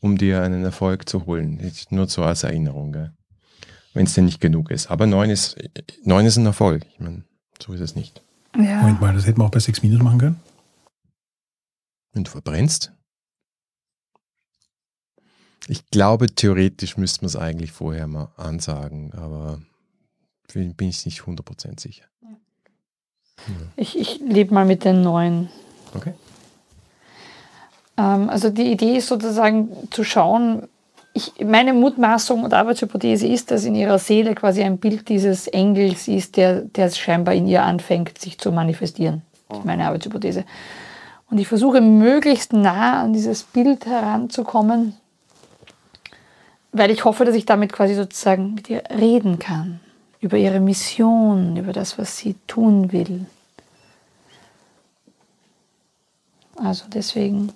um dir einen Erfolg zu holen. Jetzt Nur so als Erinnerung, wenn es dir nicht genug ist. Aber neun ist, neun ist ein Erfolg. Ich meine, so ist es nicht. Ja. Moment mal, das hätten wir auch bei 6 Minus machen können. Wenn du verbrennst? Ich glaube, theoretisch müsste man es eigentlich vorher mal ansagen, aber bin, ich nicht 100% sicher. Ich, ich lebe mal mit den neuen. Okay. Ähm, also die Idee ist sozusagen zu schauen, ich, meine Mutmaßung und Arbeitshypothese ist, dass in ihrer Seele quasi ein Bild dieses Engels ist, der, der scheinbar in ihr anfängt, sich zu manifestieren. Das ist meine Arbeitshypothese. Und ich versuche möglichst nah an dieses Bild heranzukommen, weil ich hoffe, dass ich damit quasi sozusagen mit ihr reden kann. Über ihre Mission, über das, was sie tun will. Also deswegen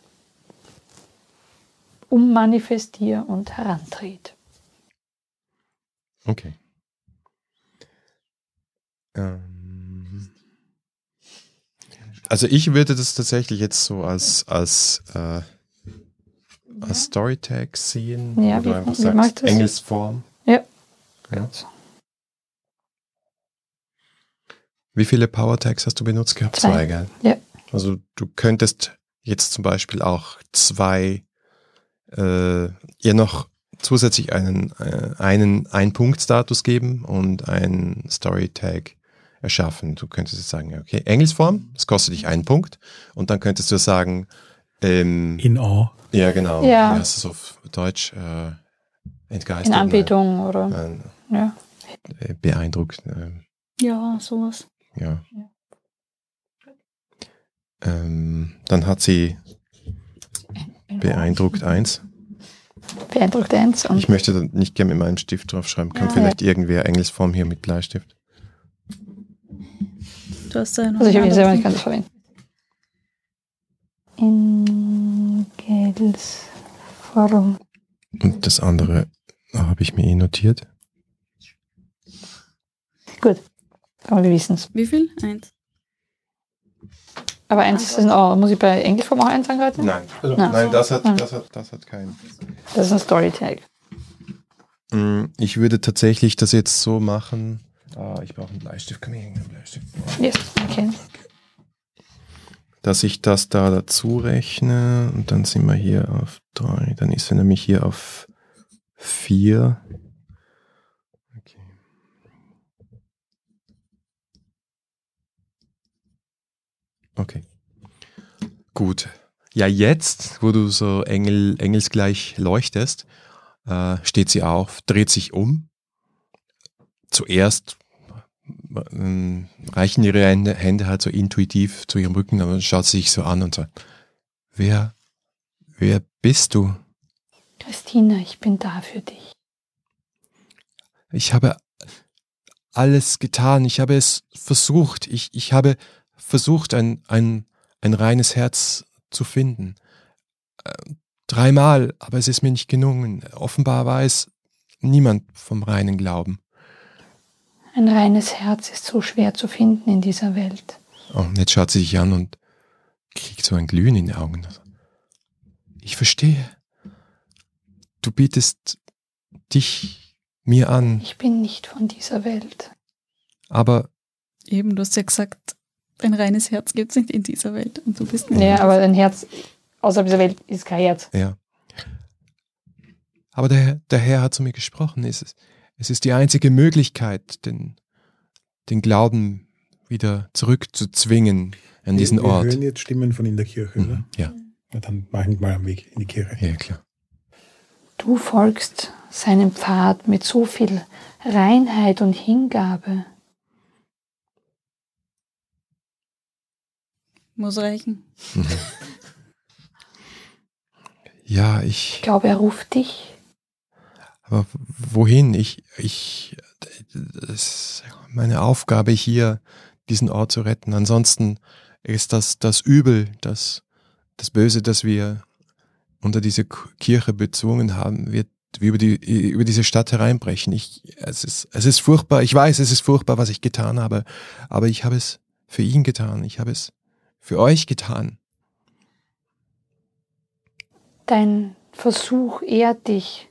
ummanifestier und herantret. Okay. Ähm, also ich würde das tatsächlich jetzt so als, als, äh, als Storytag sehen, Ja, wie- einfach sagst? Engelsform. Ja. Ja. Wie viele Power Tags hast du benutzt gehabt? Zwei. Zwei, gell? Ja. Also du könntest jetzt zum Beispiel auch zwei, äh, ihr noch zusätzlich einen, äh, einen Ein-Punkt-Status geben und einen Story-Tag erschaffen. Du könntest jetzt sagen, okay, Engelsform, das kostet dich einen Punkt. Und dann könntest du sagen, ähm, In Awe. ja genau, Ja. wie heißt das auf Deutsch? Äh, entgeistert. In Anbetung oder. Nein, Ja. nein, äh, beeindruckt. Äh, Ja, sowas. ja. Ja. Ähm, dann hat sie beeindruckt eins. Beeindruckt eins. Und Ich möchte da nicht gerne mit meinem Stift draufschreiben. Kann Ja. vielleicht irgendwer Engelsform hier mit Bleistift? Du hast ja noch also ich habe ihn selber nicht ganz verwenden. Engelsform. Und das andere habe ich mir eh notiert. Gut. Aber wir wissen es. Wie viel? Eins. Aber eins ist ein O. Muss ich bei Engelsform auch eins angreifen? Nein, also, Nein. nein, das hat, Nein. das hat, das hat keinen. Das ist ein Storytag. Mm, Ich würde tatsächlich das jetzt so machen. Ah, ich brauche einen Bleistift. Komm hier, einen Bleistift. Yes, okay. Dass ich das da dazu rechne und dann sind wir hier auf drei. Dann ist er nämlich hier auf vier. Okay. Okay. Gut. Ja, jetzt, wo du so Engel, engelsgleich leuchtest, äh, steht sie auf, dreht sich um. Zuerst ähm, reichen ihre Hände, halt so intuitiv zu ihrem Rücken, aber schaut sie sich so an und sagt, wer, wer bist du? Christina, ich bin da für dich. Ich habe alles getan, ich habe es versucht, ich, ich habe versucht, ein, ein, ein reines Herz zu finden. Äh, Dreimal, aber es ist mir nicht gelungen. Offenbar weiß niemand vom reinen Glauben. Ein reines Herz ist so schwer zu finden in dieser Welt. Oh, und jetzt schaut sie sich an und kriegt so ein Glühen in die Augen. Ich verstehe. Du bietest dich mir an, Ich bin nicht von dieser Welt. aber Eben, du hast ja gesagt, ein reines Herz gibt es nicht in dieser Welt. Und du bist Ja, aber ein Herz außerhalb dieser Welt ist kein Herz. ja. Aber der, der Herr hat zu mir gesprochen. Es ist, es ist die einzige Möglichkeit, den, den Glauben wieder zurückzuzwingen an diesen wir, Ort. Wir hören jetzt Stimmen von in der Kirche, oder? Mhm. Ja, Na, dann mache ich mal am Weg in die Kirche. ja, klar. Du folgst seinem Pfad mit so viel Reinheit und Hingabe. Muss reichen. Mhm. Ja, Ich ich, glaube, er ruft dich. Aber wohin? Ich, ich, das ist meine Aufgabe hier, diesen Ort zu retten. Ansonsten ist das das Übel, das, das Böse, das wir unter diese Kirche bezwungen haben, wird über, die, über diese Stadt hereinbrechen. Ich, es, ist, es ist furchtbar, ich weiß, es ist furchtbar, was ich getan habe, aber ich habe es für ihn getan, ich habe es für euch getan. Dein Versuch ehrt dich.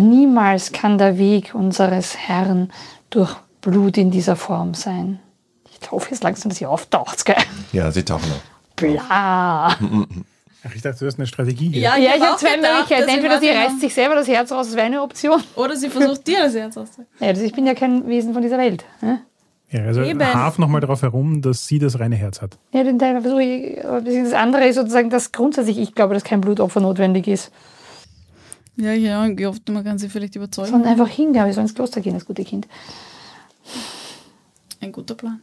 Niemals kann der Weg unseres Herrn durch Blut in dieser Form sein. Ich hoffe jetzt langsam, dass sie auftaucht, gell? Ja, sie tauchen auf. Bla. Ach, ich dachte, du hast eine Strategie hier. Ja, Ja, ich hab habe zwei Möglichkeiten. Entweder sie reißt sich selber das Herz raus, das wäre eine Option. noch- Oder sie versucht dir das Herz auszuhalten. Ja, das, ich bin ja kein Wesen von dieser Welt. ne? Ja, also Eben. haf nochmal darauf herum, dass sie das reine Herz hat. Ja, den Teil versuche ich. Das andere ist sozusagen, dass grundsätzlich ich glaube, dass kein Blutopfer notwendig ist. Ja, ja, ich hoffe, man kann sie vielleicht überzeugen. Sondern einfach hingehen. Wir sollen ins Kloster gehen, das gute Kind. Ein guter Plan.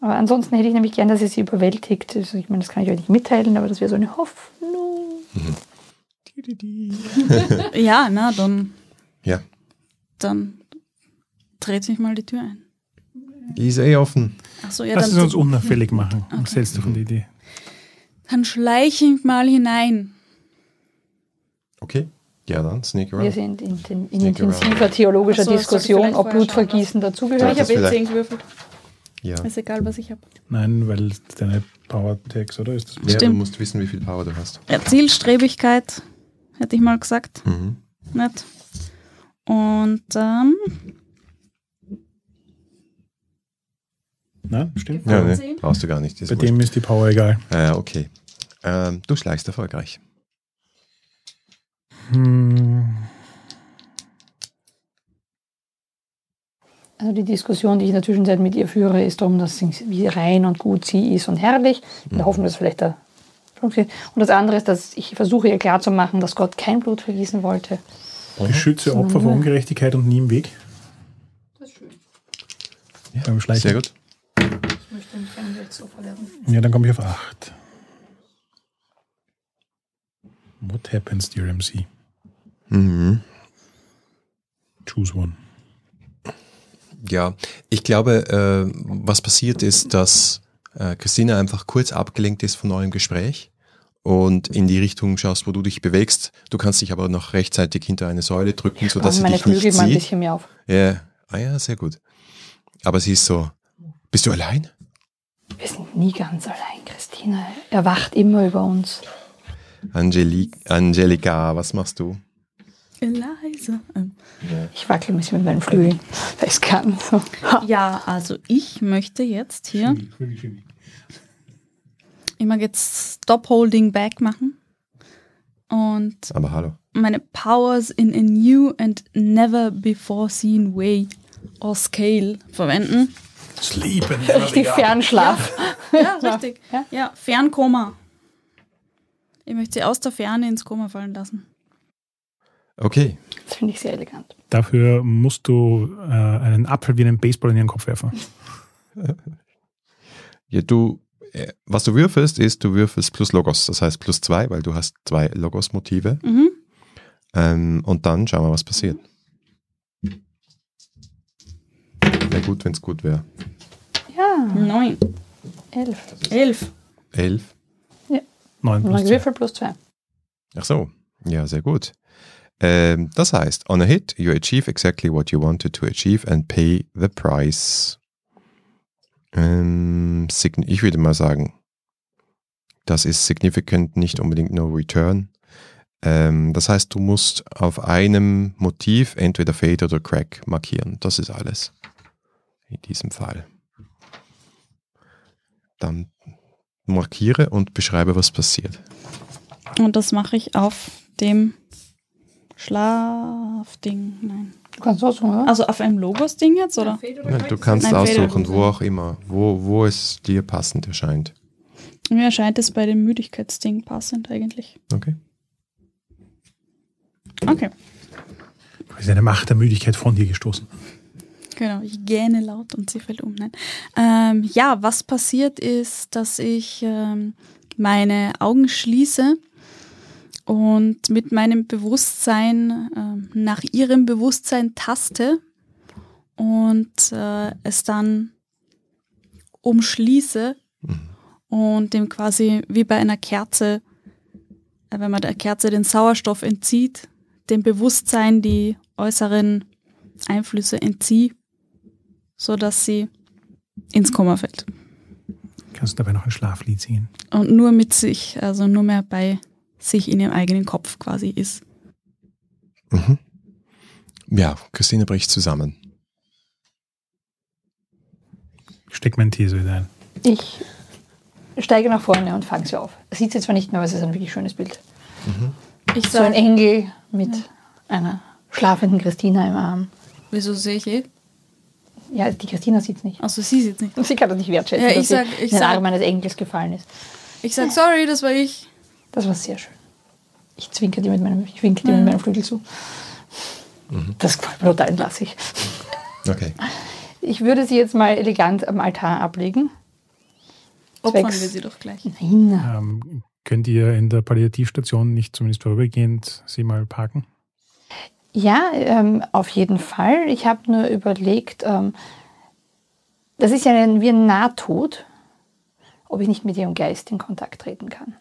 Aber ansonsten hätte ich nämlich gern, dass sie sie überwältigt. Also ich meine, das kann ich euch nicht mitteilen, aber das wäre so eine Hoffnung. Ja, na, dann, Ja, dann dreht sich mal die Tür ein. die ist eh offen. Achso, ja, Lass es uns unauffällig machen. Was hältst du von der Idee? dann schleich ich mal hinein. Okay. Ja, dann Sneak Wir around. sind in, in, in intensiver theologischer Ach so, Diskussion, ob Blutvergießen dazugehört. ich habe jetzt vielleicht- 10 gewürfelt. Ja. Ist egal, was ich habe. Nein, weil deine Power-Tags, oder? Ist das ja, du musst wissen, wie viel Power du hast. Ja, Zielstrebigkeit, hätte ich mal gesagt. Mhm. Nicht? Und dann. Nein, stimmt. Ja, ne, Zehn? brauchst du gar nicht. Bei wurscht. dem ist die Power egal. Äh, okay. Ähm, du schleichst erfolgreich. Hm. Also die Diskussion, die ich in der Zwischenzeit mit ihr führe, ist darum, dass sie, wie rein und gut sie ist und herrlich. In der Hoffnung, dass vielleicht der und das andere ist, dass ich versuche ihr klarzumachen, dass Gott kein Blut vergießen wollte. Beschütze Opfer vor Ungerechtigkeit und nie im Weg. Ja, Beim Schleichen. Sehr gut. Ich möchte kein Rechtsopfer werden. Ja, dann komme ich auf 8. What happens, dear MC? Mhm. Choose one. Ja, ich glaube, äh, was passiert ist, dass äh, Christina einfach kurz abgelenkt ist von eurem Gespräch und in die Richtung schaust, wo du dich bewegst. Du kannst dich aber noch rechtzeitig hinter eine Säule drücken, sodass sie meine dich nicht Flügel mal ein sieht. bisschen mehr auf. Ja, ah ja, sehr gut. Aber sie ist so, bist du allein? Wir sind nie ganz allein, Christina. Er wacht immer über uns. Angeli Angelika, was machst du? Eliza. Ähm, Ich wackel ein bisschen mit meinen Flügeln, weil ich es kann. So. Ja, also ich möchte jetzt hier. Ich mag jetzt Stop Holding Back machen. Und Aber hallo. meine Powers in a new and never before seen way or scale verwenden. Sleep and Richtig Fernschlaf. Ja, richtig. Ja. Ja, Fernkoma. Ich möchte sie aus der Ferne ins Koma fallen lassen. Okay. Das finde ich sehr elegant. Dafür musst du äh, einen Apfel wie einen Baseball in ihren Kopf werfen. Ja, du, äh, was du würfelst, ist, du würfelst plus Logos. Das heißt plus zwei, weil du hast zwei Logos-Motive. Mhm. Ähm, und dann schauen wir, was passiert. Wäre gut, wenn es gut wäre. Ja, Neun. elf. Elf. Elf. Neun Und plus zwei. Würfel plus zwei. Ach so. Ja, sehr gut. Ähm, das heißt, on a hit, you achieve exactly what you wanted to achieve and pay the price. Ähm, ich würde mal sagen, das ist significant, nicht unbedingt no return. Ähm, das heißt, du musst auf einem Motiv entweder Fade oder Crack markieren. Das ist alles. In diesem Fall. Dann markiere und beschreibe, was passiert. Und das mache ich auf dem Schlafding. Nein. Du kannst aussuchen, oder? Also auf einem Logos-Ding jetzt, oder? Ja, du kannst Nein, aussuchen, wo auch immer, wo, wo es dir passend erscheint. Mir erscheint es bei dem Müdigkeitsding passend eigentlich. Okay. Okay. ist eine Macht der Müdigkeit von dir gestoßen. Genau, ich gähne laut und sie fällt um. Nein. Ähm, ja, was passiert ist, dass ich ähm, meine Augen schließe und mit meinem Bewusstsein ähm, nach ihrem Bewusstsein taste und äh, es dann umschließe und dem quasi wie bei einer Kerze, äh, wenn man der Kerze den Sauerstoff entzieht, dem Bewusstsein die äußeren Einflüsse entziehe, so dass sie ins Koma fällt. Kannst du dabei noch ein Schlaflied singen? Und nur mit sich, also nur mehr bei sich in ihrem eigenen Kopf quasi ist. Mhm. Ja, Christine bricht zusammen. Steck mein These wieder ein. Ich steige nach vorne und fange sie auf. Es sieht sie zwar nicht mehr, aber es ist ein wirklich schönes Bild. Ich So ein Engel mit einer schlafenden Christina im Arm. wieso sehe ich eh? Ja, die Christina sieht es nicht. Also sie sieht nicht. Und sie kann das nicht wertschätzen, Ja, ich dass sie sag- ich in den sag- Arm eines Engels gefallen ist. Ich sage, sorry, das war ich. Das war sehr schön. Ich zwinker dir mit meinem, ich winke dir Ja. mit meinem Flügel zu. Das gefällt mir total, lasse ich. Okay. Ich würde sie jetzt mal elegant am Altar ablegen. Opfern Zwecks- wir sie doch gleich. Nein. Ähm, könnt ihr in der Palliativstation nicht zumindest vorübergehend sie mal parken? Ja, ähm, auf jeden Fall. Ich habe nur überlegt, ähm, das ist ja ein, wie ein Nahtod, ob ich nicht mit ihrem Geist in Kontakt treten kann.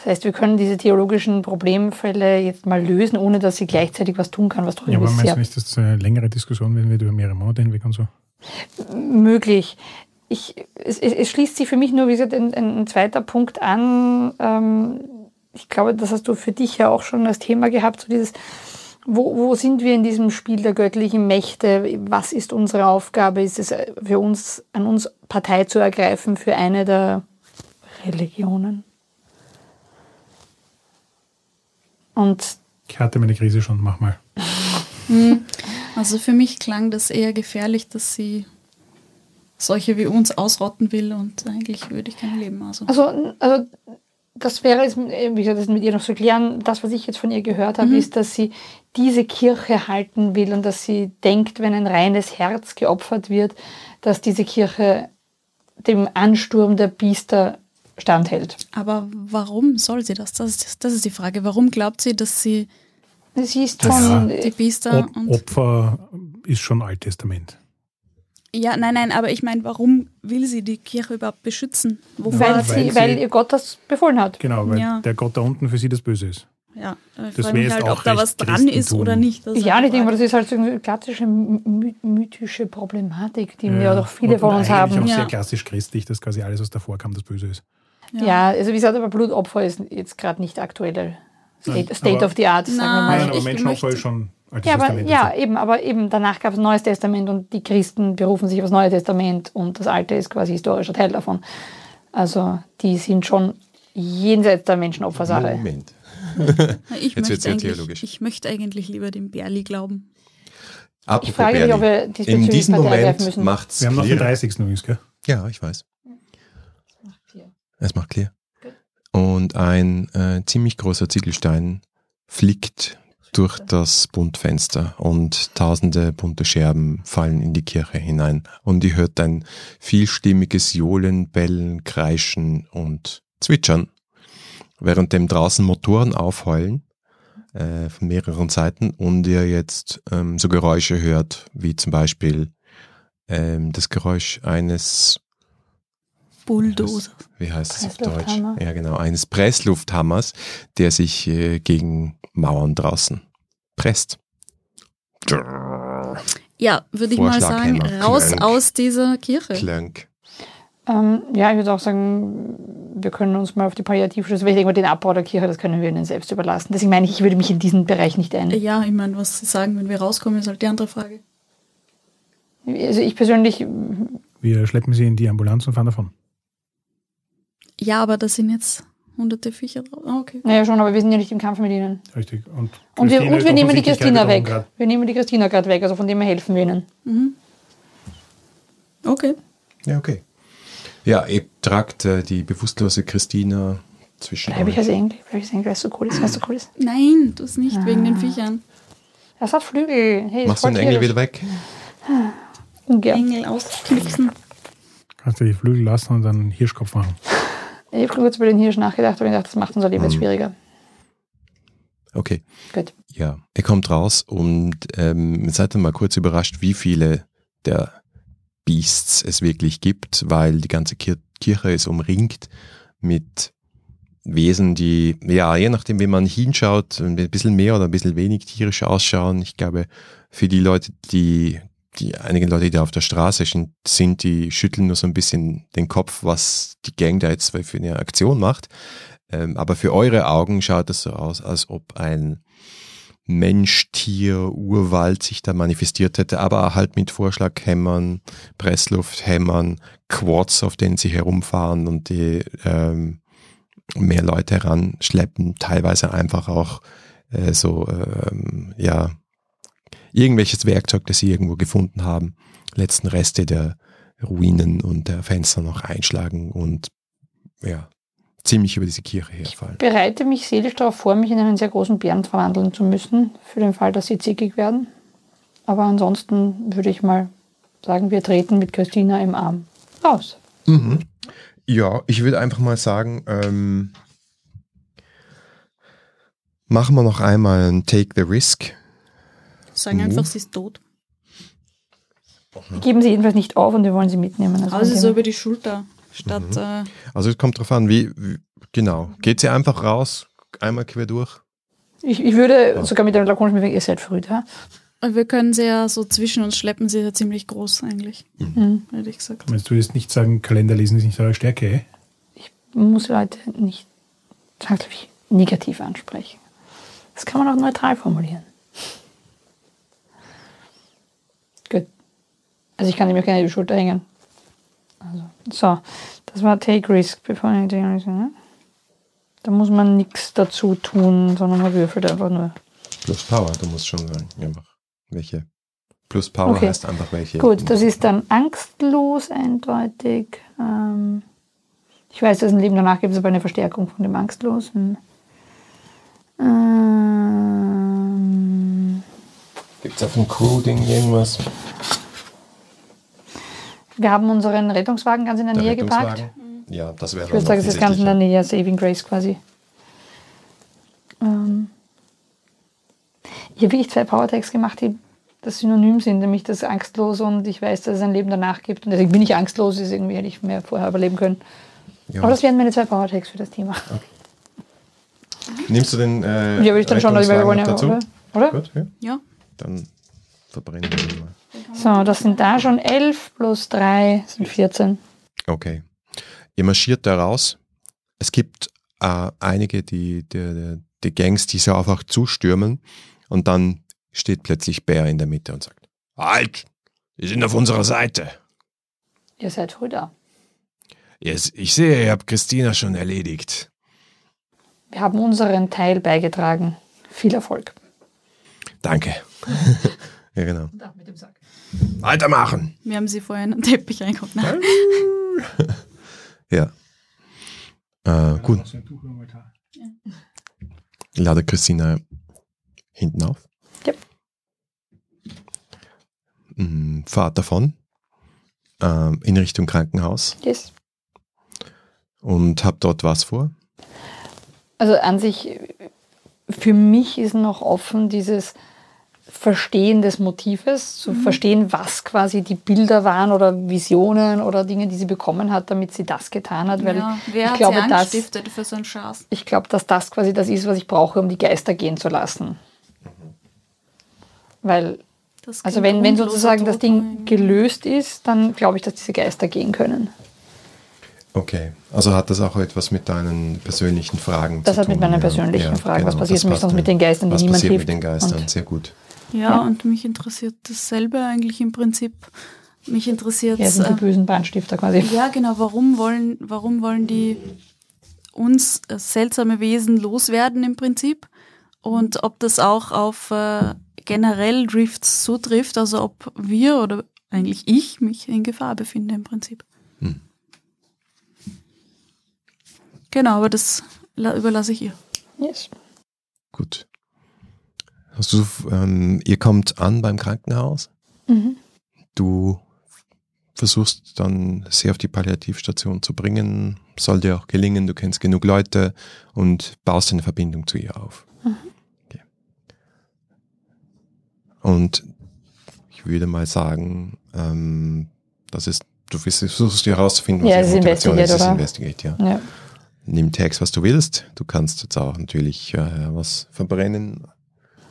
Das heißt, wir können diese theologischen Problemfälle jetzt mal lösen, ohne dass sie gleichzeitig was tun kann, was doch Ja, aber meinst du nicht, dass das eine längere Diskussion werden wird über mehrere Monate hinweg und so? möglich. Ich, es, es, es schließt sich für mich nur, wie gesagt, ein, ein zweiter Punkt an. Ähm, ich glaube, das hast du für dich ja auch schon als Thema gehabt, so dieses, wo, wo sind wir in diesem Spiel der göttlichen Mächte? Was ist unsere Aufgabe? Ist es für uns, an uns Partei zu ergreifen für eine der Religionen? Und Ich hatte meine Krise schon, mach mal. Also für mich klang das eher gefährlich, dass sie solche wie uns ausrotten will und eigentlich würde ich kein Leben. Also. Also, also das wäre es, wie gesagt, das mit ihr noch zu klären. Das, was ich jetzt von ihr gehört habe, ist, dass sie diese Kirche halten will und dass sie denkt, wenn ein reines Herz geopfert wird, dass diese Kirche dem Ansturm der Biester standhält. Aber warum soll sie das? Das ist, das ist die Frage. Warum glaubt sie, dass sie Sie ist Ja. von, die Biester Op und. Opfer ist schon Alttestament. Ja, nein, nein, aber ich meine, warum will sie die Kirche überhaupt beschützen? Wovor weil, sie, weil weil sie- ihr Gott das befohlen hat. Genau, weil Ja. der Gott da unten für sie das Böse ist. Ja, ich Das frage wäre halt, auch ob da was dran ist oder nicht. Das ist Ja, ich die denke mal, Frage. das ist halt so eine klassische my mythische Problematik, die wir Ja. doch viele und, von uns eigentlich haben. auch Ja. sehr klassisch christlich, dass quasi alles, was davor kam, das Böse ist. Ja, also wie gesagt, aber Blutopfer ist jetzt gerade nicht aktuelle State, Nein, State aber- of the Art, sagen wir Nein, mal. Nein, aber ich Menschenopfer ist schon Altes Ja, aber, Testament. ja, eben, aber eben danach gab es ein Neues Testament und die Christen berufen sich auf das Neue Testament und das Alte ist quasi historischer Teil davon. Also die sind schon jenseits der Menschenopfersache. Moment. Ich Jetzt möchte, eigentlich, theologisch. ich möchte eigentlich lieber dem Berli glauben. Apropos Ich frage mich, ob wir Berli. diesbezüglich In diesem Partei Moment müssen. macht's Wir haben noch den clear. 30. übrigens, gell? Ja, ich weiß. Es macht clear. Und ein äh, ziemlich großer Ziegelstein fliegt durch das Buntfenster und tausende bunte Scherben fallen in die Kirche hinein. Und ihr hört ein vielstimmiges Johlen, Bellen, Kreischen und Zwitschern, währenddem draußen Motoren aufheulen äh, von mehreren Seiten und ihr jetzt ähm, so Geräusche hört, wie zum Beispiel ähm, das Geräusch eines Bulldozer. wie heißt es auf Deutsch? Ja, genau, eines Presslufthammers, der sich äh, gegen Mauern draußen presst. Ja, würde ich mal sagen, raus Clank. aus dieser Kirche. Klank. Ähm, ja, ich würde auch sagen, wir können uns mal auf die Palliativschüsse, weil ich denke mal, den Abbau der Kirche, das können wir ihnen selbst überlassen. Deswegen meine ich, ich würde mich in diesen Bereich nicht ein. Ja, ich meine, was sie sagen, wenn wir rauskommen, ist halt die andere Frage. Also ich persönlich, Wir schleppen sie in die Ambulanz und fahren davon. Ja, aber da sind jetzt hunderte Viecher drauf. Ah, okay. naja schon, aber wir sind ja nicht im Kampf mit ihnen. Richtig. Und, Und wir, und wir nehmen die Christina weg. Bedrohung Wir nehmen die Christina gerade weg, also von dem her helfen wir ihnen. Mhm. Okay. Ja, okay. Ja, ihr tragt äh, die bewusstlose Christina zwischen Bleibe ich euch. als Engel, bleibe ich als Engel, es so cool ist, es so cool ist. Nein, das nicht, wegen den Viechern. Das hat Flügel. Hey, Machst du den Engel wieder weg? Ungern. Engel ausknipsen. Kannst du die Flügel lassen und dann einen Hirschkopf machen. Ich habe kurz über den Hirsch nachgedacht, aber ich dachte, das macht unser Leben jetzt Mhm. schwieriger. Okay. Gut. Ja, ihr kommt raus und ähm, seid dann mal kurz überrascht, wie viele der Beasts es wirklich gibt, weil die ganze Kir Kirche ist umringt mit Wesen, die, ja, je nachdem, wie man hinschaut, ein bisschen mehr oder ein bisschen wenig tierisch ausschauen. Ich glaube, für die Leute, die, die einigen Leute, die da auf der Straße sind, die schütteln nur so ein bisschen den Kopf, was die Gang da jetzt für eine Aktion macht. Ähm, aber für eure Augen schaut es so aus, als ob ein Mensch, Tier, Urwald sich da manifestiert hätte, aber halt mit Vorschlaghämmern, Presslufthämmern, Quads, auf denen sie herumfahren und die ähm, mehr Leute heranschleppen, teilweise einfach auch äh, so, ähm, ja, irgendwelches Werkzeug, das sie irgendwo gefunden haben, letzten Reste der Ruinen und der Fenster noch einschlagen und ja, ziemlich über diese Kirche herfallen. bereite mich seelisch darauf vor, mich in einen sehr großen Bären verwandeln zu müssen, für den Fall, dass sie zickig werden. Aber ansonsten würde ich mal sagen, wir treten mit Christina im Arm raus. Mhm. Ja, ich würde einfach mal sagen, ähm, machen wir noch einmal ein Take the Risk. Sagen Mhm. einfach, sie ist tot. Geben sie jedenfalls nicht auf und wir wollen sie mitnehmen. Also Also so dem- über die Schulter. Statt, Mhm. äh, Also es kommt drauf an, wie, wie genau. Geht sie einfach raus, einmal quer durch? ich, ich würde sogar mit einem lakonischen Bewegung, ihr seid früh da. wir können sie ja so zwischen uns schleppen, sie ist ja ziemlich groß eigentlich, Mhm. hätte ich gesagt. Meinst du jetzt nicht sagen, Kalender lesen ist nicht eure Stärke? eh? Man muss Leute nicht zwangsläufig negativ ansprechen. Das kann man auch neutral formulieren. Gut. Also ich kann ihm auch gerne die Schulter hängen. Also, so, das war Take Risk. Bevor ich ne? Da muss man nichts dazu tun, sondern man würfelt einfach nur. Plus Power, du musst schon sagen. Einfach welche. Plus Power Okay. heißt einfach welche. Gut, das ist dann angstlos eindeutig. Ähm, ich weiß, dass es ein Leben danach gibt, es aber eine Verstärkung von dem Angstlosen. Ähm, Gibt es auf dem Crew-Ding irgendwas? Wir haben unseren Rettungswagen ganz in der, Der Nähe geparkt. Rettungswagen? Ja, das wäre Ich würde sagen, es ist ganz in der Nähe, Saving Grace quasi. Ähm, ich habe wirklich zwei Powertags gemacht, die das Synonym sind, nämlich das Angstlos und ich weiß, dass es ein Leben danach gibt. Und deswegen bin ich angstlos, ist irgendwie hätte ich mehr vorher überleben können. Ja. Aber das wären meine zwei Powertags für das Thema. Nimmst du den äh, Ja, würde ich dann schon, weil wir wollen ja, dazu? oder? oder? Gut, ja. Ja, Dann verbrennen wir mal. So, das sind da schon 11 plus 3 sind 14. Okay. Ihr marschiert da raus. Es gibt äh, einige, die, die, die Gangs, die so einfach zustürmen und dann steht plötzlich Bär in der Mitte und sagt, Halt! Wir sind auf unserer Seite. Ihr seid früh da. Yes, ich sehe, ihr habt Christina schon erledigt. Wir haben unseren Teil beigetragen. Viel Erfolg. Danke. ja, genau. Da mit dem Sack. Weitermachen. wir haben sie vorher in den Teppich reingehauen. Nein. Ja. Äh, gut. Lade Christina hinten auf. Ja. Mm, Fahrt davon ähm, in Richtung Krankenhaus Yes. und habt dort was vor. Also an sich, für mich ist noch offen dieses Verstehen des Motives, zu verstehen, was quasi die Bilder waren oder Visionen oder Dinge, die sie bekommen hat, damit sie das getan hat. Weil ja, wer ich hat glaube, sie das, angestiftet für so einen Schatz? ich glaube, dass das quasi das ist, was ich brauche, um die Geister gehen zu lassen. Weil, Das also wenn, wenn sozusagen das. Ding gelöst ist, dann glaube ich, dass diese Geister gehen können. Okay, also hat das auch etwas mit deinen persönlichen Fragen Das zu hat tun? mit meinen persönlichen Fragen. Was passiert das nämlich sonst mit den Geistern, die Was niemand passiert hilft? mit den Geistern? Und- Sehr gut. Ja, Ja. und mich interessiert dasselbe eigentlich im Prinzip. Mich interessiert Ja, sind die äh, bösen Brandstifter quasi. Ja, genau. Warum wollen, warum wollen die uns äh, seltsame Wesen loswerden im Prinzip? Und ob das auch auf äh, generell Drifts zutrifft, also ob wir oder eigentlich ich mich in Gefahr befinde im Prinzip. Hm. Genau, aber das la- überlasse ich ihr. Yes. Gut. Hast du, ähm, ihr kommt an beim Krankenhaus. Mhm. Du versuchst dann sie auf die Palliativstation zu bringen. Soll dir auch gelingen, du kennst genug Leute und baust eine Verbindung zu ihr auf. Okay. Und ich würde mal sagen, ähm, das ist, du versuchst herauszufinden, was Ja, ihre Motivation ist. Investigate, Investigate, ja. Ja. Nimm Tags, was du willst. Du kannst jetzt auch natürlich äh, was verbrennen.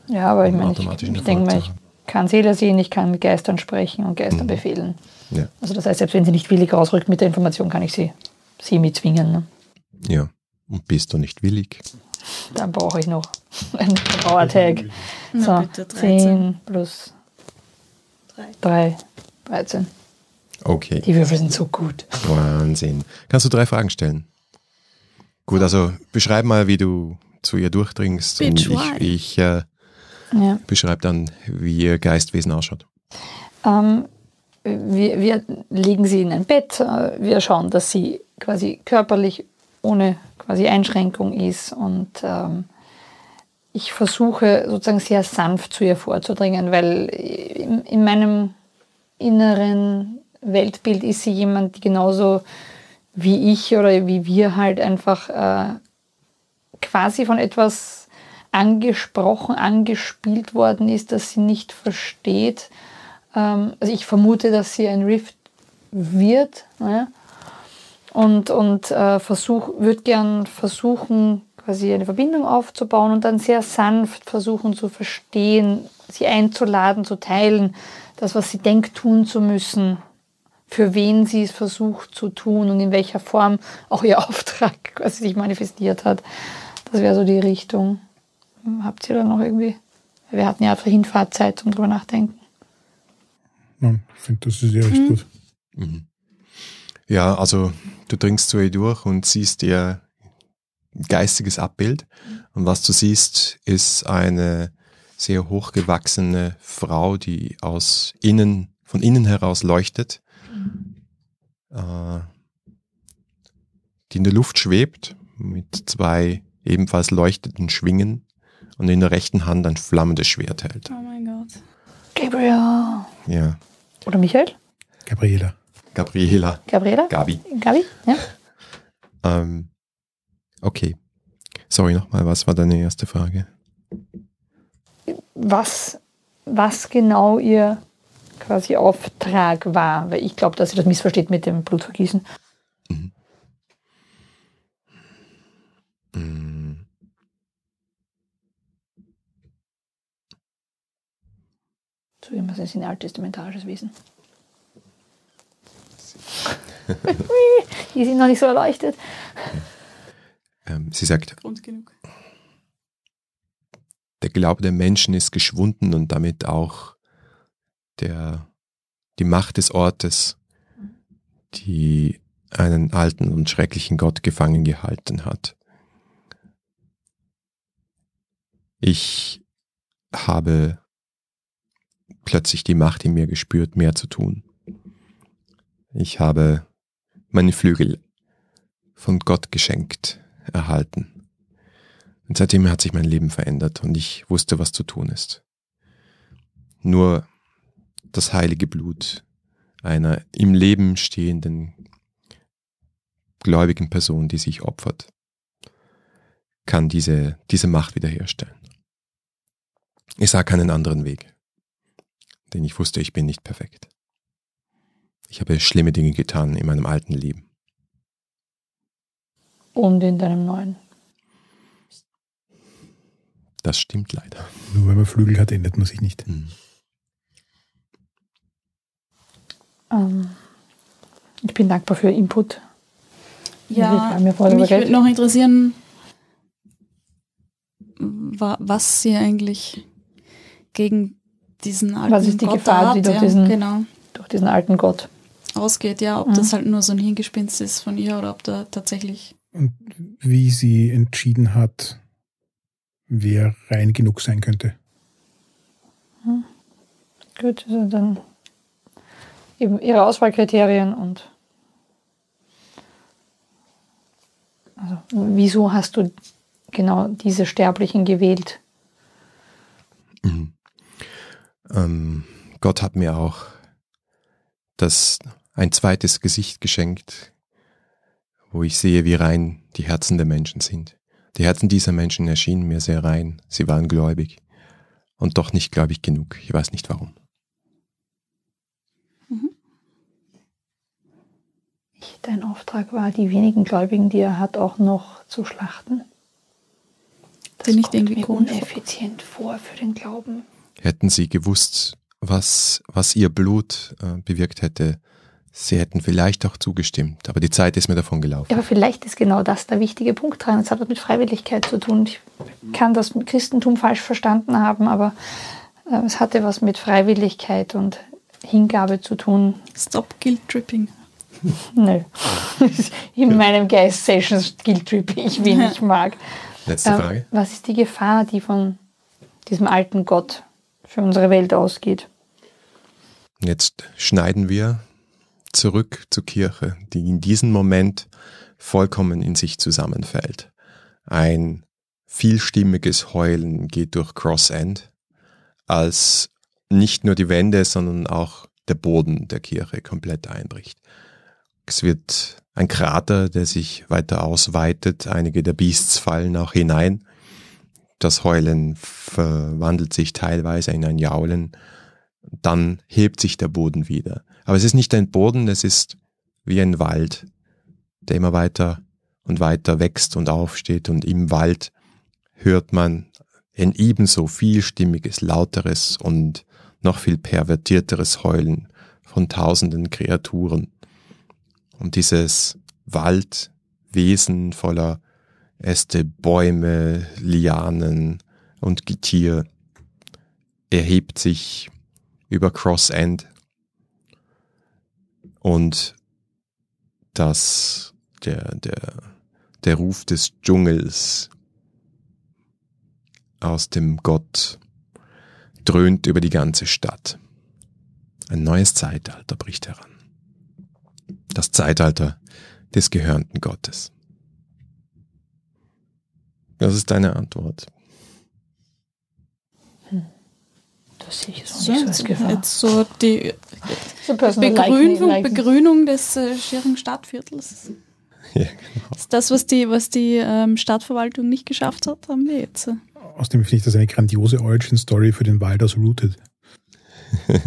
Ja, aber ich meine, ich, ich denke mal, ich kann Seele sehen, ich kann mit Geistern sprechen und Geistern Mhm. befehlen. Ja. Also das heißt, selbst wenn sie nicht willig rausrückt mit der Information, kann ich sie, sie mitzwingen. Ne? Ja. Und bist du nicht willig? Dann brauche ich noch einen Power-Tag. Na So, bitte, 13. 10 plus Drei. 3, 13. Okay, Die Würfel sind so gut. Wahnsinn. Kannst du drei Fragen stellen? Gut, also beschreib mal, wie du zu ihr durchdringst. Bitch, und why? ich, ich äh, Ja. beschreibe dann, wie ihr Geistwesen ausschaut. Ähm, wir, wir legen sie in ein Bett. äh, Wir schauen, dass sie quasi körperlich ohne quasi Einschränkung ist. Und ähm, ich versuche sozusagen sehr sanft zu ihr vorzudringen, weil in, in meinem inneren Weltbild ist sie jemand, die genauso wie ich oder wie wir halt einfach äh, quasi von etwas angesprochen, angespielt worden ist, das sie nicht versteht. Ähm, also ich vermute, dass sie ein Rift wird. Ne? Und, und äh, würde gern versuchen, quasi eine Verbindung aufzubauen und dann sehr sanft versuchen zu verstehen, sie einzuladen, zu teilen, das, was sie denkt, tun zu müssen, für wen sie es versucht zu tun und in welcher Form auch ihr Auftrag quasi sich manifestiert hat. Das wäre so die Richtung. Habt ihr da noch irgendwie? Wir hatten ja für Hinfahrtzeit zum drüber nachdenken. Nein, ich finde, das ist ja recht gut. Mhm. Ja, also du dringst zu ihr durch und siehst ihr geistiges Abbild. Und was du siehst, ist eine sehr hochgewachsene Frau, die aus innen, von innen heraus leuchtet, äh, die in der Luft schwebt mit zwei ebenfalls leuchtenden Schwingen und in der rechten Hand ein flammendes Schwert hält. Oh mein Gott. Gabriel. Ja, Oder Michael? Gabriela. Gabriela, Gabriela? Gabi. Gabi? Ja? Ähm, okay. Sorry nochmal, was war deine erste Frage? Was, was genau ihr quasi Auftrag war? Weil ich glaube, dass sie das missversteht mit dem Blutvergießen. Mm, So wie man es in alttestamentarisches Wesen. Die sind noch nicht so erleuchtet. ähm, sie sagt, Grund genug. der Glaube der Menschen ist geschwunden und damit auch der, die Macht des Ortes, die einen alten und schrecklichen Gott gefangen gehalten hat. Ich habe plötzlich die Macht in mir gespürt, mehr zu tun. Ich habe meine Flügel von Gott geschenkt erhalten. Und seitdem hat sich mein Leben verändert und ich wusste, was zu tun ist. Nur das heilige Blut einer im Leben stehenden gläubigen Person, die sich opfert, kann diese, diese Macht wiederherstellen. Ich sah keinen anderen Weg, denn ich wusste, ich bin nicht perfekt. Ich habe schlimme Dinge getan in meinem alten Leben. Und in deinem neuen. Das stimmt leider. Nur wenn man Flügel hat, ändert man sich nicht. Hm. Ähm, ich bin dankbar für Input. Ja, ja vorher mich würde noch interessieren, wa- was sie eigentlich gegen diesen alten Was ist die Gott Gefahr, da die hat, durch ja, diesen- genau, Durch diesen alten Gott. ausgeht, ja, ob Mhm. das halt nur so ein Hingespinst ist von ihr oder ob da tatsächlich Und wie sie entschieden hat, wer rein genug sein könnte. Gut, also dann eben ihre Auswahlkriterien und also wieso hast du genau diese Sterblichen gewählt? Mhm. Ähm, Gott hat mir auch das ein zweites Gesicht geschenkt, wo ich sehe, wie rein die Herzen der Menschen sind. Die Herzen dieser Menschen erschienen mir sehr rein. Sie waren gläubig und doch nicht gläubig genug. Ich weiß nicht warum. Dein Auftrag war, die wenigen Gläubigen, die er hat, auch noch zu schlachten. Das Bin ich kommt irgendwie mir uneffizient vor für den Glauben. Hätten sie gewusst, was, was ihr Blut äh, bewirkt hätte, Sie hätten vielleicht auch zugestimmt, aber die Zeit ist mir davon gelaufen. Ja, aber vielleicht ist genau das der wichtige Punkt dran. Es hat was mit Freiwilligkeit zu tun. Ich kann das Christentum falsch verstanden haben, aber äh, es hatte was mit Freiwilligkeit und Hingabe zu tun. Stop Guilt Tripping. Nö. In meinem Geist Sessions Guilt Trip, ich will nicht mag. Letzte Ähm, Frage. Was ist die Gefahr, die von diesem alten Gott für unsere Welt ausgeht? Jetzt schneiden wir zurück zur Kirche, die in diesem Moment vollkommen in sich zusammenfällt. Ein vielstimmiges Heulen geht durch Cross End, als nicht nur die Wände, sondern auch der Boden der Kirche komplett einbricht. Es wird ein Krater, der sich weiter ausweitet, einige der Beasts fallen auch hinein. Das Heulen verwandelt sich teilweise in ein Jaulen, dann hebt sich der Boden wieder. Aber es ist nicht ein Boden, es ist wie ein Wald, der immer weiter und weiter wächst und aufsteht und im Wald hört man ein ebenso vielstimmiges, lauteres und noch viel pervertierteres Heulen von tausenden Kreaturen. Und dieses Waldwesen voller Äste, Bäume, Lianen und Getier erhebt sich über Cross End und das, der, der, der Ruf des Dschungels aus dem Gott dröhnt über die ganze Stadt. Ein neues Zeitalter bricht heran. Das Zeitalter des gehörnten Gottes. Das ist deine Antwort. Das sehe ich jetzt auch nicht so als Gefahr. Jetzt so die So Begrünung, like. Begrünung des äh, Stadtviertels. Ja, genau. Das ist das, was die, was die ähm, Stadtverwaltung nicht geschafft hat, haben wir jetzt. äh. Außerdem finde ich das eine grandiose Origin-Story für den Wald aus Rooted.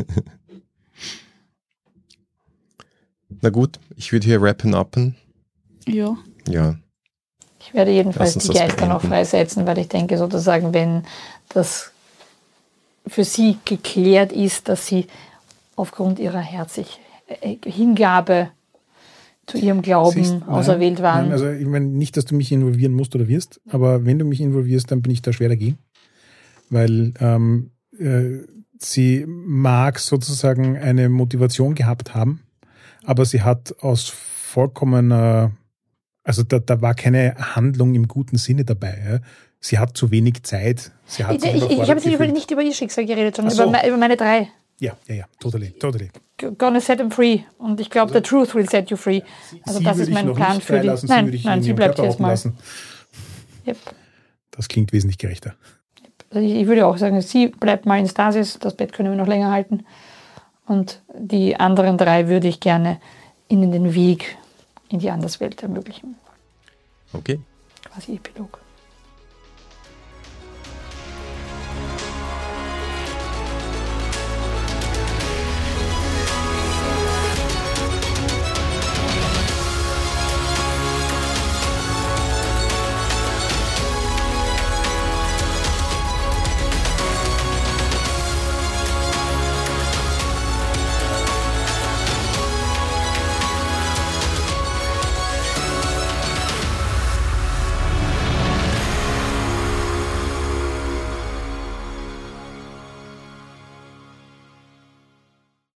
Na gut, ich würde hier rappen upen. Ja. Ja, Ich werde jedenfalls die Geister noch freisetzen, weil ich denke sozusagen, wenn das für sie geklärt ist, dass sie aufgrund ihrer herzlich äh, Hingabe zu ihrem Glauben Siehst, auserwählt waren. Nein, also ich meine nicht, dass du mich involvieren musst oder wirst, aber wenn du mich involvierst, dann bin ich da schwer dagegen. Weil ähm, äh, sie mag sozusagen eine Motivation gehabt haben, aber sie hat aus vollkommener, also da, da war keine Handlung im guten Sinne dabei. Ja. Sie hat zu wenig Zeit. Sie hat ich ich, ich habe jetzt nicht über, ihr Schicksal geredet, sondern so. über, über meine drei. Ja, ja, ja, totally, totally. Gonna set them free. Und ich glaube, the truth will set you free. Also sie das ist mein Plan für die. sie Nein, ich nein, in sie bleibt Körper jetzt hocken mal. lassen. Yep. Das klingt wesentlich gerechter. Also ich ich würde auch sagen, sie bleibt mal in Stasis, das Bett können wir noch länger halten. Und die anderen drei würde ich gerne ihnen den Weg in die Anderswelt ermöglichen. okay. Quasi Epilog.